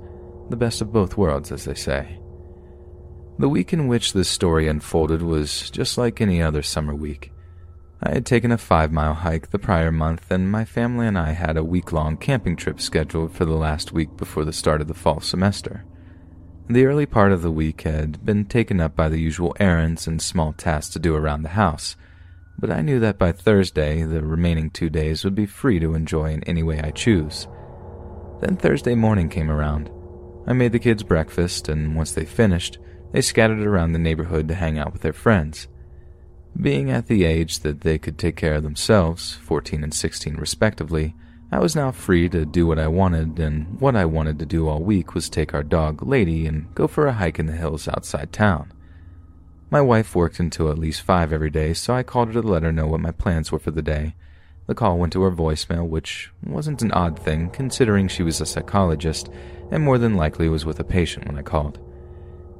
The best of both worlds, as they say. The week in which this story unfolded was just like any other summer week. I had taken a five mile hike the prior month, and my family and I had a week long camping trip scheduled for the last week before the start of the fall semester. The early part of the week had been taken up by the usual errands and small tasks to do around the house, but I knew that by Thursday, the remaining two days would be free to enjoy in any way I choose. Then Thursday morning came around. I made the kids breakfast, and once they finished, they scattered around the neighborhood to hang out with their friends. Being at the age that they could take care of themselves, 14 and 16 respectively, I was now free to do what I wanted, and what I wanted to do all week was take our dog, Lady, and go for a hike in the hills outside town. My wife worked until at least five every day, so I called her to let her know what my plans were for the day. The call went to her voicemail, which wasn't an odd thing, considering she was a psychologist and more than likely was with a patient when I called.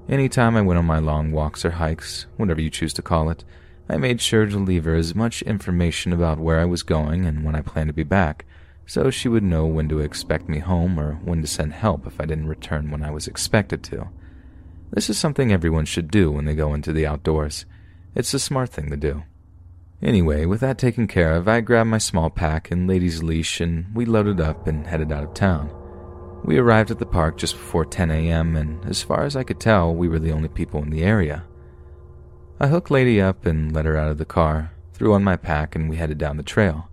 Any time I went on my long walks or hikes, whatever you choose to call it, I made sure to leave her as much information about where I was going and when I planned to be back, so she would know when to expect me home or when to send help if I didn't return when I was expected to. This is something everyone should do when they go into the outdoors. It's a smart thing to do. Anyway, with that taken care of, I grabbed my small pack and lady's leash and we loaded up and headed out of town. We arrived at the park just before 10 a.m., and as far as I could tell, we were the only people in the area. I hooked Lady up and let her out of the car, threw on my pack, and we headed down the trail.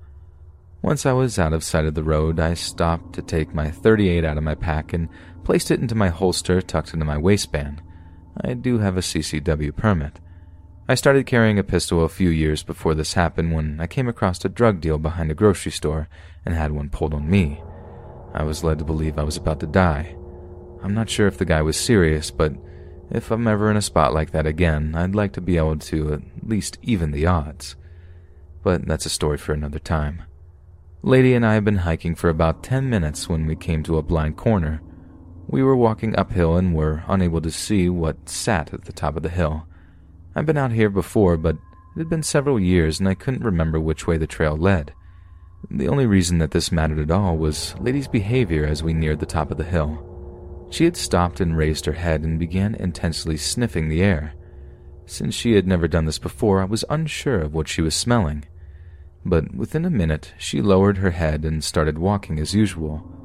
Once I was out of sight of the road, I stopped to take my 38 out of my pack and placed it into my holster tucked into my waistband. I do have a CCW permit. I started carrying a pistol a few years before this happened when I came across a drug deal behind a grocery store and had one pulled on me. I was led to believe I was about to die. I'm not sure if the guy was serious, but if I'm ever in a spot like that again, I'd like to be able to at least even the odds. But that's a story for another time. Lady and I had been hiking for about 10 minutes when we came to a blind corner. We were walking uphill and were unable to see what sat at the top of the hill. I'd been out here before, but it had been several years and I couldn't remember which way the trail led. The only reason that this mattered at all was Lady's behavior as we neared the top of the hill. She had stopped and raised her head and began intensely sniffing the air. Since she had never done this before, I was unsure of what she was smelling. But within a minute, she lowered her head and started walking as usual.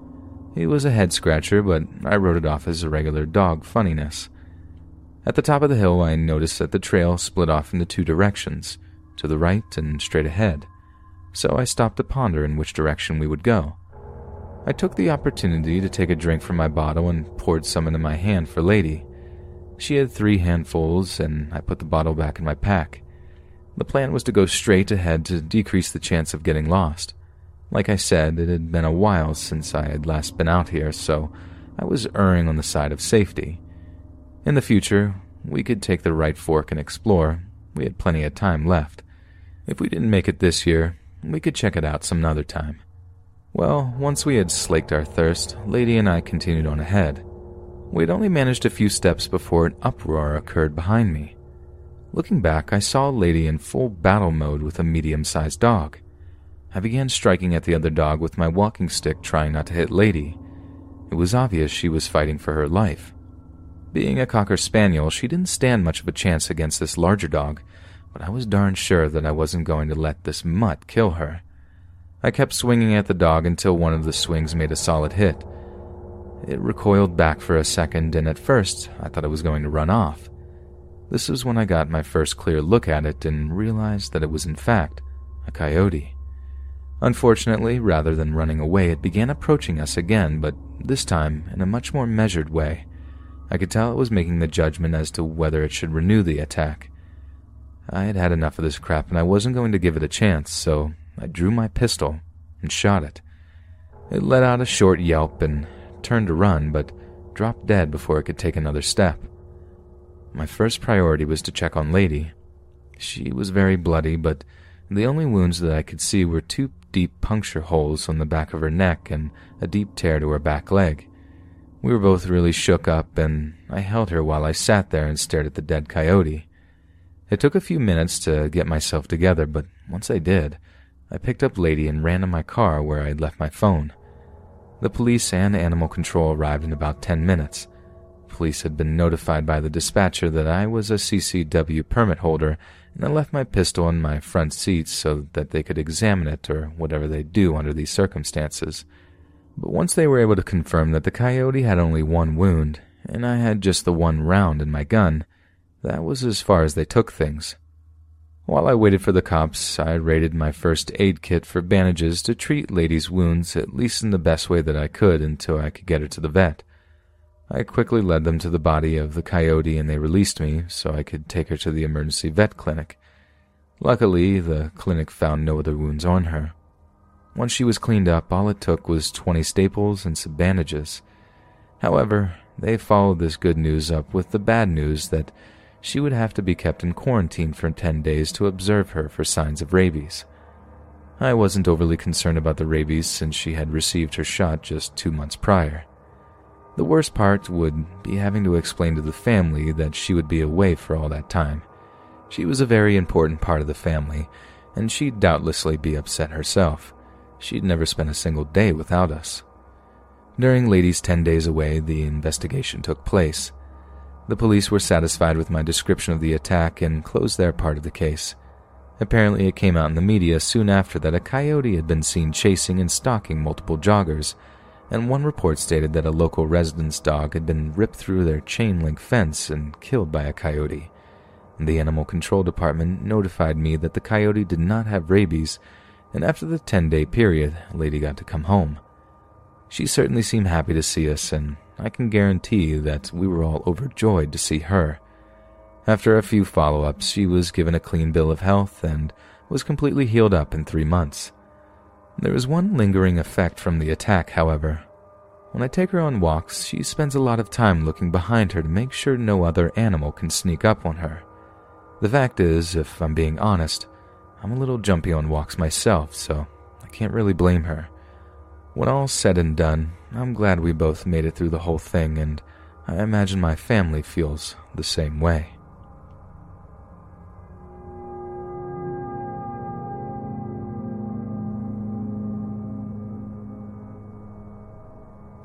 It was a head scratcher, but I wrote it off as a regular dog funniness. At the top of the hill, I noticed that the trail split off into two directions, to the right and straight ahead, so I stopped to ponder in which direction we would go. I took the opportunity to take a drink from my bottle and poured some into my hand for Lady. She had three handfuls, and I put the bottle back in my pack. The plan was to go straight ahead to decrease the chance of getting lost. Like I said, it had been a while since I had last been out here, so I was erring on the side of safety. In the future, we could take the right fork and explore. We had plenty of time left. If we didn't make it this year, we could check it out some other time. Well, once we had slaked our thirst, Lady and I continued on ahead. We had only managed a few steps before an uproar occurred behind me. Looking back, I saw a Lady in full battle mode with a medium sized dog. I began striking at the other dog with my walking stick, trying not to hit Lady. It was obvious she was fighting for her life. Being a Cocker Spaniel, she didn't stand much of a chance against this larger dog, but I was darn sure that I wasn't going to let this mutt kill her. I kept swinging at the dog until one of the swings made a solid hit. It recoiled back for a second, and at first I thought it was going to run off. This was when I got my first clear look at it and realized that it was, in fact, a coyote. Unfortunately, rather than running away, it began approaching us again, but this time in a much more measured way. I could tell it was making the judgment as to whether it should renew the attack. I had had enough of this crap and I wasn't going to give it a chance, so I drew my pistol and shot it. It let out a short yelp and turned to run, but dropped dead before it could take another step. My first priority was to check on Lady. She was very bloody, but the only wounds that I could see were two deep puncture holes on the back of her neck and a deep tear to her back leg. We were both really shook up, and I held her while I sat there and stared at the dead coyote. It took a few minutes to get myself together, but once I did, I picked up Lady and ran to my car where I had left my phone. The police and animal control arrived in about 10 minutes. Police had been notified by the dispatcher that I was a CCW permit holder, and I left my pistol in my front seat so that they could examine it or whatever they do under these circumstances. But once they were able to confirm that the coyote had only one wound, and I had just the one round in my gun, that was as far as they took things. While I waited for the cops, I raided my first aid kit for bandages to treat Lady's wounds at least in the best way that I could until I could get her to the vet. I quickly led them to the body of the coyote and they released me so I could take her to the emergency vet clinic. Luckily, the clinic found no other wounds on her. Once she was cleaned up, all it took was 20 staples and some bandages. However, they followed this good news up with the bad news that she would have to be kept in quarantine for 10 days to observe her for signs of rabies. I wasn't overly concerned about the rabies since she had received her shot just two months prior. The worst part would be having to explain to the family that she would be away for all that time. She was a very important part of the family, and she'd doubtlessly be upset herself. She'd never spent a single day without us. During Lady's ten days away, the investigation took place. The police were satisfied with my description of the attack and closed their part of the case. Apparently, it came out in the media soon after that a coyote had been seen chasing and stalking multiple joggers, and one report stated that a local resident's dog had been ripped through their chain link fence and killed by a coyote. The animal control department notified me that the coyote did not have rabies and after the 10 day period, Lady got to come home. She certainly seemed happy to see us, and I can guarantee that we were all overjoyed to see her. After a few follow ups, she was given a clean bill of health and was completely healed up in three months. There is one lingering effect from the attack, however. When I take her on walks, she spends a lot of time looking behind her to make sure no other animal can sneak up on her. The fact is, if I'm being honest, I'm a little jumpy on walks myself, so I can't really blame her. When all's said and done, I'm glad we both made it through the whole thing, and I imagine my family feels the same way.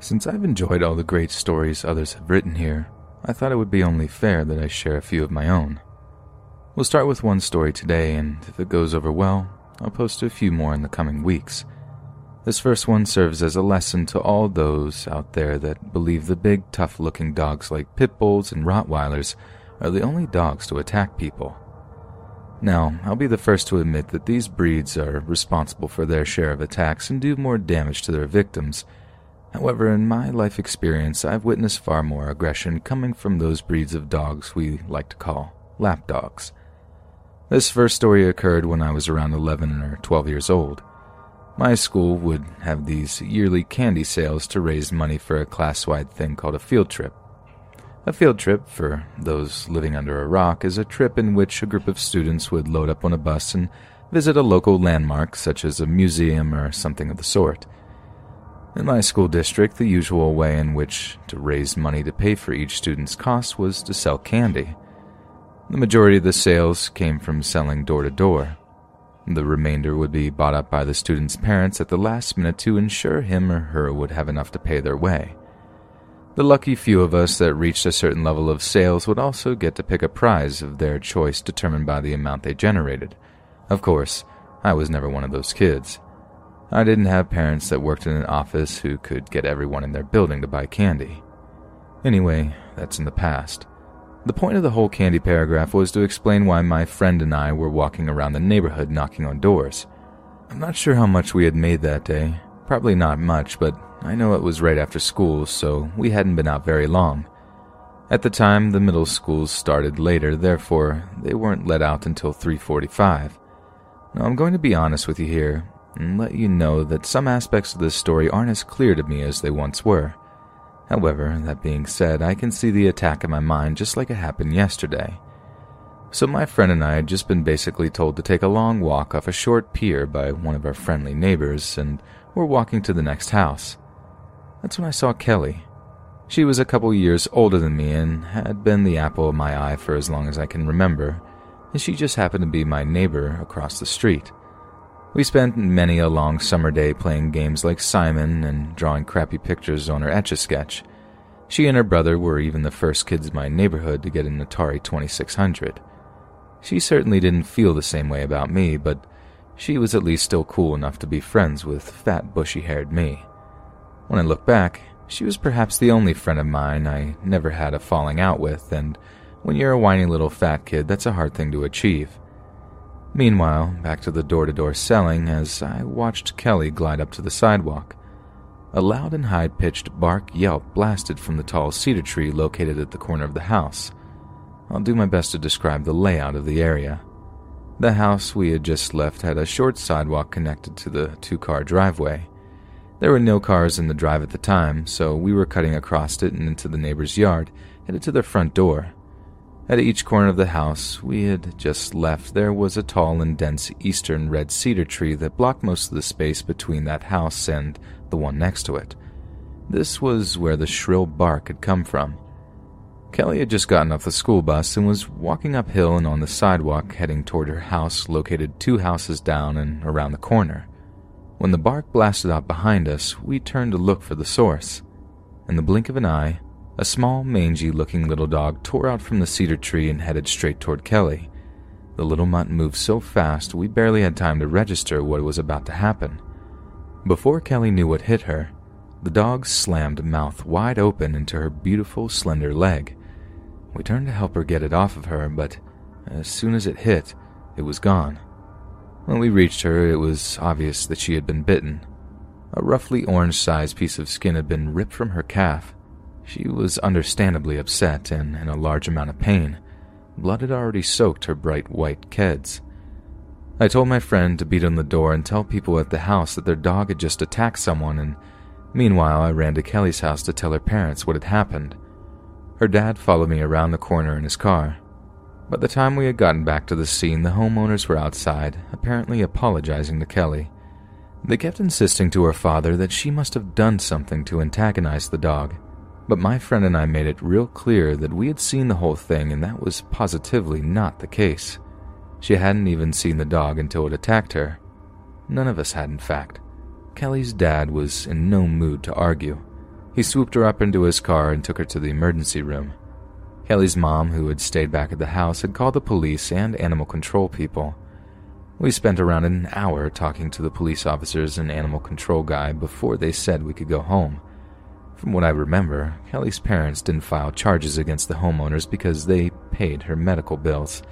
Since I've enjoyed all the great stories others have written here, I thought it would be only fair that I share a few of my own. We'll start with one story today, and if it goes over well, I'll post a few more in the coming weeks. This first one serves as a lesson to all those out there that believe the big, tough looking dogs like pit bulls and Rottweilers are the only dogs to attack people. Now, I'll be the first to admit that these breeds are responsible for their share of attacks and do more damage to their victims However, in my life experience, I've witnessed far more aggression coming from those breeds of dogs we like to call lapdogs. This first story occurred when I was around 11 or 12 years old. My school would have these yearly candy sales to raise money for a class wide thing called a field trip. A field trip, for those living under a rock, is a trip in which a group of students would load up on a bus and visit a local landmark, such as a museum or something of the sort. In my school district, the usual way in which to raise money to pay for each student's costs was to sell candy. The majority of the sales came from selling door to door. The remainder would be bought up by the student's parents at the last minute to ensure him or her would have enough to pay their way. The lucky few of us that reached a certain level of sales would also get to pick a prize of their choice determined by the amount they generated. Of course, I was never one of those kids. I didn't have parents that worked in an office who could get everyone in their building to buy candy. Anyway, that's in the past. The point of the whole candy paragraph was to explain why my friend and I were walking around the neighborhood knocking on doors. I'm not sure how much we had made that day. Probably not much, but I know it was right after school, so we hadn't been out very long. At the time, the middle schools started later, therefore they weren't let out until 3:45. Now, I'm going to be honest with you here and let you know that some aspects of this story aren't as clear to me as they once were. However, that being said, I can see the attack in my mind just like it happened yesterday. So, my friend and I had just been basically told to take a long walk off a short pier by one of our friendly neighbors, and we're walking to the next house. That's when I saw Kelly. She was a couple years older than me and had been the apple of my eye for as long as I can remember, and she just happened to be my neighbor across the street. We spent many a long summer day playing games like Simon and drawing crappy pictures on her Etch a Sketch. She and her brother were even the first kids in my neighborhood to get an Atari 2600. She certainly didn't feel the same way about me, but she was at least still cool enough to be friends with fat, bushy haired me. When I look back, she was perhaps the only friend of mine I never had a falling out with, and when you're a whiny little fat kid, that's a hard thing to achieve. Meanwhile, back to the door to door selling as I watched Kelly glide up to the sidewalk. A loud and high pitched bark yelp blasted from the tall cedar tree located at the corner of the house. I'll do my best to describe the layout of the area. The house we had just left had a short sidewalk connected to the two car driveway. There were no cars in the drive at the time, so we were cutting across it and into the neighbor's yard, headed to their front door. At each corner of the house we had just left, there was a tall and dense eastern red cedar tree that blocked most of the space between that house and the one next to it. This was where the shrill bark had come from. Kelly had just gotten off the school bus and was walking uphill and on the sidewalk heading toward her house located two houses down and around the corner. When the bark blasted out behind us, we turned to look for the source. In the blink of an eye, a small, mangy looking little dog tore out from the cedar tree and headed straight toward Kelly. The little mutt moved so fast we barely had time to register what was about to happen. Before Kelly knew what hit her, the dog slammed mouth wide open into her beautiful, slender leg. We turned to help her get it off of her, but as soon as it hit, it was gone. When we reached her, it was obvious that she had been bitten. A roughly orange sized piece of skin had been ripped from her calf. She was understandably upset and in a large amount of pain. Blood had already soaked her bright white keds. I told my friend to beat on the door and tell people at the house that their dog had just attacked someone, and meanwhile, I ran to Kelly's house to tell her parents what had happened. Her dad followed me around the corner in his car. By the time we had gotten back to the scene, the homeowners were outside, apparently apologizing to Kelly. They kept insisting to her father that she must have done something to antagonize the dog, but my friend and I made it real clear that we had seen the whole thing and that was positively not the case. She hadn't even seen the dog until it attacked her. None of us had, in fact. Kelly's dad was in no mood to argue. He swooped her up into his car and took her to the emergency room. Kelly's mom, who had stayed back at the house, had called the police and animal control people. We spent around an hour talking to the police officers and animal control guy before they said we could go home. From what I remember, Kelly's parents didn't file charges against the homeowners because they paid her medical bills.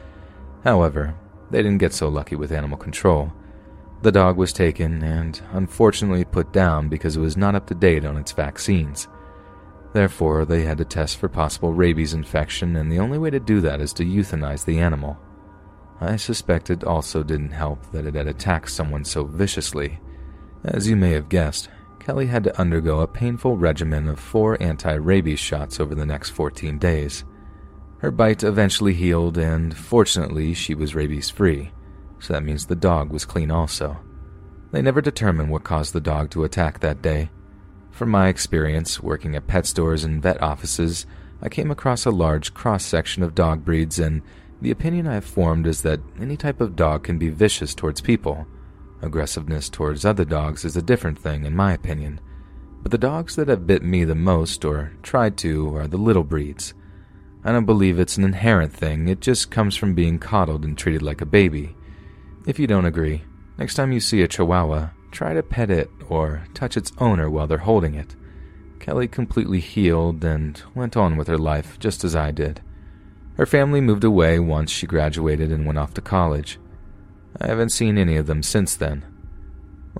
However, they didn't get so lucky with animal control. The dog was taken and unfortunately put down because it was not up to date on its vaccines. Therefore, they had to test for possible rabies infection, and the only way to do that is to euthanize the animal. I suspect it also didn't help that it had attacked someone so viciously. As you may have guessed, Kelly had to undergo a painful regimen of four anti rabies shots over the next 14 days. Her bite eventually healed, and fortunately, she was rabies free, so that means the dog was clean also. They never determined what caused the dog to attack that day, from my experience working at pet stores and vet offices, I came across a large cross section of dog breeds, and the opinion I have formed is that any type of dog can be vicious towards people. Aggressiveness towards other dogs is a different thing, in my opinion. But the dogs that have bit me the most, or tried to, are the little breeds. I don't believe it's an inherent thing, it just comes from being coddled and treated like a baby. If you don't agree, next time you see a chihuahua, try to pet it or touch its owner while they're holding it. Kelly completely healed and went on with her life just as I did. Her family moved away once she graduated and went off to college. I haven't seen any of them since then.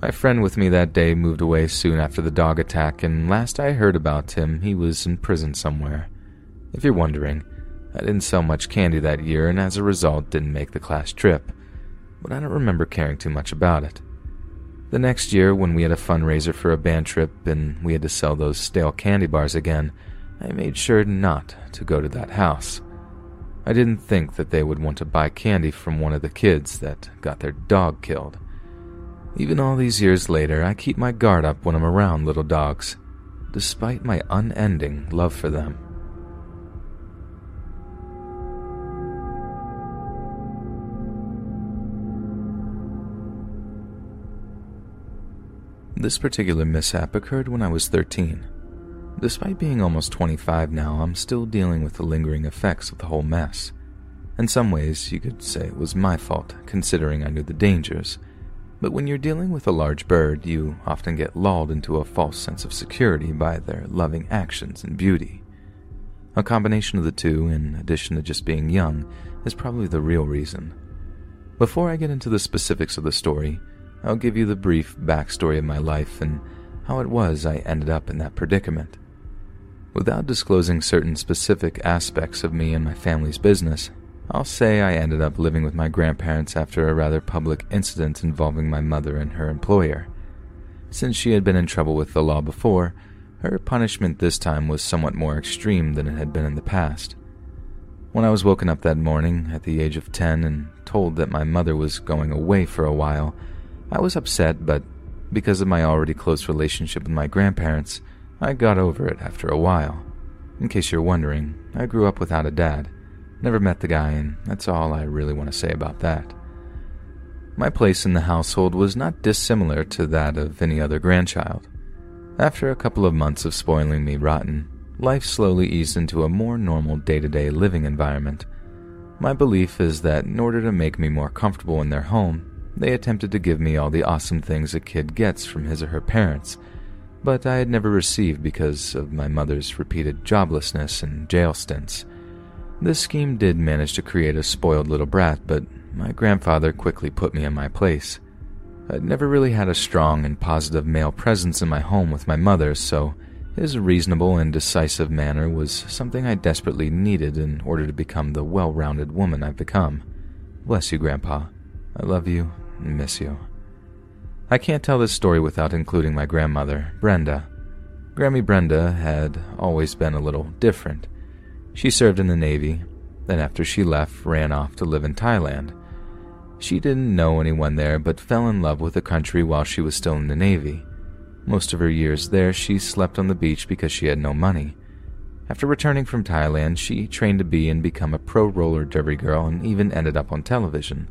My friend with me that day moved away soon after the dog attack, and last I heard about him, he was in prison somewhere. If you're wondering, I didn't sell much candy that year and as a result didn't make the class trip, but I don't remember caring too much about it. The next year, when we had a fundraiser for a band trip and we had to sell those stale candy bars again, I made sure not to go to that house. I didn't think that they would want to buy candy from one of the kids that got their dog killed. Even all these years later, I keep my guard up when I'm around little dogs, despite my unending love for them. This particular mishap occurred when I was 13. Despite being almost 25 now, I'm still dealing with the lingering effects of the whole mess. In some ways, you could say it was my fault, considering I knew the dangers. But when you're dealing with a large bird, you often get lulled into a false sense of security by their loving actions and beauty. A combination of the two, in addition to just being young, is probably the real reason. Before I get into the specifics of the story, I'll give you the brief backstory of my life and how it was I ended up in that predicament. Without disclosing certain specific aspects of me and my family's business, I'll say I ended up living with my grandparents after a rather public incident involving my mother and her employer. Since she had been in trouble with the law before, her punishment this time was somewhat more extreme than it had been in the past. When I was woken up that morning at the age of 10 and told that my mother was going away for a while, I was upset, but because of my already close relationship with my grandparents, I got over it after a while. In case you're wondering, I grew up without a dad. Never met the guy, and that's all I really want to say about that. My place in the household was not dissimilar to that of any other grandchild. After a couple of months of spoiling me rotten, life slowly eased into a more normal day to day living environment. My belief is that in order to make me more comfortable in their home, they attempted to give me all the awesome things a kid gets from his or her parents, but I had never received because of my mother's repeated joblessness and jail stints. This scheme did manage to create a spoiled little brat, but my grandfather quickly put me in my place. I'd never really had a strong and positive male presence in my home with my mother, so his reasonable and decisive manner was something I desperately needed in order to become the well rounded woman I've become. Bless you, Grandpa. I love you and miss you. I can't tell this story without including my grandmother, Brenda. Grammy Brenda had always been a little different. She served in the Navy, then after she left, ran off to live in Thailand. She didn't know anyone there, but fell in love with the country while she was still in the Navy. Most of her years there, she slept on the beach because she had no money. After returning from Thailand, she trained to be and become a pro roller derby girl and even ended up on television.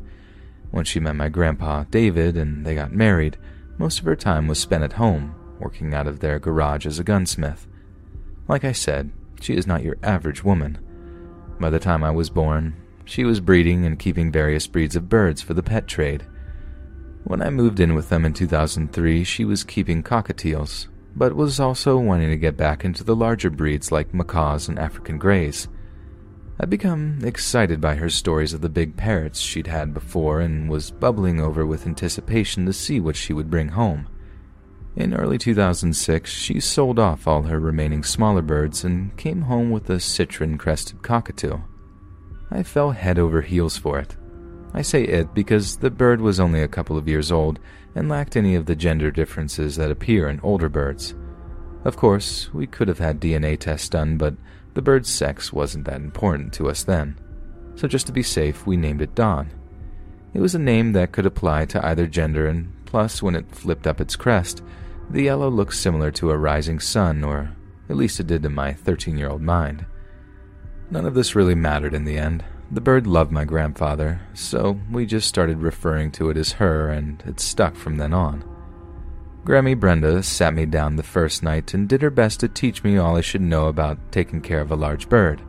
When she met my grandpa, David, and they got married, most of her time was spent at home, working out of their garage as a gunsmith. Like I said, she is not your average woman. By the time I was born, she was breeding and keeping various breeds of birds for the pet trade. When I moved in with them in 2003, she was keeping cockatiels, but was also wanting to get back into the larger breeds like macaws and African greys. I'd become excited by her stories of the big parrots she'd had before and was bubbling over with anticipation to see what she would bring home. In early 2006, she sold off all her remaining smaller birds and came home with a citron crested cockatoo. I fell head over heels for it. I say it because the bird was only a couple of years old and lacked any of the gender differences that appear in older birds. Of course, we could have had DNA tests done, but the bird's sex wasn't that important to us then. So just to be safe, we named it Dawn. It was a name that could apply to either gender, and plus, when it flipped up its crest, the yellow looked similar to a rising sun, or at least it did to my 13 year old mind. None of this really mattered in the end. The bird loved my grandfather, so we just started referring to it as her, and it stuck from then on. Grammy Brenda sat me down the first night and did her best to teach me all I should know about taking care of a large bird.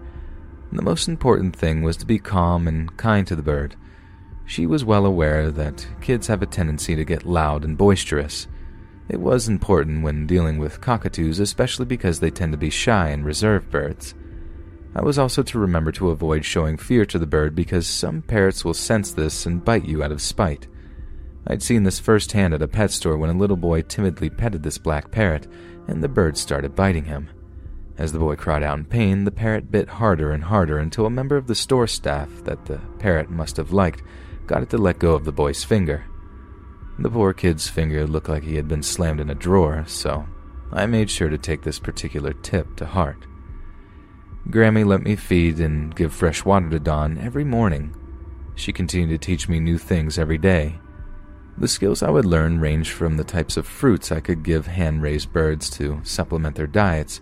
The most important thing was to be calm and kind to the bird. She was well aware that kids have a tendency to get loud and boisterous. It was important when dealing with cockatoos, especially because they tend to be shy and reserved birds. I was also to remember to avoid showing fear to the bird because some parrots will sense this and bite you out of spite. I'd seen this firsthand at a pet store when a little boy timidly petted this black parrot, and the bird started biting him. As the boy cried out in pain, the parrot bit harder and harder until a member of the store staff that the parrot must have liked got it to let go of the boy's finger. The poor kid's finger looked like he had been slammed in a drawer, so I made sure to take this particular tip to heart. Grammy let me feed and give fresh water to Dawn every morning. She continued to teach me new things every day. The skills I would learn ranged from the types of fruits I could give hand raised birds to supplement their diets,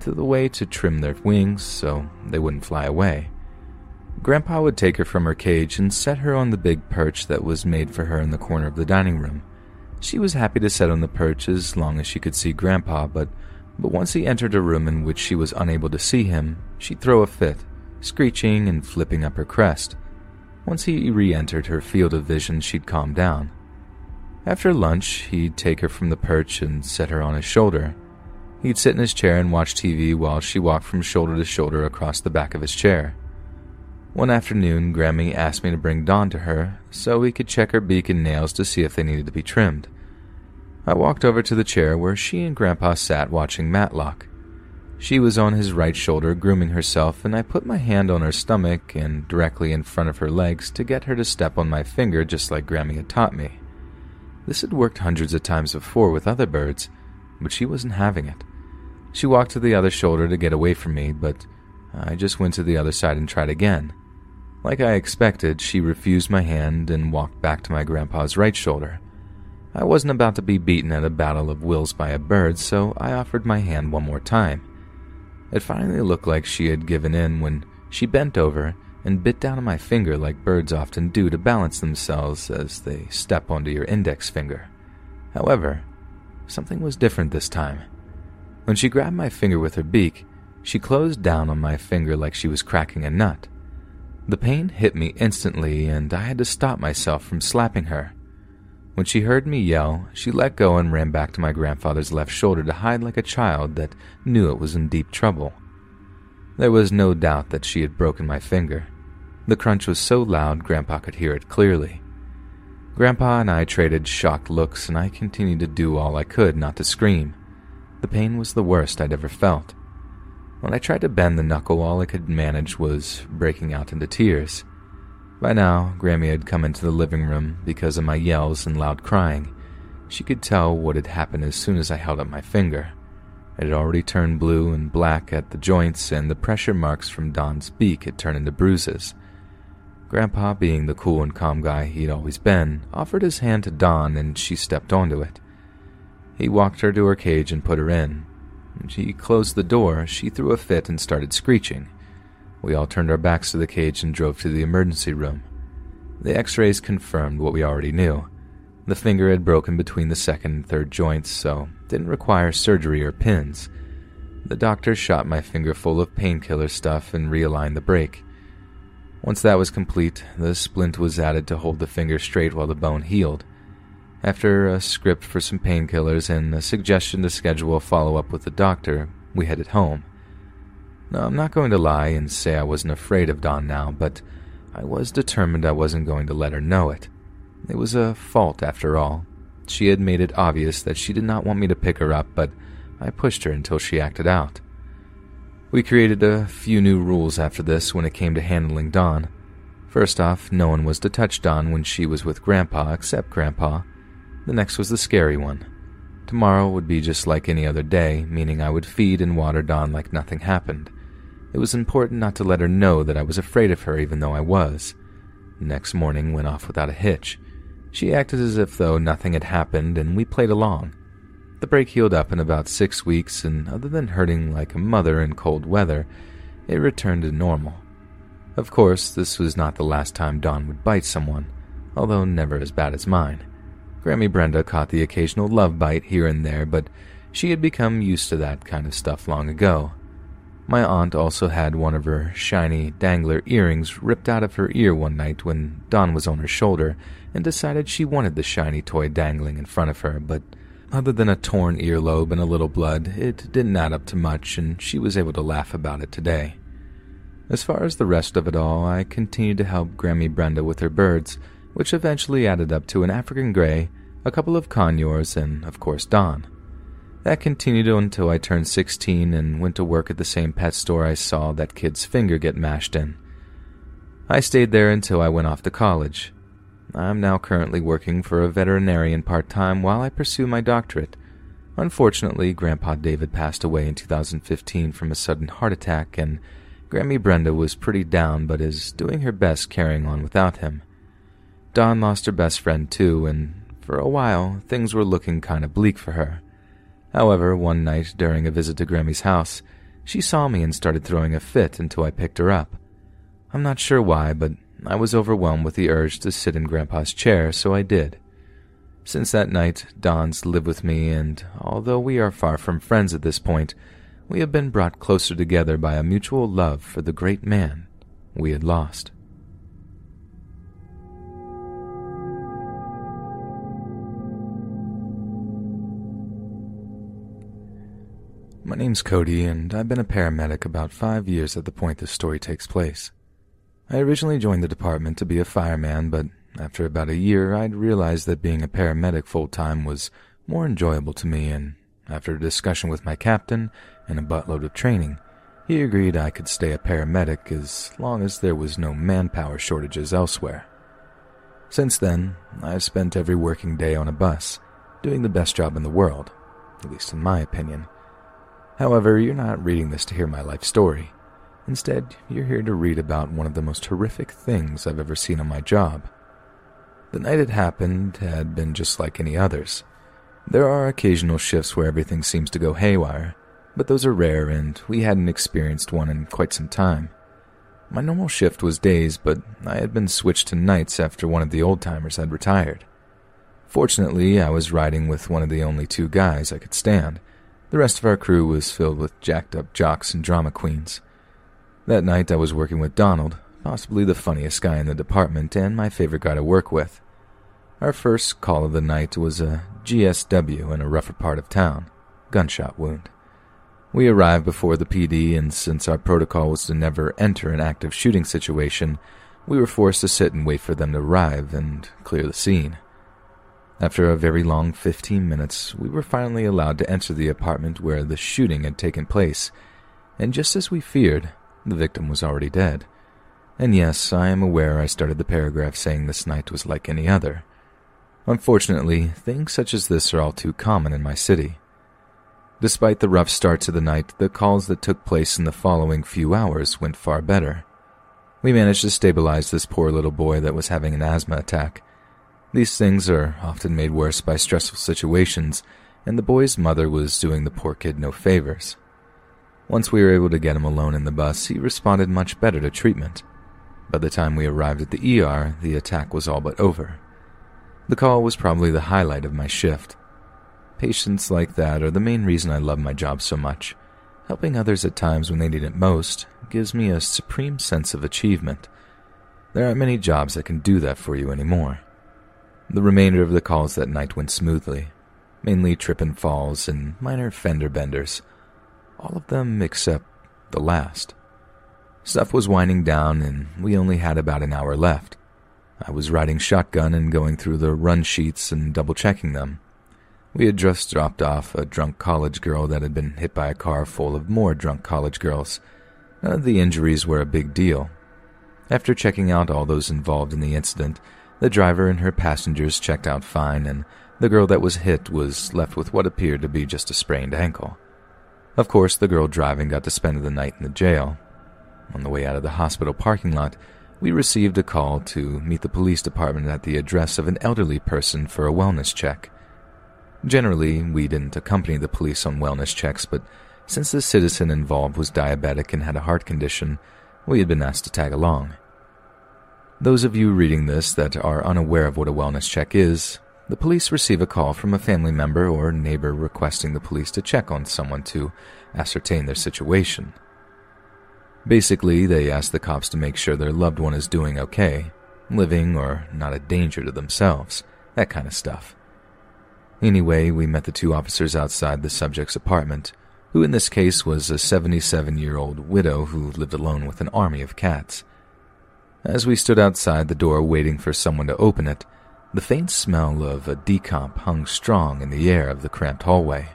to the way to trim their wings so they wouldn't fly away. Grandpa would take her from her cage and set her on the big perch that was made for her in the corner of the dining room. She was happy to sit on the perch as long as she could see Grandpa, but but once he entered a room in which she was unable to see him, she'd throw a fit, screeching and flipping up her crest. Once he re entered her field of vision, she'd calm down. After lunch, he'd take her from the perch and set her on his shoulder. He'd sit in his chair and watch TV while she walked from shoulder to shoulder across the back of his chair. One afternoon, Grammy asked me to bring Dawn to her so we could check her beak and nails to see if they needed to be trimmed. I walked over to the chair where she and Grandpa sat watching Matlock. She was on his right shoulder grooming herself, and I put my hand on her stomach and directly in front of her legs to get her to step on my finger just like Grammy had taught me. This had worked hundreds of times before with other birds, but she wasn't having it. She walked to the other shoulder to get away from me, but I just went to the other side and tried again. Like I expected, she refused my hand and walked back to my grandpa's right shoulder. I wasn't about to be beaten at a battle of wills by a bird, so I offered my hand one more time. It finally looked like she had given in when she bent over and bit down on my finger like birds often do to balance themselves as they step onto your index finger. However, something was different this time. When she grabbed my finger with her beak, she closed down on my finger like she was cracking a nut. The pain hit me instantly, and I had to stop myself from slapping her. When she heard me yell, she let go and ran back to my grandfather's left shoulder to hide like a child that knew it was in deep trouble. There was no doubt that she had broken my finger. The crunch was so loud Grandpa could hear it clearly. Grandpa and I traded shocked looks, and I continued to do all I could not to scream. The pain was the worst I'd ever felt. When I tried to bend the knuckle, all I could manage was breaking out into tears. By now, Grammy had come into the living room because of my yells and loud crying. She could tell what had happened as soon as I held up my finger. It had already turned blue and black at the joints, and the pressure marks from Dawn's beak had turned into bruises. Grandpa, being the cool and calm guy he'd always been, offered his hand to Dawn and she stepped onto it. He walked her to her cage and put her in. When she closed the door, she threw a fit and started screeching. We all turned our backs to the cage and drove to the emergency room. The x rays confirmed what we already knew. The finger had broken between the second and third joints, so didn't require surgery or pins. The doctor shot my finger full of painkiller stuff and realigned the break. Once that was complete, the splint was added to hold the finger straight while the bone healed. After a script for some painkillers and a suggestion to schedule a follow up with the doctor, we headed home. Now, I'm not going to lie and say I wasn't afraid of Dawn now, but I was determined I wasn't going to let her know it. It was a fault, after all. She had made it obvious that she did not want me to pick her up, but I pushed her until she acted out. We created a few new rules after this when it came to handling Dawn. First off, no one was to touch Dawn when she was with Grandpa except Grandpa. The next was the scary one. Tomorrow would be just like any other day, meaning I would feed and water Dawn like nothing happened. It was important not to let her know that I was afraid of her, even though I was. Next morning went off without a hitch. She acted as if though nothing had happened, and we played along. The break healed up in about six weeks, and other than hurting like a mother in cold weather, it returned to normal. Of course, this was not the last time Dawn would bite someone, although never as bad as mine. Grammy Brenda caught the occasional love bite here and there, but she had become used to that kind of stuff long ago. My aunt also had one of her shiny dangler earrings ripped out of her ear one night when Dawn was on her shoulder and decided she wanted the shiny toy dangling in front of her, but other than a torn earlobe and a little blood, it didn't add up to much, and she was able to laugh about it today. As far as the rest of it all, I continued to help Grammy Brenda with her birds, which eventually added up to an African gray, a couple of conures, and, of course, Dawn. That continued until I turned 16 and went to work at the same pet store I saw that kid's finger get mashed in. I stayed there until I went off to college. I'm now currently working for a veterinarian part time while I pursue my doctorate. Unfortunately, Grandpa David passed away in 2015 from a sudden heart attack, and Grammy Brenda was pretty down but is doing her best carrying on without him. Dawn lost her best friend too, and for a while things were looking kind of bleak for her. However, one night during a visit to Grammy's house, she saw me and started throwing a fit until I picked her up. I'm not sure why, but I was overwhelmed with the urge to sit in Grandpa's chair, so I did. Since that night, Dawn's lived with me, and although we are far from friends at this point, we have been brought closer together by a mutual love for the great man we had lost. My name's Cody, and I've been a paramedic about five years at the point this story takes place. I originally joined the department to be a fireman, but after about a year, I'd realized that being a paramedic full time was more enjoyable to me, and after a discussion with my captain and a buttload of training, he agreed I could stay a paramedic as long as there was no manpower shortages elsewhere. Since then, I've spent every working day on a bus, doing the best job in the world, at least in my opinion. However, you're not reading this to hear my life story. Instead, you're here to read about one of the most horrific things I've ever seen on my job. The night it happened had been just like any others. There are occasional shifts where everything seems to go haywire, but those are rare and we hadn't experienced one in quite some time. My normal shift was days, but I had been switched to nights after one of the old timers had retired. Fortunately, I was riding with one of the only two guys I could stand. The rest of our crew was filled with jacked up jocks and drama queens. That night I was working with Donald, possibly the funniest guy in the department and my favorite guy to work with. Our first call of the night was a GSW in a rougher part of town, gunshot wound. We arrived before the PD, and since our protocol was to never enter an active shooting situation, We were forced to sit and wait for them to arrive and clear the scene. After a very long 15 minutes, we were finally allowed to enter the apartment where the shooting had taken place, and just as we feared, the victim was already dead. And yes, I am aware I started the paragraph saying this night was like any other. Unfortunately, things such as this are all too common in my city. Despite the rough start to the night, the calls that took place in the following few hours went far better. We managed to stabilize this poor little boy that was having an asthma attack. These things are often made worse by stressful situations, and the boy's mother was doing the poor kid no favors. Once we were able to get him alone in the bus, he responded much better to treatment. By the time we arrived at the ER, the attack was all but over. The call was probably the highlight of my shift. Patients like that are the main reason I love my job so much. Helping others at times when they need it most gives me a supreme sense of achievement. There aren't many jobs that can do that for you anymore. The remainder of the calls that night went smoothly, mainly trip and falls and minor fender benders. All of them except the last. Stuff was winding down, and we only had about an hour left. I was riding shotgun and going through the run sheets and double checking them. We had just dropped off a drunk college girl that had been hit by a car full of more drunk college girls. None of the injuries were a big deal. After checking out all those involved in the incident, the driver and her passengers checked out fine, and the girl that was hit was left with what appeared to be just a sprained ankle. Of course, the girl driving got to spend the night in the jail. On the way out of the hospital parking lot, we received a call to meet the police department at the address of an elderly person for a wellness check. Generally, we didn't accompany the police on wellness checks, but since the citizen involved was diabetic and had a heart condition, we had been asked to tag along. Those of you reading this that are unaware of what a wellness check is, the police receive a call from a family member or neighbor requesting the police to check on someone to ascertain their situation. Basically, they ask the cops to make sure their loved one is doing okay, living or not a danger to themselves, that kind of stuff. Anyway, we met the two officers outside the subject's apartment, who in this case was a 77 year old widow who lived alone with an army of cats. As we stood outside the door waiting for someone to open it, the faint smell of a decomp hung strong in the air of the cramped hallway.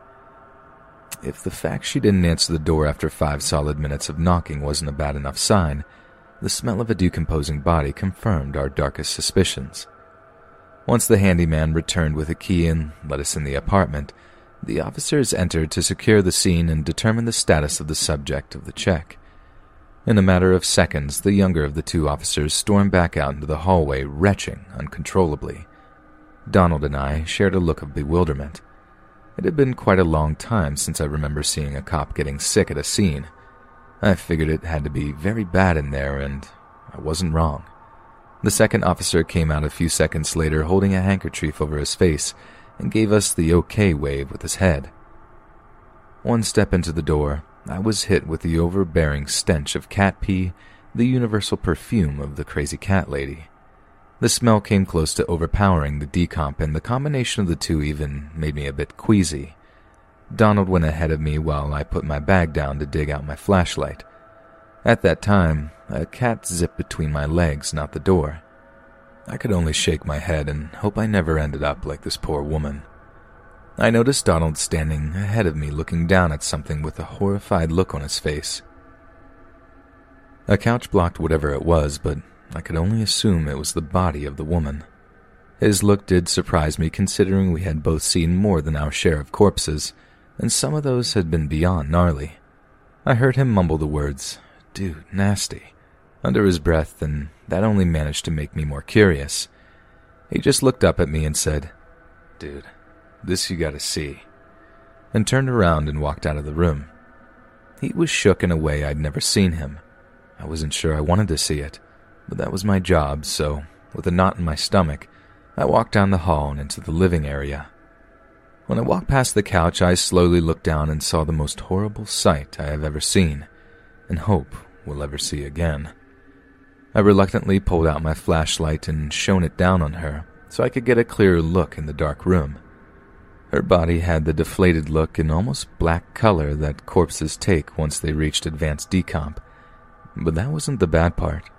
If the fact she didn't answer the door after five solid minutes of knocking wasn't a bad enough sign, the smell of a decomposing body confirmed our darkest suspicions. Once the handyman returned with a key and let us in the apartment, the officers entered to secure the scene and determine the status of the subject of the check. In a matter of seconds, the younger of the two officers stormed back out into the hallway, retching uncontrollably. Donald and I shared a look of bewilderment. It had been quite a long time since I remember seeing a cop getting sick at a scene. I figured it had to be very bad in there, and I wasn't wrong. The second officer came out a few seconds later holding a handkerchief over his face and gave us the okay wave with his head. One step into the door, I was hit with the overbearing stench of cat pee, the universal perfume of the crazy cat lady. The smell came close to overpowering the decomp, and the combination of the two even made me a bit queasy. Donald went ahead of me while I put my bag down to dig out my flashlight. At that time, a cat zipped between my legs, not the door. I could only shake my head and hope I never ended up like this poor woman. I noticed Donald standing ahead of me looking down at something with a horrified look on his face. A couch blocked whatever it was, but I could only assume it was the body of the woman. His look did surprise me considering we had both seen more than our share of corpses, and some of those had been beyond gnarly. I heard him mumble the words, dude, nasty, under his breath, and that only managed to make me more curious. He just looked up at me and said, Dude, this you gotta see, and turned around and walked out of the room. He was shook in a way I'd never seen him. I wasn't sure I wanted to see it but that was my job, so, with a knot in my stomach, I walked down the hall and into the living area. When I walked past the couch, I slowly looked down and saw the most horrible sight I have ever seen, and hope will ever see again. I reluctantly pulled out my flashlight and shone it down on her so I could get a clearer look in the dark room. Her body had the deflated look and almost black color that corpses take once they reached advanced decomp. But that wasn't the bad part.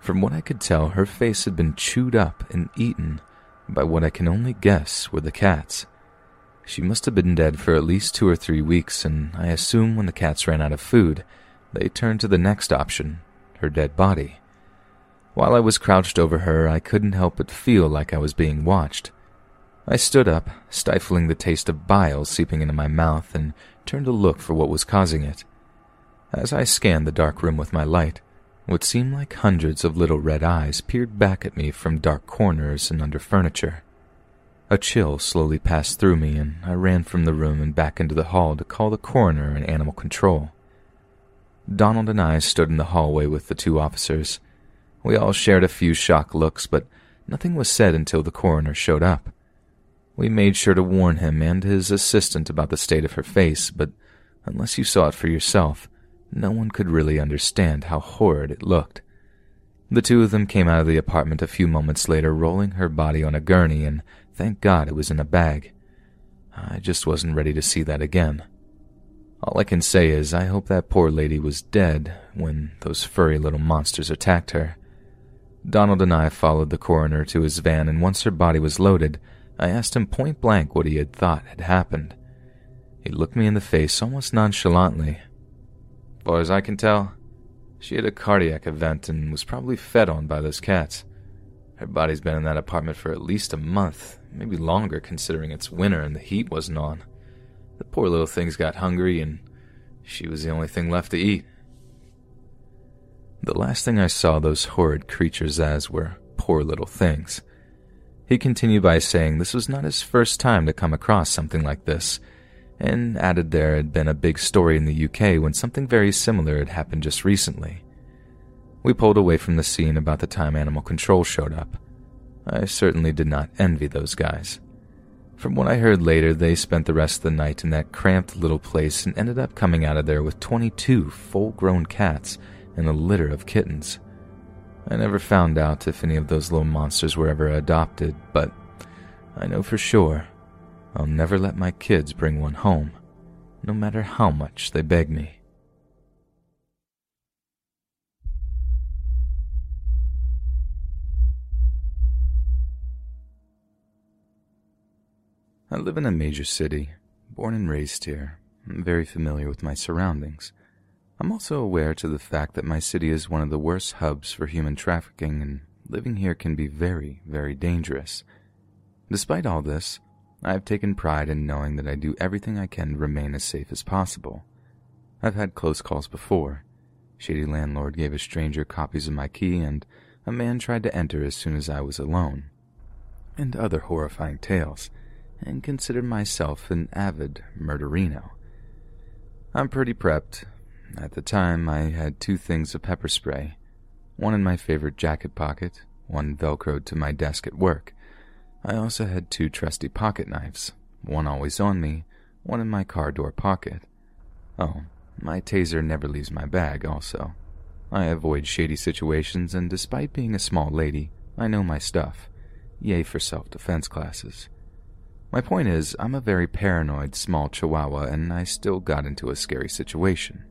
From what I could tell, her face had been chewed up and eaten by what I can only guess were the cats. She must have been dead for at least two or three weeks, and I assume when the cats ran out of food, they turned to the next option her dead body. While I was crouched over her, I couldn't help but feel like I was being watched. I stood up, stifling the taste of bile seeping into my mouth, and turned to look for what was causing it. As I scanned the dark room with my light, what seemed like hundreds of little red eyes peered back at me from dark corners and under furniture. A chill slowly passed through me, and I ran from the room and back into the hall to call the coroner and animal control. Donald and I stood in the hallway with the two officers. We all shared a few shocked looks, but nothing was said until the coroner showed up. We made sure to warn him and his assistant about the state of her face, but unless you saw it for yourself, no one could really understand how horrid it looked. The two of them came out of the apartment a few moments later, rolling her body on a gurney, and thank God it was in a bag. I just wasn't ready to see that again. All I can say is I hope that poor lady was dead when those furry little monsters attacked her. Donald and I followed the coroner to his van, and once her body was loaded, I asked him point blank what he had thought had happened. He looked me in the face almost nonchalantly, far as I can tell, she had a cardiac event and was probably fed on by those cats. Her body's been in that apartment for at least a month, maybe longer considering it's winter and the heat wasn't on. The poor little things got hungry and she was the only thing left to eat. The last thing I saw those horrid creatures as were poor little things. He continued by saying this was not his first time to come across something like this, and added there had been a big story in the UK when something very similar had happened just recently. We pulled away from the scene about the time Animal Control showed up. I certainly did not envy those guys. From what I heard later, they spent the rest of the night in that cramped little place and ended up coming out of there with 22 full grown cats and a litter of kittens. I never found out if any of those little monsters were ever adopted, but I know for sure I'll never let my kids bring one home, no matter how much they beg me. I live in a major city, born and raised here. I'm very familiar with my surroundings. I'm also aware to the fact that my city is one of the worst hubs for human trafficking, and living here can be very, very dangerous. Despite all this, I have taken pride in knowing that I do everything I can to remain as safe as possible. I've had close calls before. Shady landlord gave a stranger copies of my key, and a man tried to enter as soon as I was alone. And other horrifying tales, and considered myself an avid murderino. I'm pretty prepped. At the time, I had two things of pepper spray, one in my favorite jacket pocket, one velcroed to my desk at work, I also had two trusty pocket knives, one always on me, one in my car door pocket. Oh, my taser never leaves my bag, also. I avoid shady situations, and despite being a small lady, I know my stuff. Yay for self defense classes. My point is, I'm a very paranoid small chihuahua, and I still got into a scary situation.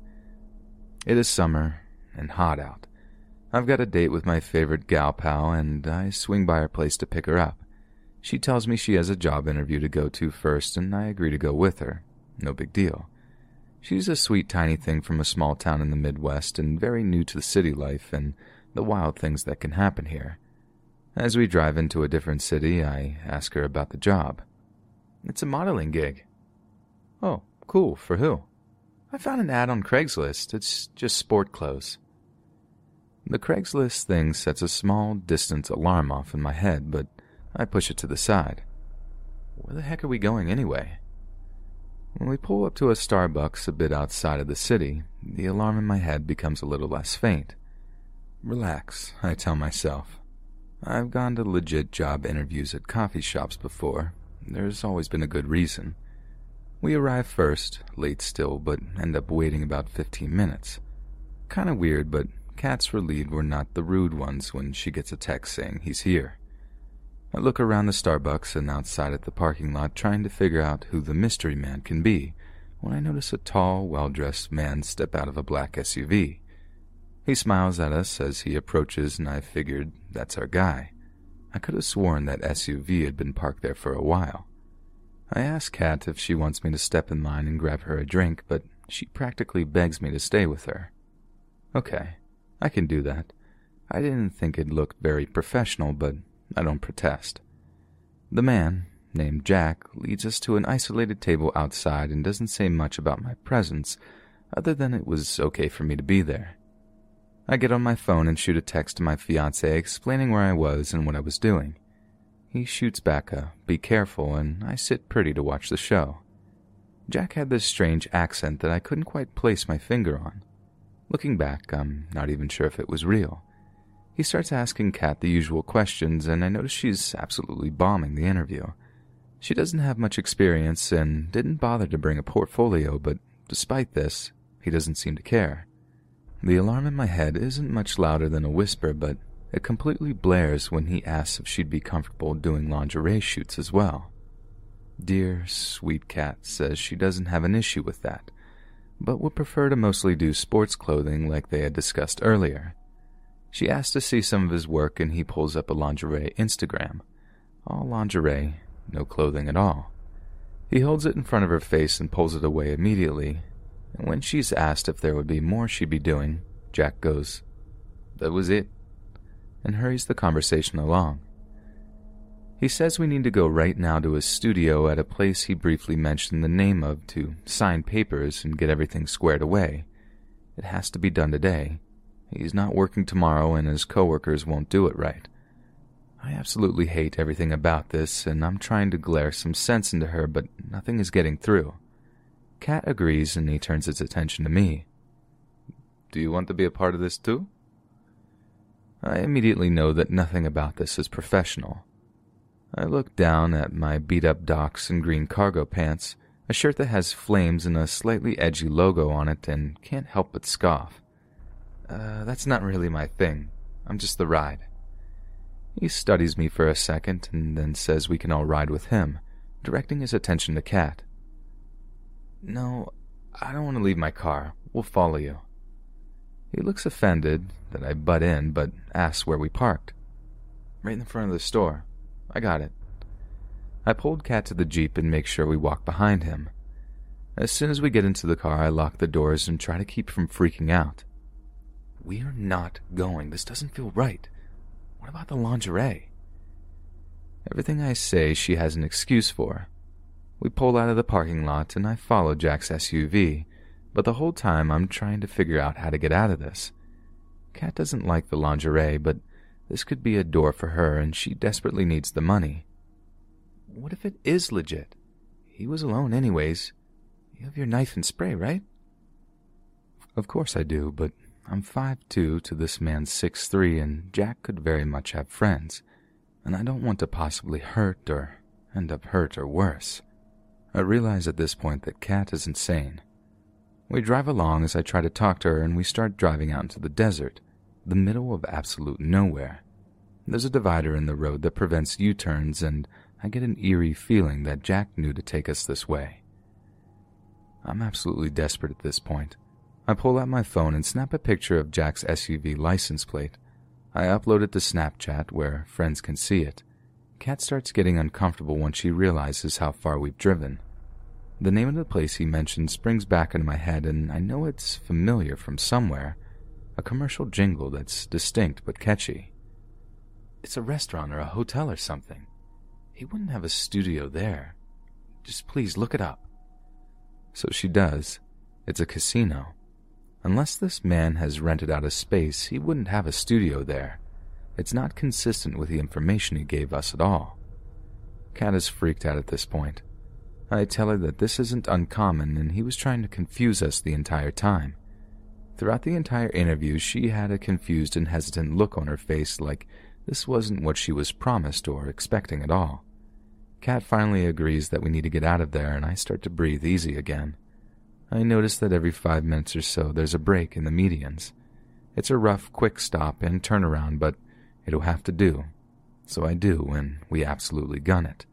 It is summer and hot out. I've got a date with my favorite gal pal, and I swing by her place to pick her up. She tells me she has a job interview to go to first, and I agree to go with her. No big deal. She's a sweet tiny thing from a small town in the Midwest and very new to the city life and the wild things that can happen here. As we drive into a different city, I ask her about the job. It's a modeling gig. Oh, cool. For who? I found an ad on Craigslist. It's just sport clothes. The Craigslist thing sets a small distance alarm off in my head, but I push it to the side. Where the heck are we going anyway? When we pull up to a Starbucks a bit outside of the city, the alarm in my head becomes a little less faint. Relax, I tell myself. I've gone to legit job interviews at coffee shops before. There's always been a good reason. We arrive first, late still, but end up waiting about 15 minutes. Kinda weird, but Kat's relieved we're not the rude ones when she gets a text saying he's here. I look around the Starbucks and outside at the parking lot trying to figure out who the mystery man can be when I notice a tall, well dressed man step out of a black SUV. He smiles at us as he approaches, and I figured that's our guy. I could have sworn that SUV had been parked there for a while. I ask Kat if she wants me to step in line and grab her a drink, but she practically begs me to stay with her. Okay, I can do that. I didn't think it looked very professional, but I don't protest. The man, named Jack, leads us to an isolated table outside and doesn't say much about my presence, other than it was okay for me to be there. I get on my phone and shoot a text to my fiance explaining where I was and what I was doing. He shoots back a be careful, and I sit pretty to watch the show. Jack had this strange accent that I couldn't quite place my finger on. Looking back, I'm not even sure if it was real. He starts asking Kat the usual questions, and I notice she's absolutely bombing the interview. She doesn't have much experience and didn't bother to bring a portfolio, but despite this, he doesn't seem to care. The alarm in my head isn't much louder than a whisper, but it completely blares when he asks if she'd be comfortable doing lingerie shoots as well. Dear, sweet Kat says she doesn't have an issue with that, but would prefer to mostly do sports clothing like they had discussed earlier. She asks to see some of his work and he pulls up a lingerie Instagram. All lingerie, no clothing at all. He holds it in front of her face and pulls it away immediately. And when she's asked if there would be more she'd be doing, Jack goes, That was it, and hurries the conversation along. He says we need to go right now to his studio at a place he briefly mentioned the name of to sign papers and get everything squared away. It has to be done today, He's not working tomorrow, and his coworkers won't do it right. I absolutely hate everything about this, and I'm trying to glare some sense into her, but nothing is getting through. Kat agrees, and he turns his attention to me. Do you want to be a part of this too? I immediately know that nothing about this is professional. I look down at my beat up docs and green cargo pants, a shirt that has flames and a slightly edgy logo on it, and can't help but scoff. Uh, that's not really my thing. I'm just the ride. He studies me for a second and then says we can all ride with him, directing his attention to Kat. No, I don't want to leave my car. We'll follow you. He looks offended that I butt in, but asks where we parked. Right in the front of the store. I got it. I pulled Kat to the Jeep and make sure we walk behind him. As soon as we get into the car, I lock the doors and try to keep from freaking out. We are not going. This doesn't feel right. What about the lingerie? Everything I say, she has an excuse for. We pull out of the parking lot and I follow Jack's SUV, but the whole time I'm trying to figure out how to get out of this. Kat doesn't like the lingerie, but this could be a door for her and she desperately needs the money. What if it is legit? He was alone anyways. You have your knife and spray, right? Of course I do, but I'm five two to this man's six three, and Jack could very much have friends, and I don't want to possibly hurt or end up hurt or worse. I realize at this point that Kat is insane. We drive along as I try to talk to her, and we start driving out into the desert, the middle of absolute nowhere. There's a divider in the road that prevents U turns, and I get an eerie feeling that Jack knew to take us this way. I'm absolutely desperate at this point. I pull out my phone and snap a picture of Jack's SUV license plate. I upload it to Snapchat where friends can see it. Kat starts getting uncomfortable when she realizes how far we've driven. The name of the place he mentioned springs back into my head, and I know it's familiar from somewhere. A commercial jingle that's distinct but catchy. It's a restaurant or a hotel or something. He wouldn't have a studio there. Just please look it up. So she does. It's a casino. Unless this man has rented out a space, he wouldn't have a studio there. It's not consistent with the information he gave us at all. Kat is freaked out at this point. I tell her that this isn't uncommon and he was trying to confuse us the entire time. Throughout the entire interview, she had a confused and hesitant look on her face like this wasn't what she was promised or expecting at all. Kat finally agrees that we need to get out of there and I start to breathe easy again. I notice that every five minutes or so there's a break in the medians. It's a rough, quick stop and turnaround, but it'll have to do. So I do, and we absolutely gun it.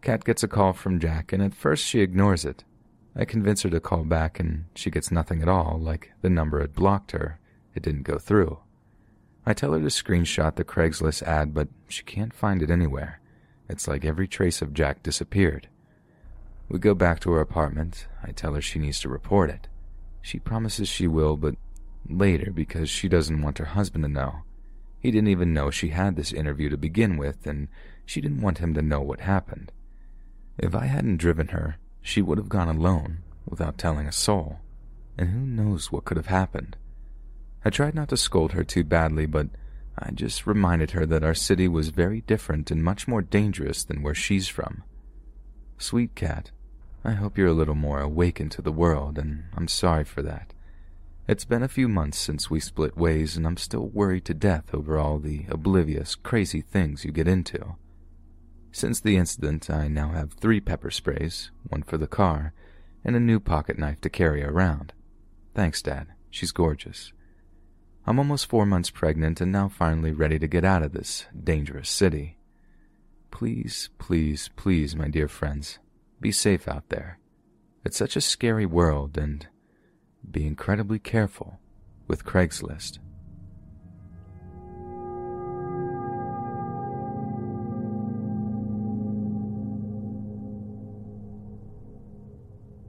Kat gets a call from Jack, and at first she ignores it. I convince her to call back, and she gets nothing at all, like the number had blocked her. It didn't go through. I tell her to screenshot the Craigslist ad, but she can't find it anywhere. It's like every trace of Jack disappeared. We go back to her apartment. I tell her she needs to report it. She promises she will, but later because she doesn't want her husband to know. He didn't even know she had this interview to begin with, and she didn't want him to know what happened. If I hadn't driven her, she would have gone alone, without telling a soul, and who knows what could have happened. I tried not to scold her too badly, but I just reminded her that our city was very different and much more dangerous than where she's from. Sweet Kat, I hope you're a little more awakened to the world, and I'm sorry for that. It's been a few months since we split ways, and I'm still worried to death over all the oblivious, crazy things you get into. Since the incident, I now have three pepper sprays, one for the car, and a new pocket knife to carry around. Thanks, Dad. She's gorgeous. I'm almost four months pregnant and now finally ready to get out of this dangerous city. Please, please, please, my dear friends, be safe out there. It's such a scary world and be incredibly careful with Craigslist.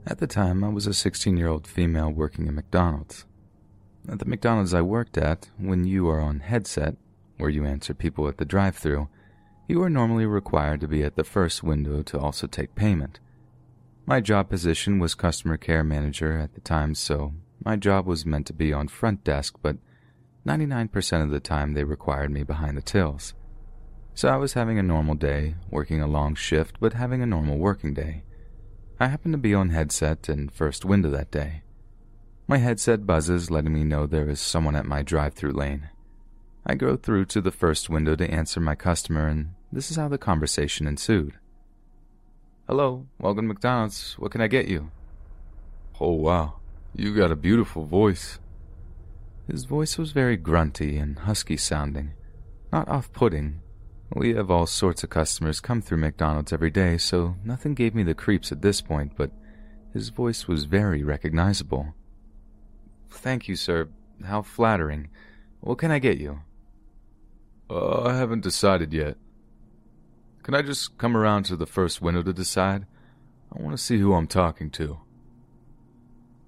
At the time, I was a 16 year old female working at McDonald's. At the McDonald's I worked at, when you are on headset, where you answer people at the drive through, you are normally required to be at the first window to also take payment. My job position was customer care manager at the time, so my job was meant to be on front desk, but 99% of the time they required me behind the tills. So I was having a normal day, working a long shift, but having a normal working day. I happened to be on headset and first window that day. My headset buzzes, letting me know there is someone at my drive through lane. I go through to the first window to answer my customer, and this is how the conversation ensued. Hello, welcome to McDonald's. What can I get you? Oh, wow. You got a beautiful voice. His voice was very grunty and husky sounding, not off putting. We have all sorts of customers come through McDonald's every day, so nothing gave me the creeps at this point, but his voice was very recognizable. Thank you, sir. How flattering. What can I get you? Uh, I haven't decided yet. Can I just come around to the first window to decide? I want to see who I'm talking to.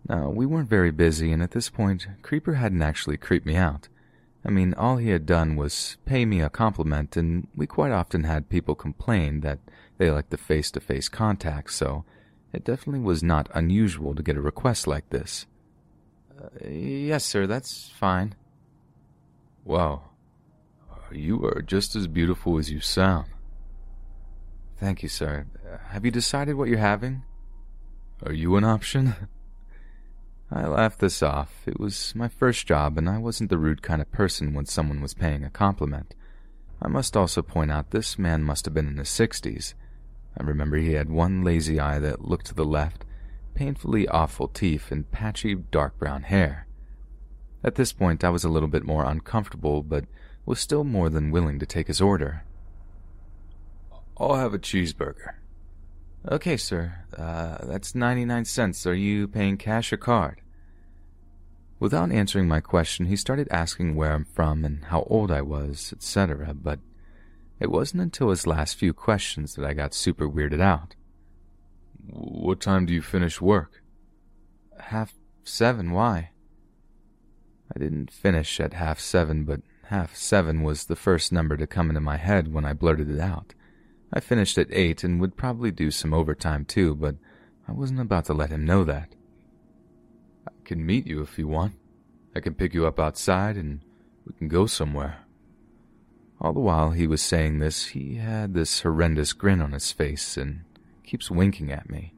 Now, we weren't very busy, and at this point, Creeper hadn't actually creeped me out. I mean, all he had done was pay me a compliment, and we quite often had people complain that they liked the face to face contact, so it definitely was not unusual to get a request like this. Uh, yes, sir, that's fine. Wow. You are just as beautiful as you sound. Thank you, sir. Have you decided what you're having? Are you an option? I laughed this off. It was my first job, and I wasn't the rude kind of person when someone was paying a compliment. I must also point out this man must have been in his sixties. I remember he had one lazy eye that looked to the left, painfully awful teeth, and patchy dark brown hair. At this point, I was a little bit more uncomfortable, but was still more than willing to take his order. I'll have a cheeseburger. Okay, sir. Uh, that's 99 cents. Are you paying cash or card? Without answering my question, he started asking where I'm from and how old I was, etc., but it wasn't until his last few questions that I got super weirded out. What time do you finish work? Half seven, why? I didn't finish at half seven, but half seven was the first number to come into my head when I blurted it out. I finished at 8 and would probably do some overtime too, but I wasn't about to let him know that. Can meet you if you want. I can pick you up outside and we can go somewhere. All the while he was saying this, he had this horrendous grin on his face and keeps winking at me.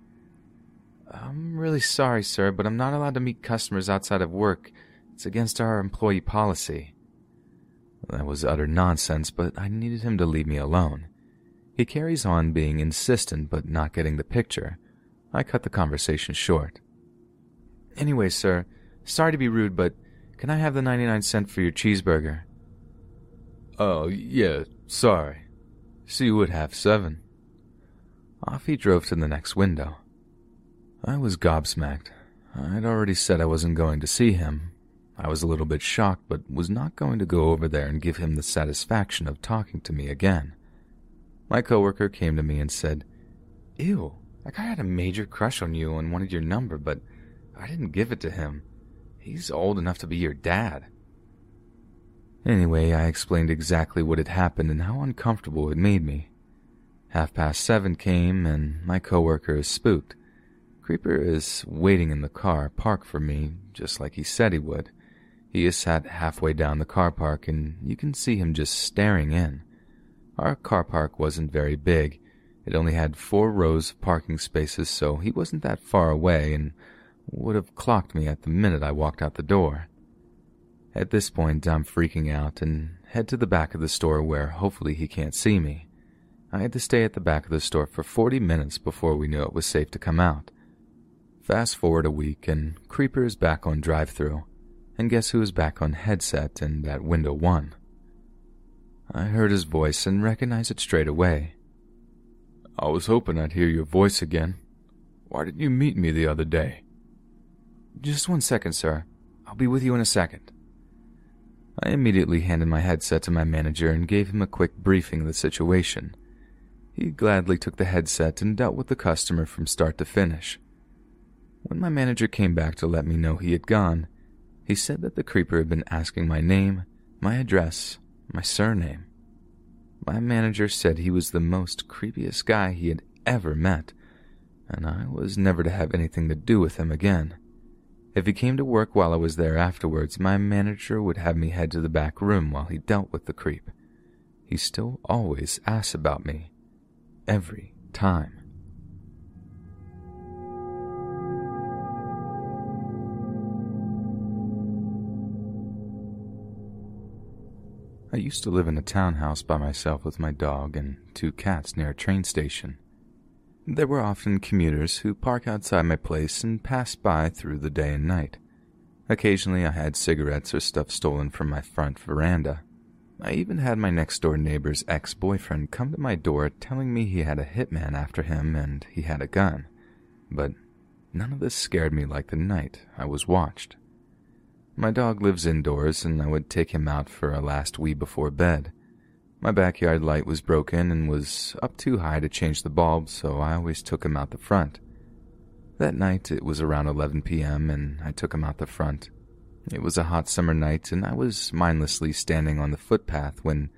I'm really sorry, sir, but I'm not allowed to meet customers outside of work. It's against our employee policy. That was utter nonsense, but I needed him to leave me alone. He carries on being insistent but not getting the picture. I cut the conversation short. Anyway, sir, sorry to be rude, but can I have the 99 cent for your cheeseburger? Oh, yeah, sorry. So you would have seven. Off he drove to the next window. I was gobsmacked. I'd already said I wasn't going to see him. I was a little bit shocked, but was not going to go over there and give him the satisfaction of talking to me again. My coworker came to me and said, Ew, that guy had a major crush on you and wanted your number, but I didn't give it to him. He's old enough to be your dad. Anyway, I explained exactly what had happened and how uncomfortable it made me. Half past seven came, and my coworker is spooked. Creeper is waiting in the car parked for me, just like he said he would. He is sat halfway down the car park, and you can see him just staring in. Our car park wasn't very big. It only had four rows of parking spaces, so he wasn't that far away and would have clocked me at the minute I walked out the door. At this point, I'm freaking out and head to the back of the store where hopefully he can't see me. I had to stay at the back of the store for 40 minutes before we knew it was safe to come out. Fast forward a week, and Creeper is back on drive through. And guess who is back on headset and at window one? I heard his voice and recognized it straight away. I was hoping I'd hear your voice again. Why didn't you meet me the other day? Just one second, sir. I'll be with you in a second. I immediately handed my headset to my manager and gave him a quick briefing of the situation. He gladly took the headset and dealt with the customer from start to finish. When my manager came back to let me know he had gone, he said that the creeper had been asking my name, my address, my surname. My manager said he was the most creepiest guy he had ever met, and I was never to have anything to do with him again. If he came to work while I was there afterwards, my manager would have me head to the back room while he dealt with the creep. He still always asks about me. Every time. I used to live in a townhouse by myself with my dog and two cats near a train station. There were often commuters who park outside my place and pass by through the day and night. Occasionally I had cigarettes or stuff stolen from my front veranda. I even had my next door neighbor's ex boyfriend come to my door telling me he had a hitman after him and he had a gun. But none of this scared me like the night I was watched. My dog lives indoors, and I would take him out for a last wee before bed. My backyard light was broken and was up too high to change the bulb, so I always took him out the front. That night it was around 11 p.m., and I took him out the front. It was a hot summer night, and I was mindlessly standing on the footpath when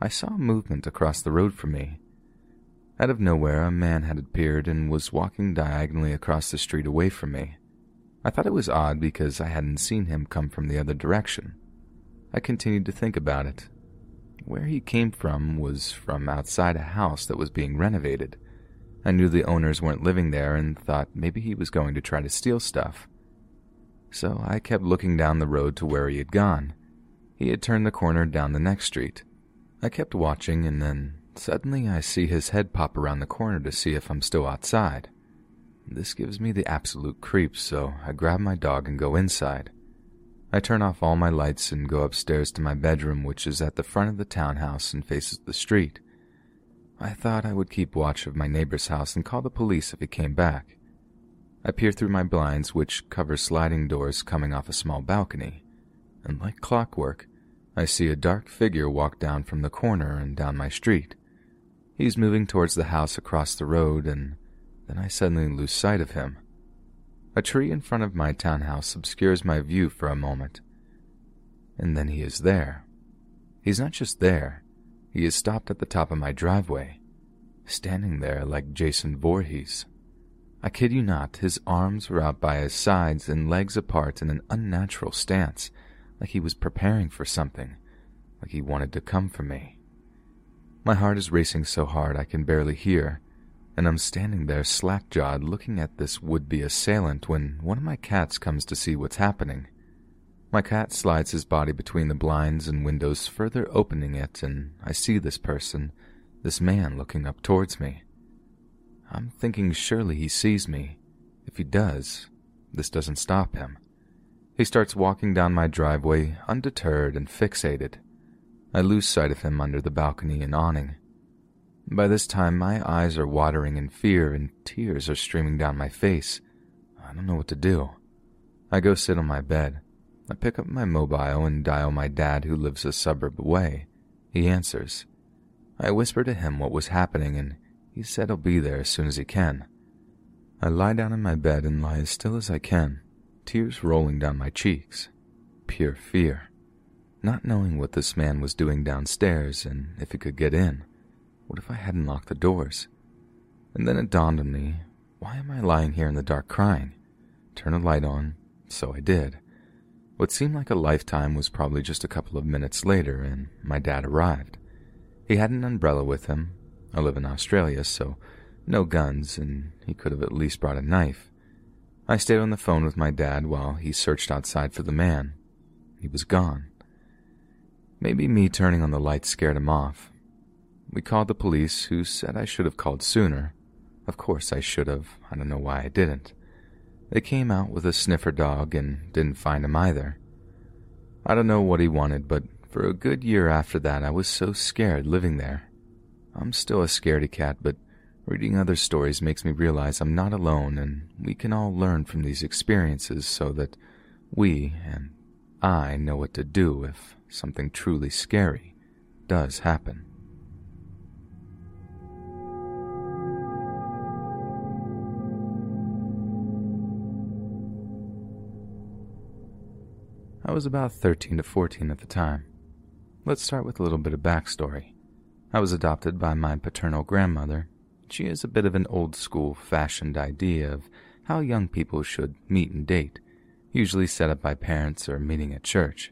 I saw movement across the road from me. Out of nowhere, a man had appeared and was walking diagonally across the street away from me. I thought it was odd because I hadn't seen him come from the other direction. I continued to think about it, where he came from was from outside a house that was being renovated. I knew the owners weren't living there and thought maybe he was going to try to steal stuff. So I kept looking down the road to where he had gone. He had turned the corner down the next street. I kept watching and then suddenly I see his head pop around the corner to see if I'm still outside. This gives me the absolute creeps, so I grab my dog and go inside. I turn off all my lights and go upstairs to my bedroom, which is at the front of the townhouse and faces the street. I thought I would keep watch of my neighbor's house and call the police if he came back. I peer through my blinds, which cover sliding doors coming off a small balcony, and like clockwork, I see a dark figure walk down from the corner and down my street. He's moving towards the house across the road, and then I suddenly lose sight of him. A tree in front of my townhouse obscures my view for a moment. And then he is there. He's not just there, he is stopped at the top of my driveway, standing there like Jason Voorhees. I kid you not, his arms were out by his sides and legs apart in an unnatural stance, like he was preparing for something, like he wanted to come for me. My heart is racing so hard I can barely hear, and I'm standing there slack jawed looking at this would be assailant when one of my cats comes to see what's happening. My cat slides his body between the blinds and windows, further opening it, and I see this person, this man looking up towards me. I'm thinking surely he sees me. If he does, this doesn't stop him. He starts walking down my driveway, undeterred and fixated. I lose sight of him under the balcony and awning. By this time, my eyes are watering in fear and tears are streaming down my face. I don't know what to do. I go sit on my bed. I pick up my mobile and dial my dad, who lives a suburb away. He answers. I whisper to him what was happening, and he said he'll be there as soon as he can. I lie down in my bed and lie as still as I can, tears rolling down my cheeks. Pure fear. Not knowing what this man was doing downstairs and if he could get in. What if I hadn't locked the doors? And then it dawned on me why am I lying here in the dark crying? Turn a light on. So I did. What seemed like a lifetime was probably just a couple of minutes later, and my dad arrived. He had an umbrella with him. I live in Australia, so no guns, and he could have at least brought a knife. I stayed on the phone with my dad while he searched outside for the man. He was gone. Maybe me turning on the light scared him off. We called the police, who said I should have called sooner. Of course I should have. I don't know why I didn't. They came out with a sniffer dog and didn't find him either. I don't know what he wanted, but for a good year after that, I was so scared living there. I'm still a scaredy cat, but reading other stories makes me realize I'm not alone and we can all learn from these experiences so that we and I know what to do if something truly scary does happen. I was about 13 to 14 at the time. Let's start with a little bit of backstory. I was adopted by my paternal grandmother. She has a bit of an old school fashioned idea of how young people should meet and date, usually set up by parents or meeting at church.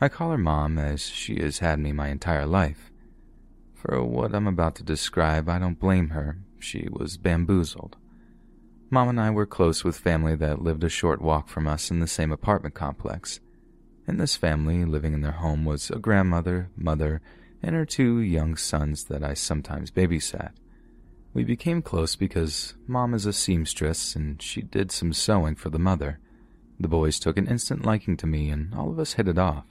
I call her mom as she has had me my entire life. For what I'm about to describe, I don't blame her. She was bamboozled. Mom and I were close with family that lived a short walk from us in the same apartment complex. In this family, living in their home was a grandmother, mother, and her two young sons that I sometimes babysat. We became close because Mom is a seamstress and she did some sewing for the mother. The boys took an instant liking to me and all of us hit it off.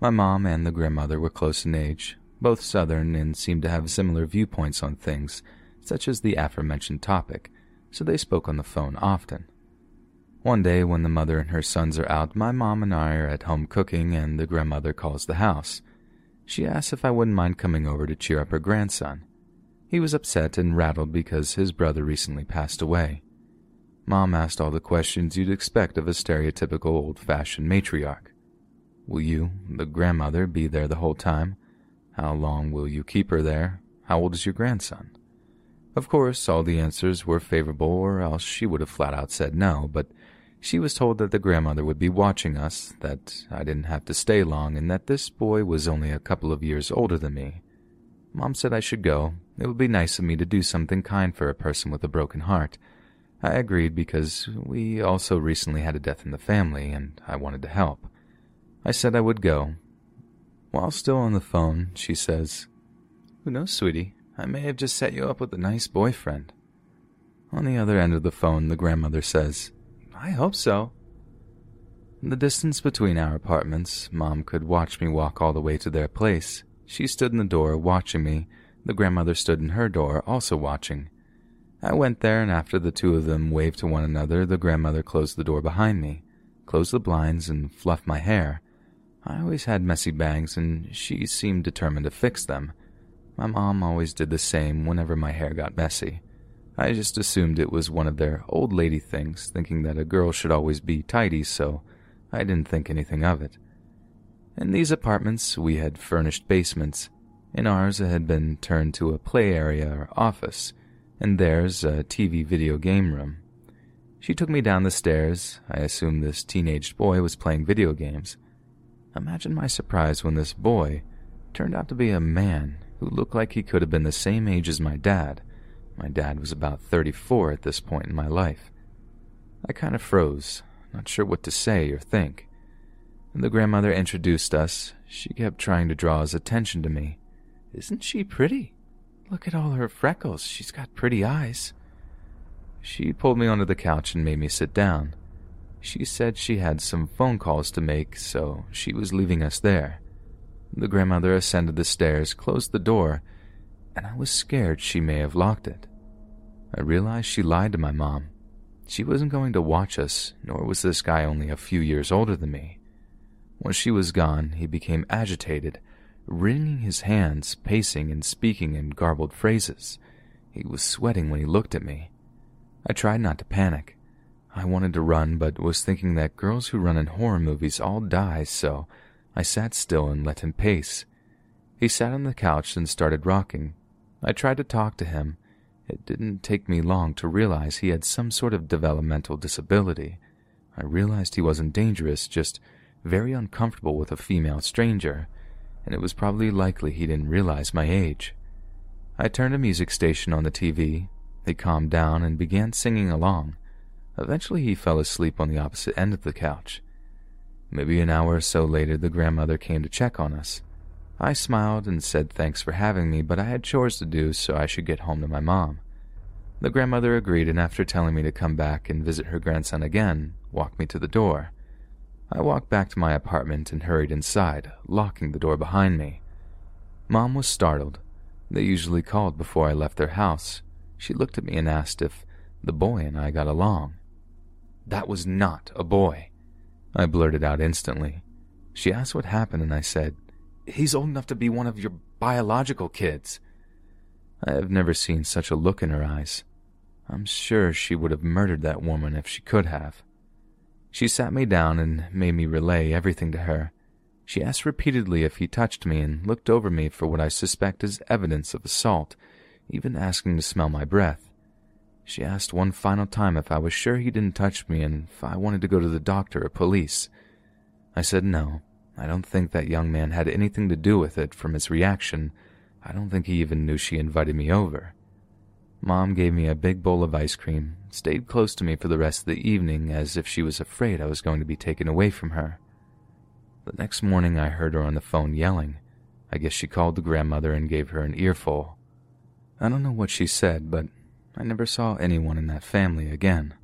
My mom and the grandmother were close in age, both Southern and seemed to have similar viewpoints on things, such as the aforementioned topic, so they spoke on the phone often. One day, when the mother and her sons are out, my mom and I are at home cooking, and the grandmother calls the house. She asks if I wouldn't mind coming over to cheer up her grandson. He was upset and rattled because his brother recently passed away. Mom asked all the questions you'd expect of a stereotypical old fashioned matriarch. Will you, the grandmother, be there the whole time? How long will you keep her there? How old is your grandson? Of course, all the answers were favorable, or else she would have flat out said no, but she was told that the grandmother would be watching us, that I didn't have to stay long, and that this boy was only a couple of years older than me. Mom said I should go. It would be nice of me to do something kind for a person with a broken heart. I agreed because we also recently had a death in the family, and I wanted to help. I said I would go. While still on the phone, she says, Who knows, sweetie? I may have just set you up with a nice boyfriend. On the other end of the phone, the grandmother says, I hope so. The distance between our apartments, Mom could watch me walk all the way to their place. She stood in the door watching me. The grandmother stood in her door, also watching. I went there, and after the two of them waved to one another, the grandmother closed the door behind me, closed the blinds, and fluffed my hair. I always had messy bangs, and she seemed determined to fix them. My mom always did the same whenever my hair got messy. I just assumed it was one of their old lady things, thinking that a girl should always be tidy, so I didn't think anything of it. In these apartments, we had furnished basements. In ours, it had been turned to a play area or office, and theirs a TV video game room. She took me down the stairs. I assumed this teenaged boy was playing video games. Imagine my surprise when this boy turned out to be a man who looked like he could have been the same age as my dad. My dad was about 34 at this point in my life. I kind of froze, not sure what to say or think. When the grandmother introduced us, she kept trying to draw his attention to me. Isn't she pretty? Look at all her freckles. She's got pretty eyes. She pulled me onto the couch and made me sit down. She said she had some phone calls to make, so she was leaving us there. The grandmother ascended the stairs, closed the door, and I was scared she may have locked it. I realized she lied to my mom. She wasn't going to watch us, nor was this guy only a few years older than me. Once she was gone, he became agitated, wringing his hands, pacing and speaking in garbled phrases. He was sweating when he looked at me. I tried not to panic. I wanted to run, but was thinking that girls who run in horror movies all die, so I sat still and let him pace. He sat on the couch and started rocking. I tried to talk to him. It didn't take me long to realize he had some sort of developmental disability. I realized he wasn't dangerous, just very uncomfortable with a female stranger, and it was probably likely he didn't realize my age. I turned a music station on the TV. He calmed down and began singing along. Eventually, he fell asleep on the opposite end of the couch. Maybe an hour or so later, the grandmother came to check on us. I smiled and said thanks for having me, but I had chores to do, so I should get home to my mom. The grandmother agreed, and after telling me to come back and visit her grandson again, walked me to the door. I walked back to my apartment and hurried inside, locking the door behind me. Mom was startled. They usually called before I left their house. She looked at me and asked if the boy and I got along. That was not a boy. I blurted out instantly. She asked what happened, and I said, He's old enough to be one of your biological kids. I have never seen such a look in her eyes. I'm sure she would have murdered that woman if she could have. She sat me down and made me relay everything to her. She asked repeatedly if he touched me and looked over me for what I suspect is evidence of assault, even asking to smell my breath. She asked one final time if I was sure he didn't touch me and if I wanted to go to the doctor or police. I said no. I don't think that young man had anything to do with it from his reaction. I don't think he even knew she invited me over. Mom gave me a big bowl of ice cream, stayed close to me for the rest of the evening as if she was afraid I was going to be taken away from her. The next morning I heard her on the phone yelling. I guess she called the grandmother and gave her an earful. I don't know what she said, but I never saw anyone in that family again.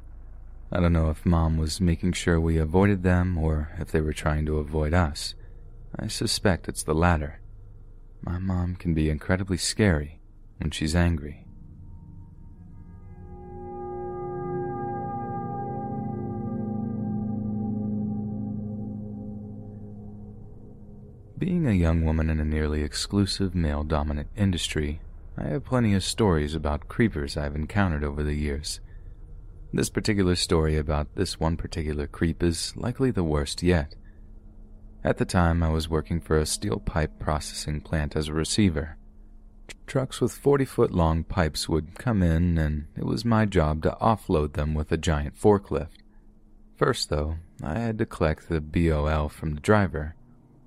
I don't know if Mom was making sure we avoided them or if they were trying to avoid us. I suspect it's the latter. My mom can be incredibly scary when she's angry. Being a young woman in a nearly exclusive male dominant industry, I have plenty of stories about creepers I've encountered over the years. This particular story about this one particular creep is likely the worst yet. At the time, I was working for a steel pipe processing plant as a receiver. Trucks with 40 foot long pipes would come in, and it was my job to offload them with a giant forklift. First, though, I had to collect the BOL from the driver.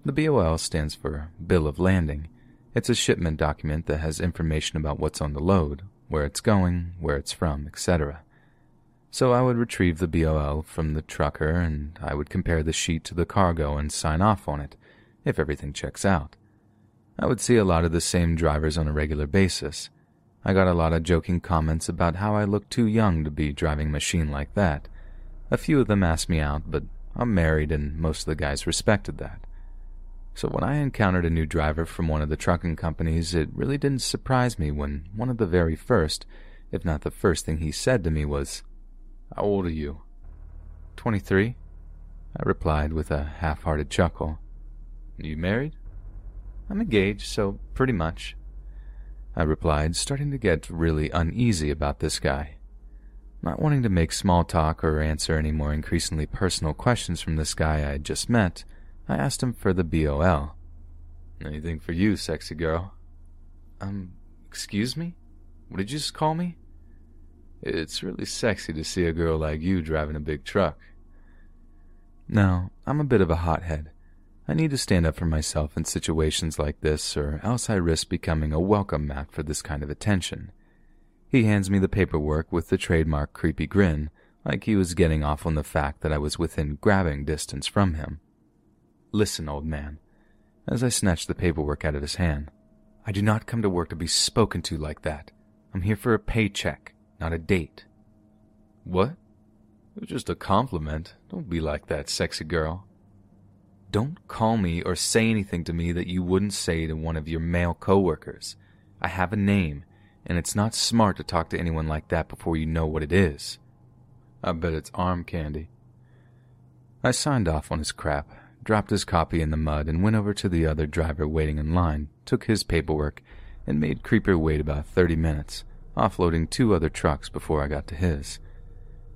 The BOL stands for Bill of Lading it's a shipment document that has information about what's on the load, where it's going, where it's from, etc. So I would retrieve the BOL from the trucker and I would compare the sheet to the cargo and sign off on it, if everything checks out. I would see a lot of the same drivers on a regular basis. I got a lot of joking comments about how I looked too young to be driving a machine like that. A few of them asked me out, but I'm married and most of the guys respected that. So when I encountered a new driver from one of the trucking companies, it really didn't surprise me when one of the very first, if not the first thing he said to me was, How old are you? Twenty-three, I replied with a half-hearted chuckle. "Are You married? I'm engaged, so pretty much. I replied, starting to get really uneasy about this guy. Not wanting to make small talk or answer any more increasingly personal questions from this guy I had just met, I asked him for the BOL. Anything for you, sexy girl? Um, excuse me? What did you just call me? It's really sexy to see a girl like you driving a big truck. Now, I'm a bit of a hothead. I need to stand up for myself in situations like this, or else I risk becoming a welcome mat for this kind of attention. He hands me the paperwork with the trademark creepy grin, like he was getting off on the fact that I was within grabbing distance from him. Listen, old man, as I snatched the paperwork out of his hand. I do not come to work to be spoken to like that. I'm here for a paycheck, not a date. What? It was just a compliment. Don't be like that, sexy girl. Don't call me or say anything to me that you wouldn't say to one of your male coworkers. I have a name, and it's not smart to talk to anyone like that before you know what it is. I bet it's arm candy. I signed off on his crap, dropped his copy in the mud, and went over to the other driver waiting in line, took his paperwork, and made Creeper wait about 30 minutes, offloading two other trucks before I got to his.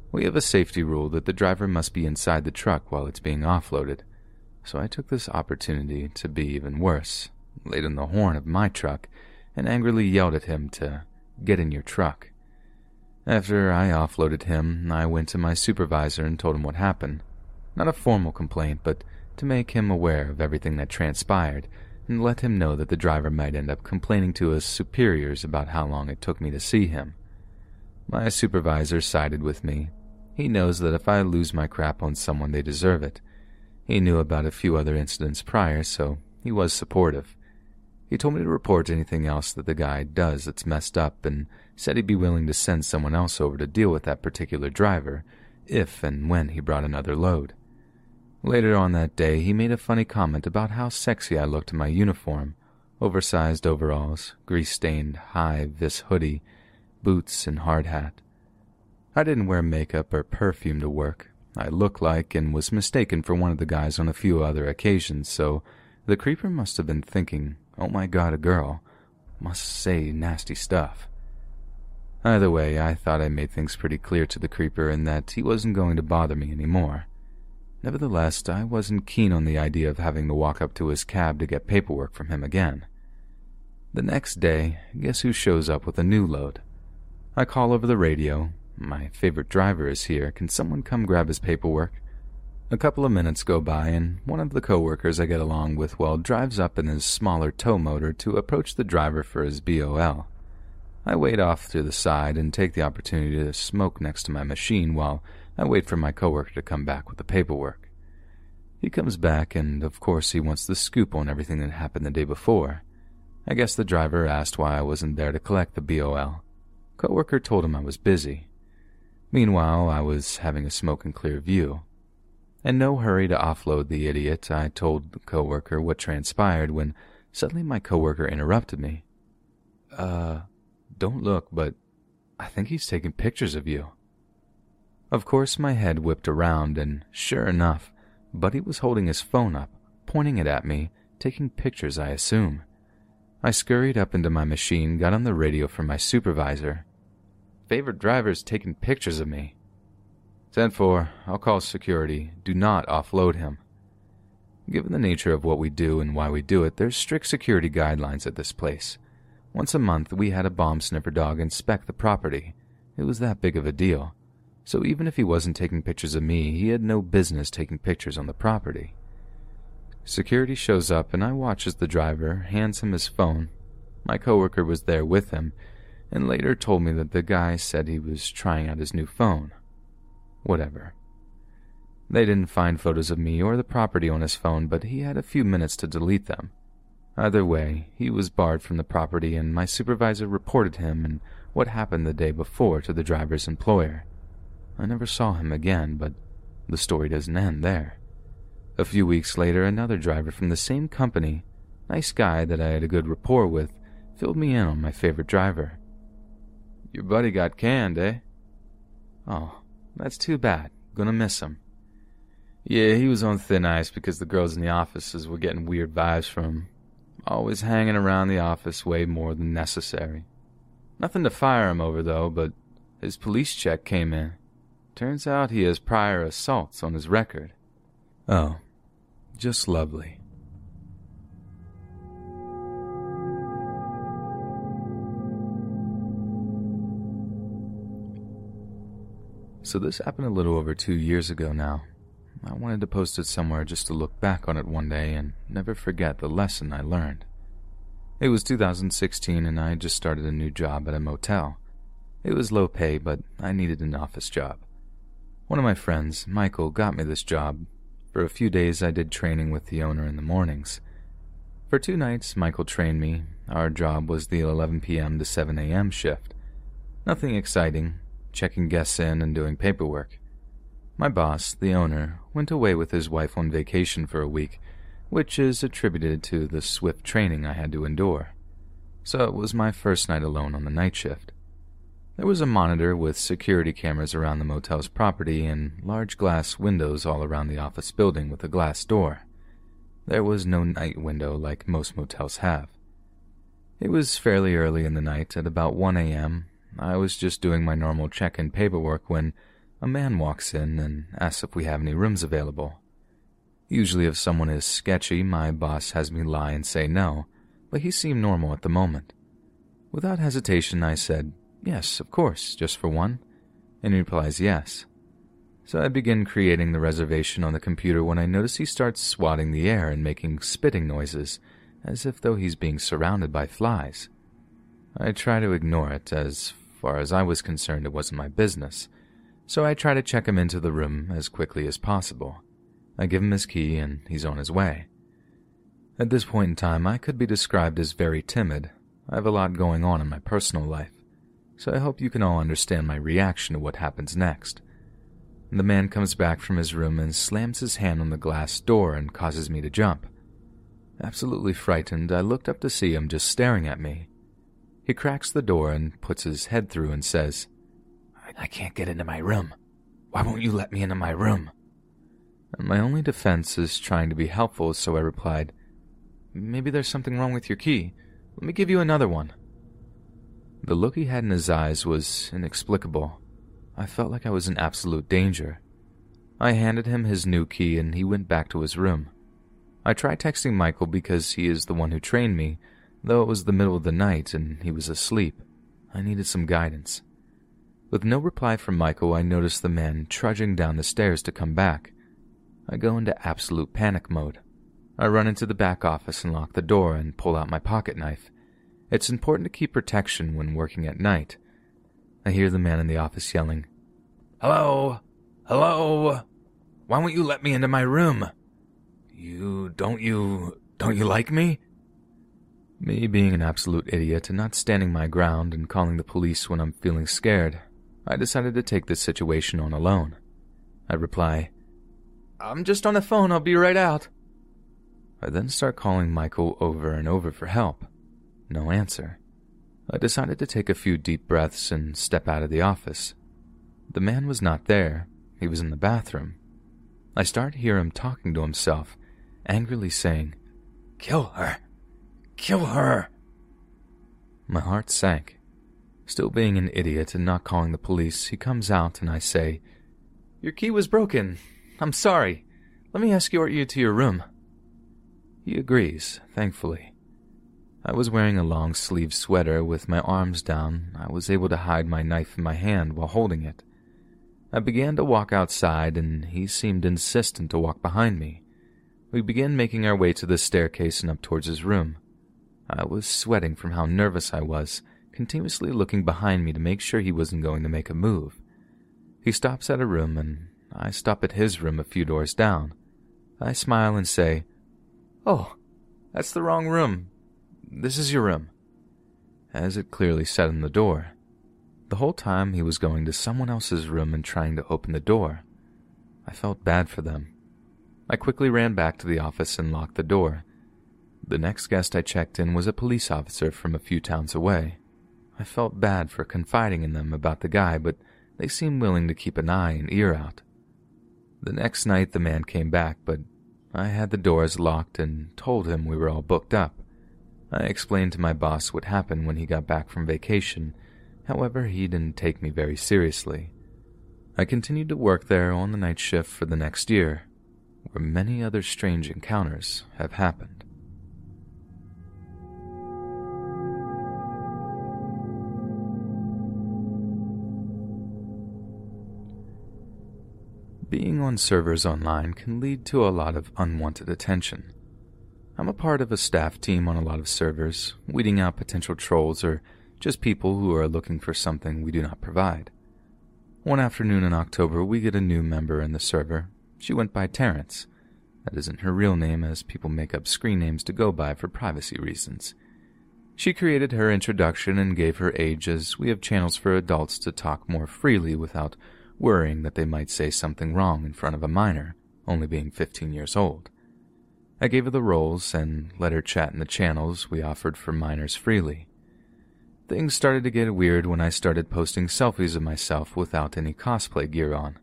We have a safety rule that the driver must be inside the truck while it's being offloaded, so I took this opportunity to be even worse, laid on the horn of my truck, and angrily yelled at him to get in your truck. After I offloaded him, I went to my supervisor and told him what happened. Not a formal complaint, but to make him aware of everything that transpired and let him know that the driver might end up complaining to his superiors about how long it took me to see him. My supervisor sided with me. He knows that if I lose my crap on someone, they deserve it. He knew about a few other incidents prior, so he was supportive. He told me to report anything else that the guy does that's messed up and said he'd be willing to send someone else over to deal with that particular driver if and when he brought another load. Later on that day, he made a funny comment about how sexy I looked in my uniform oversized overalls, grease stained high vis hoodie, boots, and hard hat. I didn't wear makeup or perfume to work. I looked like and was mistaken for one of the guys on a few other occasions, so the creeper must have been thinking, oh my god, a girl. Must say nasty stuff. Either way, I thought I made things pretty clear to the creeper in that he wasn't going to bother me anymore. Nevertheless, I wasn't keen on the idea of having to walk up to his cab to get paperwork from him again. The next day, guess who shows up with a new load? I call over the radio. My favorite driver is here. Can someone come grab his paperwork? A couple of minutes go by, and one of the coworkers I get along with well drives up in his smaller tow motor to approach the driver for his BOL. I wait off to the side and take the opportunity to smoke next to my machine while I wait for my coworker to come back with the paperwork. He comes back, and of course, he wants the scoop on everything that happened the day before. I guess the driver asked why I wasn't there to collect the BOL. Coworker told him I was busy. Meanwhile, I was having a smoke and clear view. In no hurry to offload the idiot, I told the coworker what transpired when suddenly my coworker interrupted me. Uh, don't look, but I think he's taking pictures of you. Of course, my head whipped around, and sure enough, Buddy was holding his phone up, pointing it at me, taking pictures, I assume. I scurried up into my machine, got on the radio for my supervisor. Favorite driver's taking pictures of me. 10 4, I'll call security. Do not offload him. Given the nature of what we do and why we do it, there's strict security guidelines at this place. Once a month, we had a bomb sniffer dog inspect the property. It was that big of a deal. So even if he wasn't taking pictures of me, he had no business taking pictures on the property. Security shows up, and I watch as the driver hands him his phone. My coworker was there with him, and later told me that the guy said he was trying out his new phone. Whatever. They didn't find photos of me or the property on his phone, but he had a few minutes to delete them. Either way, he was barred from the property, and my supervisor reported him and what happened the day before to the driver's employer. I never saw him again, but the story doesn't end there. A few weeks later, another driver from the same company, nice guy that I had a good rapport with, filled me in on my favorite driver. Your buddy got canned, eh? Oh, that's too bad. Gonna miss him. Yeah, he was on thin ice because the girls in the offices were getting weird vibes from him, Always hanging around the office way more than necessary. Nothing to fire him over, though, but his police check came in. Turns out he has prior assaults on his record. Oh, just lovely. So this happened a little over two years ago now. I wanted to post it somewhere just to look back on it one day and never forget the lesson I learned. It was 2016 and I had just started a new job at a motel. It was low pay, but I needed an office job. One of my friends, Michael, got me this job. For a few days, I did training with the owner in the mornings. For two nights, Michael trained me. Our job was the 11 p.m. to 7 a.m. shift. Nothing exciting, checking guests in and doing paperwork. My boss, the owner, went away with his wife on vacation for a week, which is attributed to the swift training I had to endure. So it was my first night alone on the night shift. There was a monitor with security cameras around the motel's property and large glass windows all around the office building with a glass door. There was no night window like most motels have. It was fairly early in the night, at about 1 a.m. I was just doing my normal check in paperwork when a man walks in and asks if we have any rooms available. Usually, if someone is sketchy, my boss has me lie and say no, but he seemed normal at the moment. Without hesitation, I said, Yes, of course, just for one. And he replies, Yes. So I begin creating the reservation on the computer when I notice he starts swatting the air and making spitting noises, as if though he's being surrounded by flies. I try to ignore it, as far as I was concerned, it wasn't my business, so I try to check him into the room as quickly as possible. I give him his key, and he's on his way. At this point in time, I could be described as very timid. I have a lot going on in my personal life so I hope you can all understand my reaction to what happens next. The man comes back from his room and slams his hand on the glass door and causes me to jump. Absolutely frightened, I looked up to see him just staring at me. He cracks the door and puts his head through and says, I can't get into my room. Why won't you let me into my room? And my only defense is trying to be helpful, so I replied, Maybe there's something wrong with your key. Let me give you another one. The look he had in his eyes was inexplicable. I felt like I was in absolute danger. I handed him his new key and he went back to his room. I tried texting Michael because he is the one who trained me, though it was the middle of the night and he was asleep. I needed some guidance. With no reply from Michael, I noticed the man trudging down the stairs to come back. I go into absolute panic mode. I run into the back office and lock the door and pull out my pocket knife. It's important to keep protection when working at night. I hear the man in the office yelling, Hello? Hello? Why won't you let me into my room? You, don't you, don't you like me? Me being an absolute idiot and not standing my ground and calling the police when I'm feeling scared, I decided to take this situation on alone. I reply, I'm just on the phone, I'll be right out. I then start calling Michael over and over for help. No answer. I decided to take a few deep breaths and step out of the office. The man was not there, he was in the bathroom. I start to hear him talking to himself, angrily saying, Kill her! Kill her! My heart sank. Still being an idiot and not calling the police, he comes out and I say, Your key was broken. I'm sorry. Let me escort you to your room. He agrees, thankfully. I was wearing a long sleeved sweater with my arms down. I was able to hide my knife in my hand while holding it. I began to walk outside, and he seemed insistent to walk behind me. We began making our way to the staircase and up towards his room. I was sweating from how nervous I was, continuously looking behind me to make sure he wasn't going to make a move. He stops at a room, and I stop at his room a few doors down. I smile and say, Oh, that's the wrong room. This is your room. As it clearly said on the door. The whole time he was going to someone else's room and trying to open the door. I felt bad for them. I quickly ran back to the office and locked the door. The next guest I checked in was a police officer from a few towns away. I felt bad for confiding in them about the guy, but they seemed willing to keep an eye and ear out. The next night the man came back, but I had the doors locked and told him we were all booked up. I explained to my boss what happened when he got back from vacation. However, he didn't take me very seriously. I continued to work there on the night shift for the next year, where many other strange encounters have happened. Being on servers online can lead to a lot of unwanted attention. I'm a part of a staff team on a lot of servers, weeding out potential trolls or just people who are looking for something we do not provide. One afternoon in October, we get a new member in the server. She went by Terrence. That isn't her real name, as people make up screen names to go by for privacy reasons. She created her introduction and gave her age, as we have channels for adults to talk more freely without worrying that they might say something wrong in front of a minor, only being 15 years old. I gave her the roles and let her chat in the channels we offered for minors freely. Things started to get weird when I started posting selfies of myself without any cosplay gear on.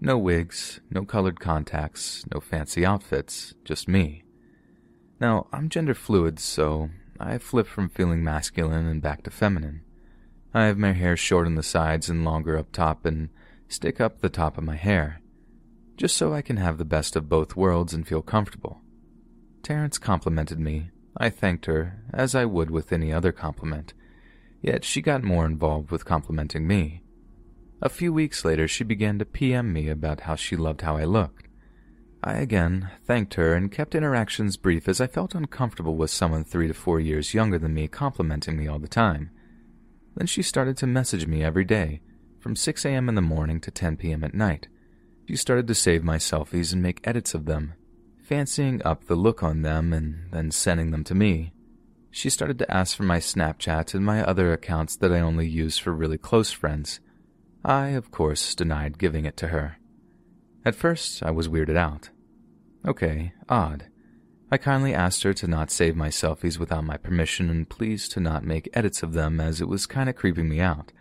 No wigs, no colored contacts, no fancy outfits, just me. Now, I'm gender fluid, so I flip from feeling masculine and back to feminine. I have my hair short on the sides and longer up top and stick up the top of my hair, just so I can have the best of both worlds and feel comfortable. Terrence complimented me. I thanked her, as I would with any other compliment, yet she got more involved with complimenting me. A few weeks later, she began to PM me about how she loved how I looked. I again thanked her and kept interactions brief as I felt uncomfortable with someone three to four years younger than me complimenting me all the time. Then she started to message me every day, from 6 a.m. in the morning to 10 p.m. at night. She started to save my selfies and make edits of them, fancying up the look on them and then sending them to me. She started to ask for my Snapchat and my other accounts that I only use for really close friends. I, of course, denied giving it to her. At first, I was weirded out. Okay, odd. I kindly asked her to not save my selfies without my permission and please to not make edits of them as it was kinda creeping me out.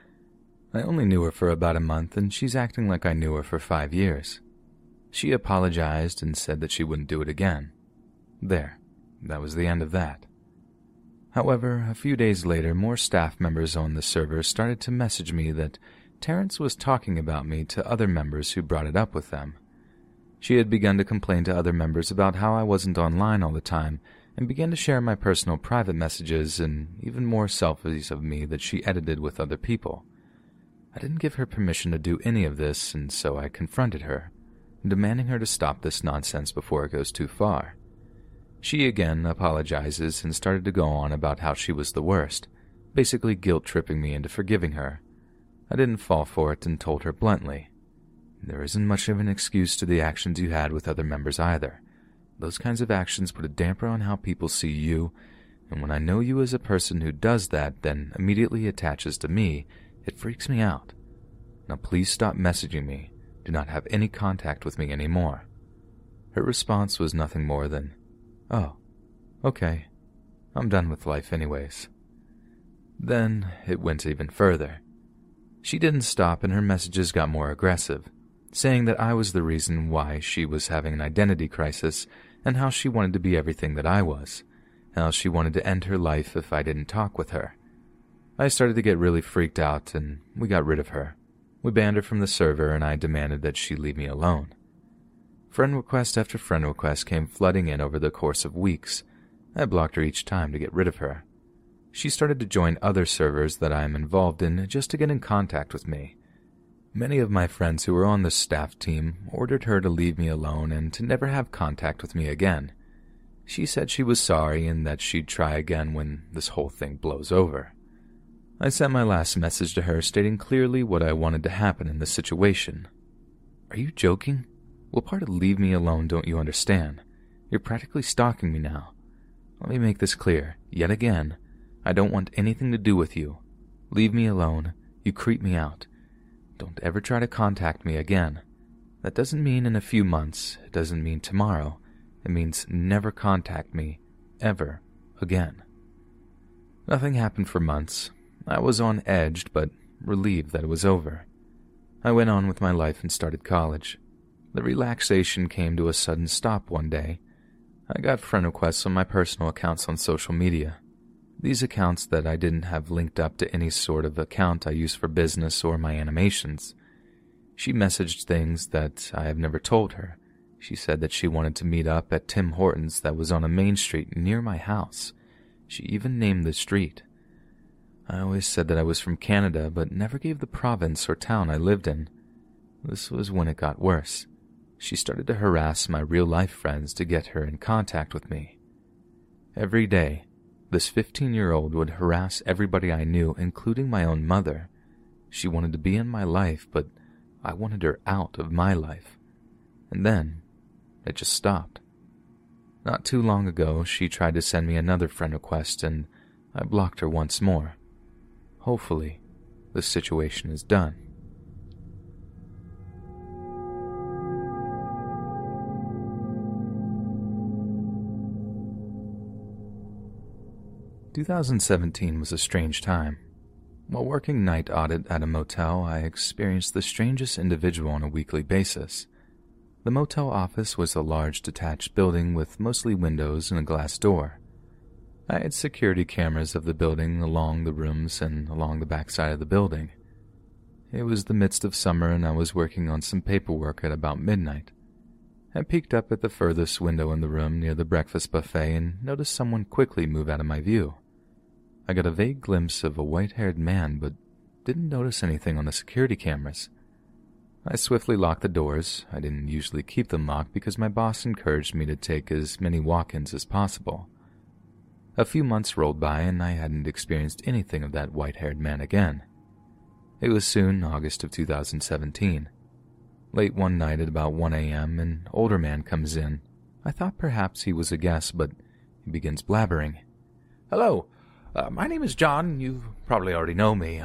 I only knew her for about a month and she's acting like I knew her for five years. She apologized and said that she wouldn't do it again. There, that was the end of that. However, a few days later, more staff members on the server started to message me that Terence was talking about me to other members who brought it up with them. She had begun to complain to other members about how I wasn't online all the time and began to share my personal private messages and even more selfies of me that she edited with other people. I didn't give her permission to do any of this, and so I confronted her, demanding her to stop this nonsense before it goes too far. She again apologizes and started to go on about how she was the worst, basically guilt tripping me into forgiving her. I didn't fall for it and told her bluntly. There isn't much of an excuse to the actions you had with other members either. Those kinds of actions put a damper on how people see you, and when I know you as a person who does that, then immediately attaches to me, it freaks me out. Now please stop messaging me. Do not have any contact with me anymore. Her response was nothing more than, Oh, okay. I'm done with life anyways. Then it went even further. She didn't stop and her messages got more aggressive, saying that I was the reason why she was having an identity crisis and how she wanted to be everything that I was, how she wanted to end her life if I didn't talk with her. I started to get really freaked out and we got rid of her. We banned her from the server and I demanded that she leave me alone. Friend request after friend request came flooding in over the course of weeks. I blocked her each time to get rid of her. She started to join other servers that I am involved in just to get in contact with me. Many of my friends who were on the staff team ordered her to leave me alone and to never have contact with me again. She said she was sorry and that she'd try again when this whole thing blows over. I sent my last message to her stating clearly what I wanted to happen in this situation. Are you joking? What part of leave me alone don't you understand? You're practically stalking me now. Let me make this clear, yet again. I don't want anything to do with you. Leave me alone. You creep me out. Don't ever try to contact me again. That doesn't mean in a few months. It doesn't mean tomorrow. It means never contact me, ever, again. Nothing happened for months. I was on edge, but relieved that it was over. I went on with my life and started college. The relaxation came to a sudden stop one day. I got friend requests on my personal accounts on social media. These accounts that I didn't have linked up to any sort of account I use for business or my animations. She messaged things that I have never told her. She said that she wanted to meet up at Tim Hortons that was on a main street near my house. She even named the street. I always said that I was from Canada, but never gave the province or town I lived in. This was when it got worse she started to harass my real life friends to get her in contact with me. Every day, this 15 year old would harass everybody I knew, including my own mother. She wanted to be in my life, but I wanted her out of my life. And then, it just stopped. Not too long ago, she tried to send me another friend request, and I blocked her once more. Hopefully, the situation is done. 2017 was a strange time. While working night audit at a motel, I experienced the strangest individual on a weekly basis. The motel office was a large detached building with mostly windows and a glass door. Uh, I had security cameras of the building along the rooms and along the backside of the building. It was the midst of summer and I was working on some paperwork at about midnight. I peeked up at the furthest window in the room near the breakfast buffet and noticed someone quickly move out of my view. I got a vague glimpse of a white haired man, but didn't notice anything on the security cameras. I swiftly locked the doors. I didn't usually keep them locked because my boss encouraged me to take as many walk ins as possible. A few months rolled by and I hadn't experienced anything of that white haired man again. It was soon August of 2017. Late one night at about 1 a.m., an older man comes in. I thought perhaps he was a guest, but he begins blabbering. Hello, uh, my name is John. You probably already know me.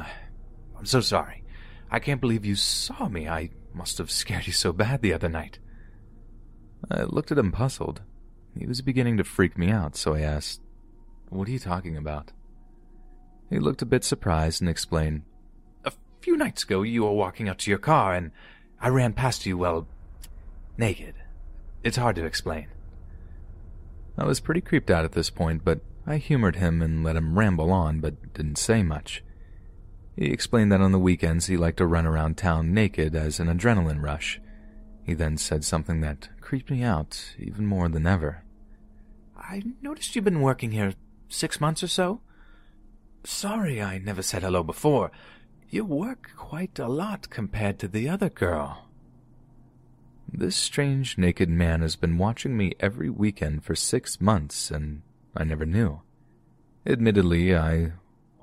I'm so sorry. I can't believe you saw me. I must have scared you so bad the other night. I looked at him puzzled. He was beginning to freak me out, so I asked, What are you talking about? He looked a bit surprised and explained, A few nights ago, you were walking out to your car, and I ran past you, well, naked. It's hard to explain. I was pretty creeped out at this point, but I humored him and let him ramble on, but didn't say much. He explained that on the weekends he liked to run around town naked as an adrenaline rush. He then said something that creeped me out even more than ever. I noticed you've been working here six months or so. Sorry I never said hello before. You work quite a lot compared to the other girl. This strange naked man has been watching me every weekend for six months, and I never knew. Admittedly, I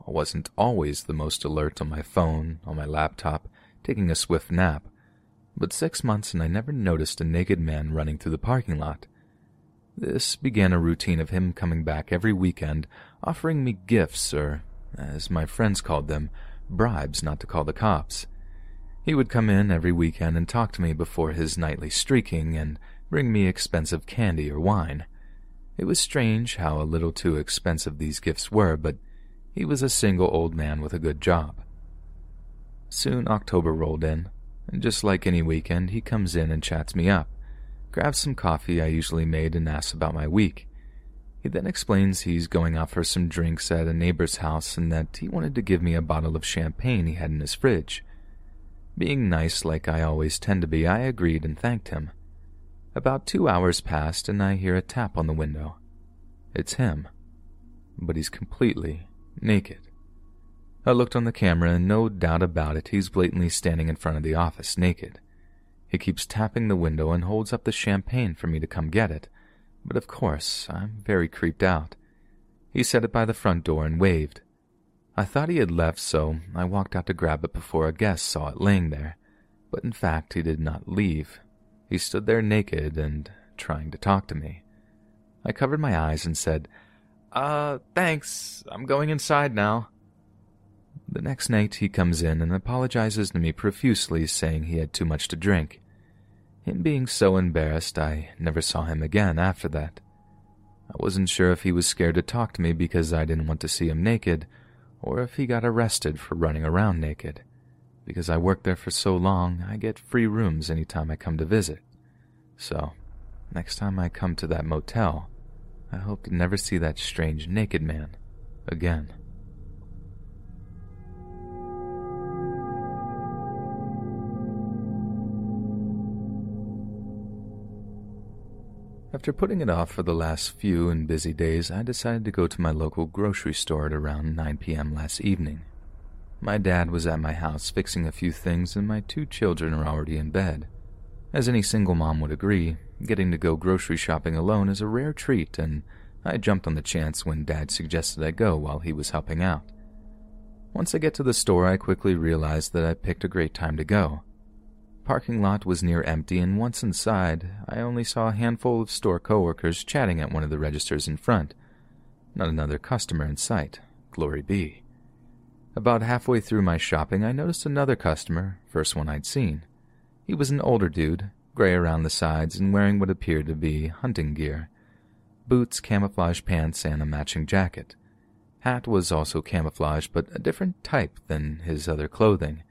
wasn't always the most alert on my phone, on my laptop, taking a swift nap, but six months and I never noticed a naked man running through the parking lot. This began a routine of him coming back every weekend, offering me gifts, or, as my friends called them, bribes not to call the cops. He would come in every weekend and talk to me before his nightly streaking and bring me expensive candy or wine. It was strange how a little too expensive these gifts were, but he was a single old man with a good job. Soon October rolled in, and just like any weekend, he comes in and chats me up, grabs some coffee I usually made, and asks about my week. He then explains he's going out for some drinks at a neighbor's house and that he wanted to give me a bottle of champagne he had in his fridge. Being nice like I always tend to be, I agreed and thanked him. About two hours passed, and I hear a tap on the window. It's him, but he's completely naked. I looked on the camera, and no doubt about it, he's blatantly standing in front of the office naked. He keeps tapping the window and holds up the champagne for me to come get it, but of course, I'm very creeped out. He set it by the front door and waved. I thought he had left, so I walked out to grab it before a guest saw it laying there, but in fact, he did not leave. He stood there naked and trying to talk to me. I covered my eyes and said, Uh, thanks. I'm going inside now. The next night he comes in and apologizes to me profusely, saying he had too much to drink. Him being so embarrassed, I never saw him again after that. I wasn't sure if he was scared to talk to me because I didn't want to see him naked, or if he got arrested for running around naked. Because I worked there for so long, I get free rooms any time I come to visit. So, next time I come to that motel, I hope to never see that strange naked man again. After putting it off for the last few and busy days, I decided to go to my local grocery store at around 9 p.m. last evening. My dad was at my house fixing a few things, and my two children are already in bed. As any single mom would agree, getting to go grocery shopping alone is a rare treat, and I jumped on the chance when Dad suggested I go while he was helping out. Once I get to the store, I quickly realized that I picked a great time to go. Parking lot was near empty, and once inside, I only saw a handful of store coworkers chatting at one of the registers in front. Not another customer in sight. Glory be. About halfway through my shopping, I noticed another customer, first one I'd seen. He was an older dude, gray around the sides and wearing what appeared to be hunting gear boots, camouflage pants, and a matching jacket. Hat was also camouflage, but a different type than his other clothing.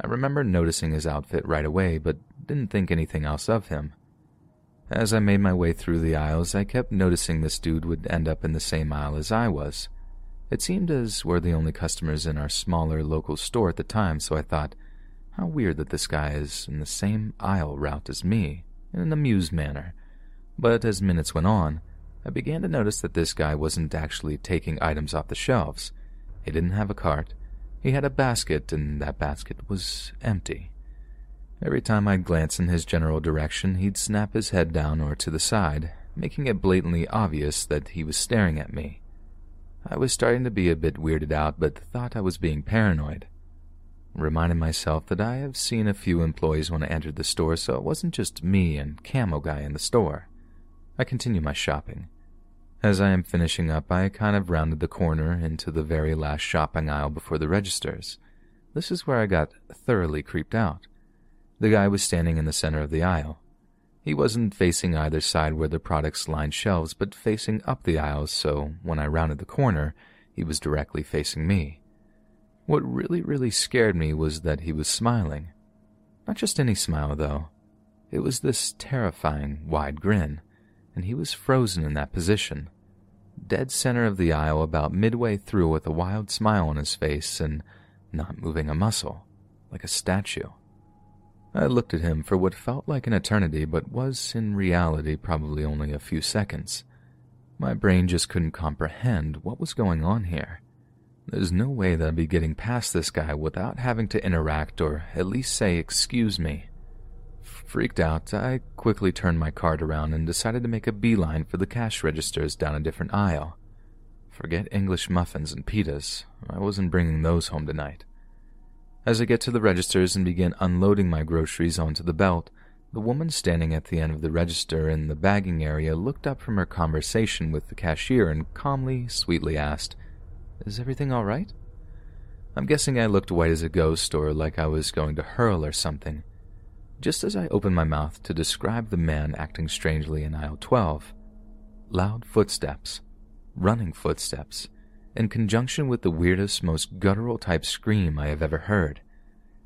I remember noticing his outfit right away, but didn't think anything else of him. As I made my way through the aisles, I kept noticing this dude would end up in the same aisle as I was. It seemed as we're the only customers in our smaller local store at the time, so I thought, how weird that this guy is in the same aisle route as me, in an amused manner. But as minutes went on, I began to notice that this guy wasn't actually taking items off the shelves. He didn't have a cart. He had a basket, and that basket was empty. Every time I'd glance in his general direction, he'd snap his head down or to the side, making it blatantly obvious that he was staring at me. I was starting to be a bit weirded out, but thought I was being paranoid. Reminded myself that I have seen a few employees when I entered the store, so it wasn't just me and Camo Guy in the store. I continue my shopping. As I am finishing up, I kind of rounded the corner into the very last shopping aisle before the registers. This is where I got thoroughly creeped out. The guy was standing in the center of the aisle. He wasn't facing either side where the products lined shelves, but facing up the aisles, so when I rounded the corner, he was directly facing me. What really, really scared me was that he was smiling. Not just any smile, though. It was this terrifying, wide grin, and he was frozen in that position. Dead center of the aisle, about midway through, with a wild smile on his face and not moving a muscle, like a statue. I looked at him for what felt like an eternity, but was in reality probably only a few seconds. My brain just couldn't comprehend what was going on here. There's no way that I'd be getting past this guy without having to interact or at least say, excuse me. Freaked out, I quickly turned my cart around and decided to make a beeline for the cash registers down a different aisle. Forget English muffins and pitas. I wasn't bringing those home tonight. As I get to the registers and begin unloading my groceries onto the belt, the woman standing at the end of the register in the bagging area looked up from her conversation with the cashier and calmly, sweetly asked, Is everything all right? I'm guessing I looked white as a ghost or like I was going to hurl or something. Just as I opened my mouth to describe the man acting strangely in aisle 12, loud footsteps, running footsteps, in conjunction with the weirdest, most guttural type scream I have ever heard.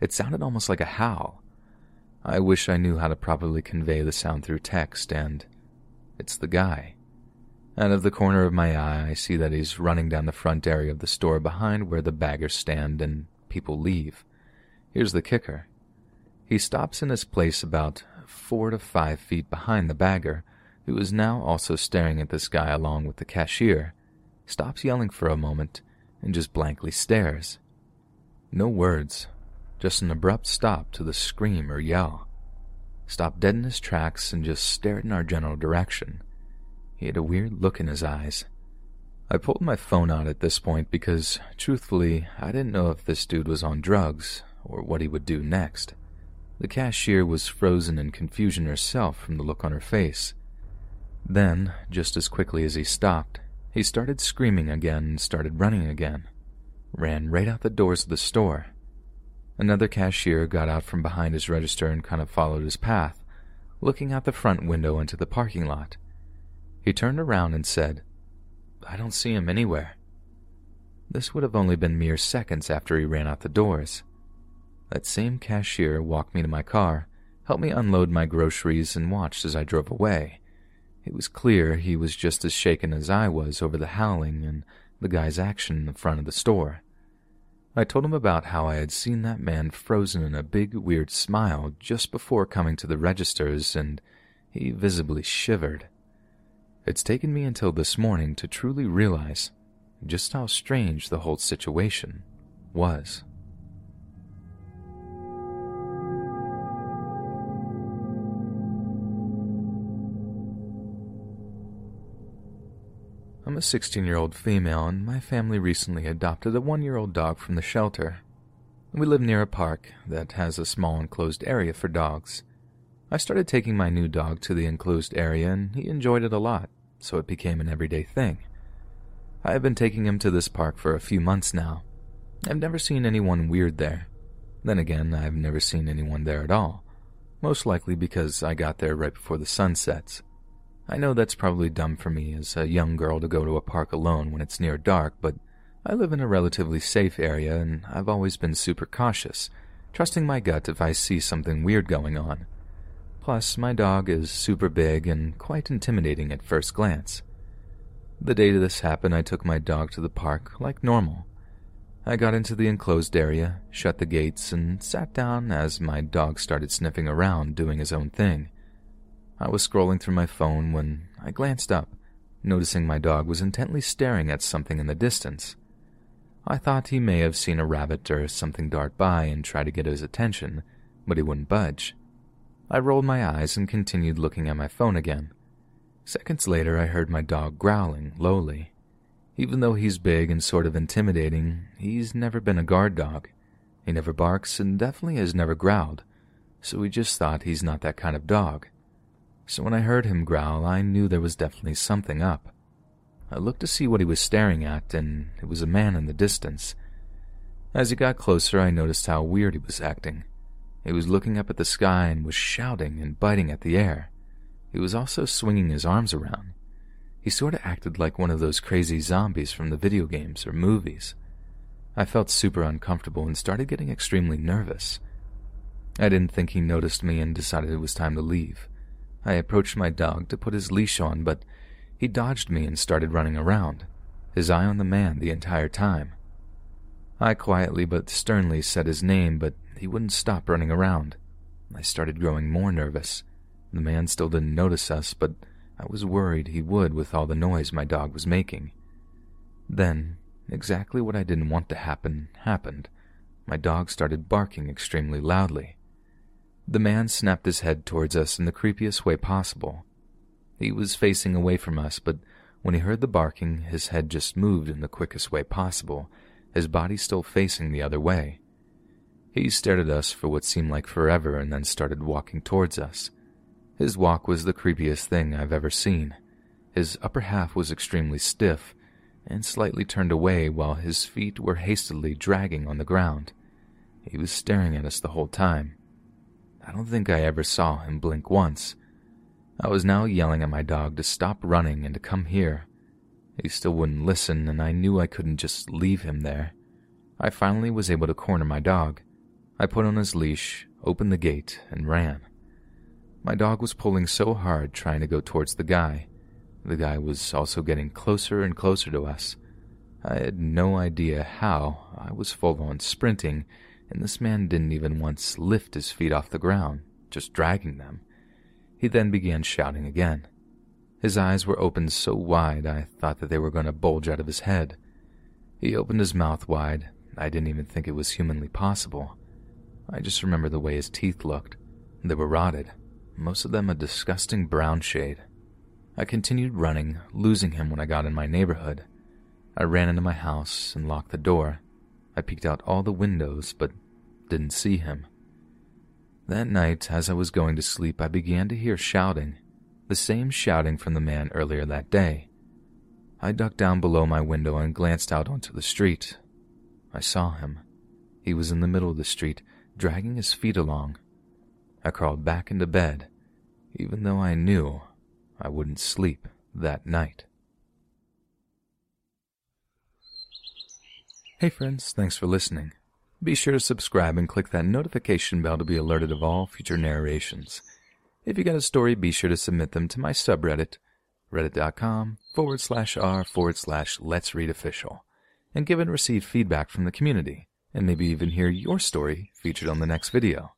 It sounded almost like a howl. I wish I knew how to properly convey the sound through text, and it's the guy. Out of the corner of my eye, I see that he's running down the front area of the store behind where the baggers stand and people leave. Here's the kicker. He stops in his place about four to five feet behind the bagger, who is now also staring at this guy along with the cashier stops yelling for a moment, and just blankly stares. No words, just an abrupt stop to the scream or yell. Stopped dead in his tracks and just stared in our general direction. He had a weird look in his eyes. I pulled my phone out at this point because, truthfully, I didn't know if this dude was on drugs or what he would do next. The cashier was frozen in confusion herself from the look on her face. Then, just as quickly as he stopped, he started screaming again and started running again. Ran right out the doors of the store. Another cashier got out from behind his register and kind of followed his path, looking out the front window into the parking lot. He turned around and said, I don't see him anywhere. This would have only been mere seconds after he ran out the doors. That same cashier walked me to my car, helped me unload my groceries, and watched as I drove away. It was clear he was just as shaken as I was over the howling and the guy's action in the front of the store. I told him about how I had seen that man frozen in a big, weird smile just before coming to the registers, and he visibly shivered. It's taken me until this morning to truly realize just how strange the whole situation was. I'm a 16 year old female, and my family recently adopted a one year old dog from the shelter. We live near a park that has a small enclosed area for dogs. I started taking my new dog to the enclosed area, and he enjoyed it a lot, so it became an everyday thing. I have been taking him to this park for a few months now. I've never seen anyone weird there. Then again, I've never seen anyone there at all, most likely because I got there right before the sun sets. I know that's probably dumb for me as a young girl to go to a park alone when it's near dark, but I live in a relatively safe area and I've always been super cautious, trusting my gut if I see something weird going on. Plus, my dog is super big and quite intimidating at first glance. The day this happened, I took my dog to the park like normal. I got into the enclosed area, shut the gates, and sat down as my dog started sniffing around, doing his own thing. I was scrolling through my phone when I glanced up, noticing my dog was intently staring at something in the distance. I thought he may have seen a rabbit or something dart by and try to get his attention, but he wouldn't budge. I rolled my eyes and continued looking at my phone again. Seconds later, I heard my dog growling lowly. Even though he's big and sort of intimidating, he's never been a guard dog. He never barks and definitely has never growled, so we just thought he's not that kind of dog. So when I heard him growl, I knew there was definitely something up. I looked to see what he was staring at, and it was a man in the distance. As he got closer, I noticed how weird he was acting. He was looking up at the sky and was shouting and biting at the air. He was also swinging his arms around. He sort of acted like one of those crazy zombies from the video games or movies. I felt super uncomfortable and started getting extremely nervous. I didn't think he noticed me and decided it was time to leave. I approached my dog to put his leash on, but he dodged me and started running around, his eye on the man the entire time. I quietly but sternly said his name, but he wouldn't stop running around. I started growing more nervous. The man still didn't notice us, but I was worried he would with all the noise my dog was making. Then, exactly what I didn't want to happen happened. My dog started barking extremely loudly. The man snapped his head towards us in the creepiest way possible. He was facing away from us, but when he heard the barking, his head just moved in the quickest way possible, his body still facing the other way. He stared at us for what seemed like forever and then started walking towards us. His walk was the creepiest thing I've ever seen. His upper half was extremely stiff and slightly turned away while his feet were hastily dragging on the ground. He was staring at us the whole time. I don't think I ever saw him blink once. I was now yelling at my dog to stop running and to come here. He still wouldn't listen, and I knew I couldn't just leave him there. I finally was able to corner my dog. I put on his leash, opened the gate, and ran. My dog was pulling so hard trying to go towards the guy. The guy was also getting closer and closer to us. I had no idea how. I was full on sprinting, and this man didn't even once lift his feet off the ground, just dragging them. He then began shouting again. His eyes were opened so wide I thought that they were going to bulge out of his head. He opened his mouth wide. I didn't even think it was humanly possible. I just remember the way his teeth looked. They were rotted, most of them a disgusting brown shade. I continued running, losing him when I got in my neighborhood. I ran into my house and locked the door. I peeked out all the windows, but didn't see him. That night, as I was going to sleep, I began to hear shouting, the same shouting from the man earlier that day. I ducked down below my window and glanced out onto the street. I saw him. He was in the middle of the street, dragging his feet along. I crawled back into bed, even though I knew I wouldn't sleep that night. Hey friends, thanks for listening. Be sure to subscribe and click that notification bell to be alerted of all future narrations. If you got a story, be sure to submit them to my subreddit, reddit.com forward slash r forward slash let's read official, and give and receive feedback from the community, and maybe even hear your story featured on the next video.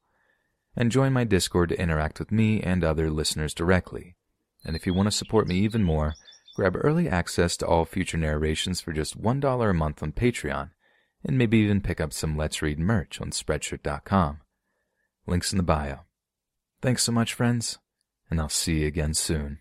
And join my Discord to interact with me and other listeners directly. And if you want to support me even more, grab early access to all future narrations for just $1 a month on Patreon and maybe even pick up some Let's Read merch on Spreadshirt.com. Links in the bio. Thanks so much, friends, and I'll see you again soon.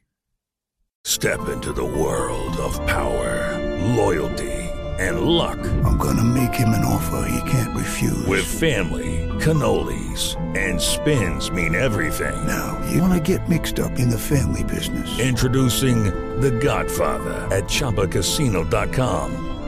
Step into the world of power, loyalty, and luck. I'm gonna make him an offer he can't refuse. With family, cannolis, and spins mean everything. Now, you wanna get mixed up in the family business. Introducing The Godfather at ChumbaCasino.com.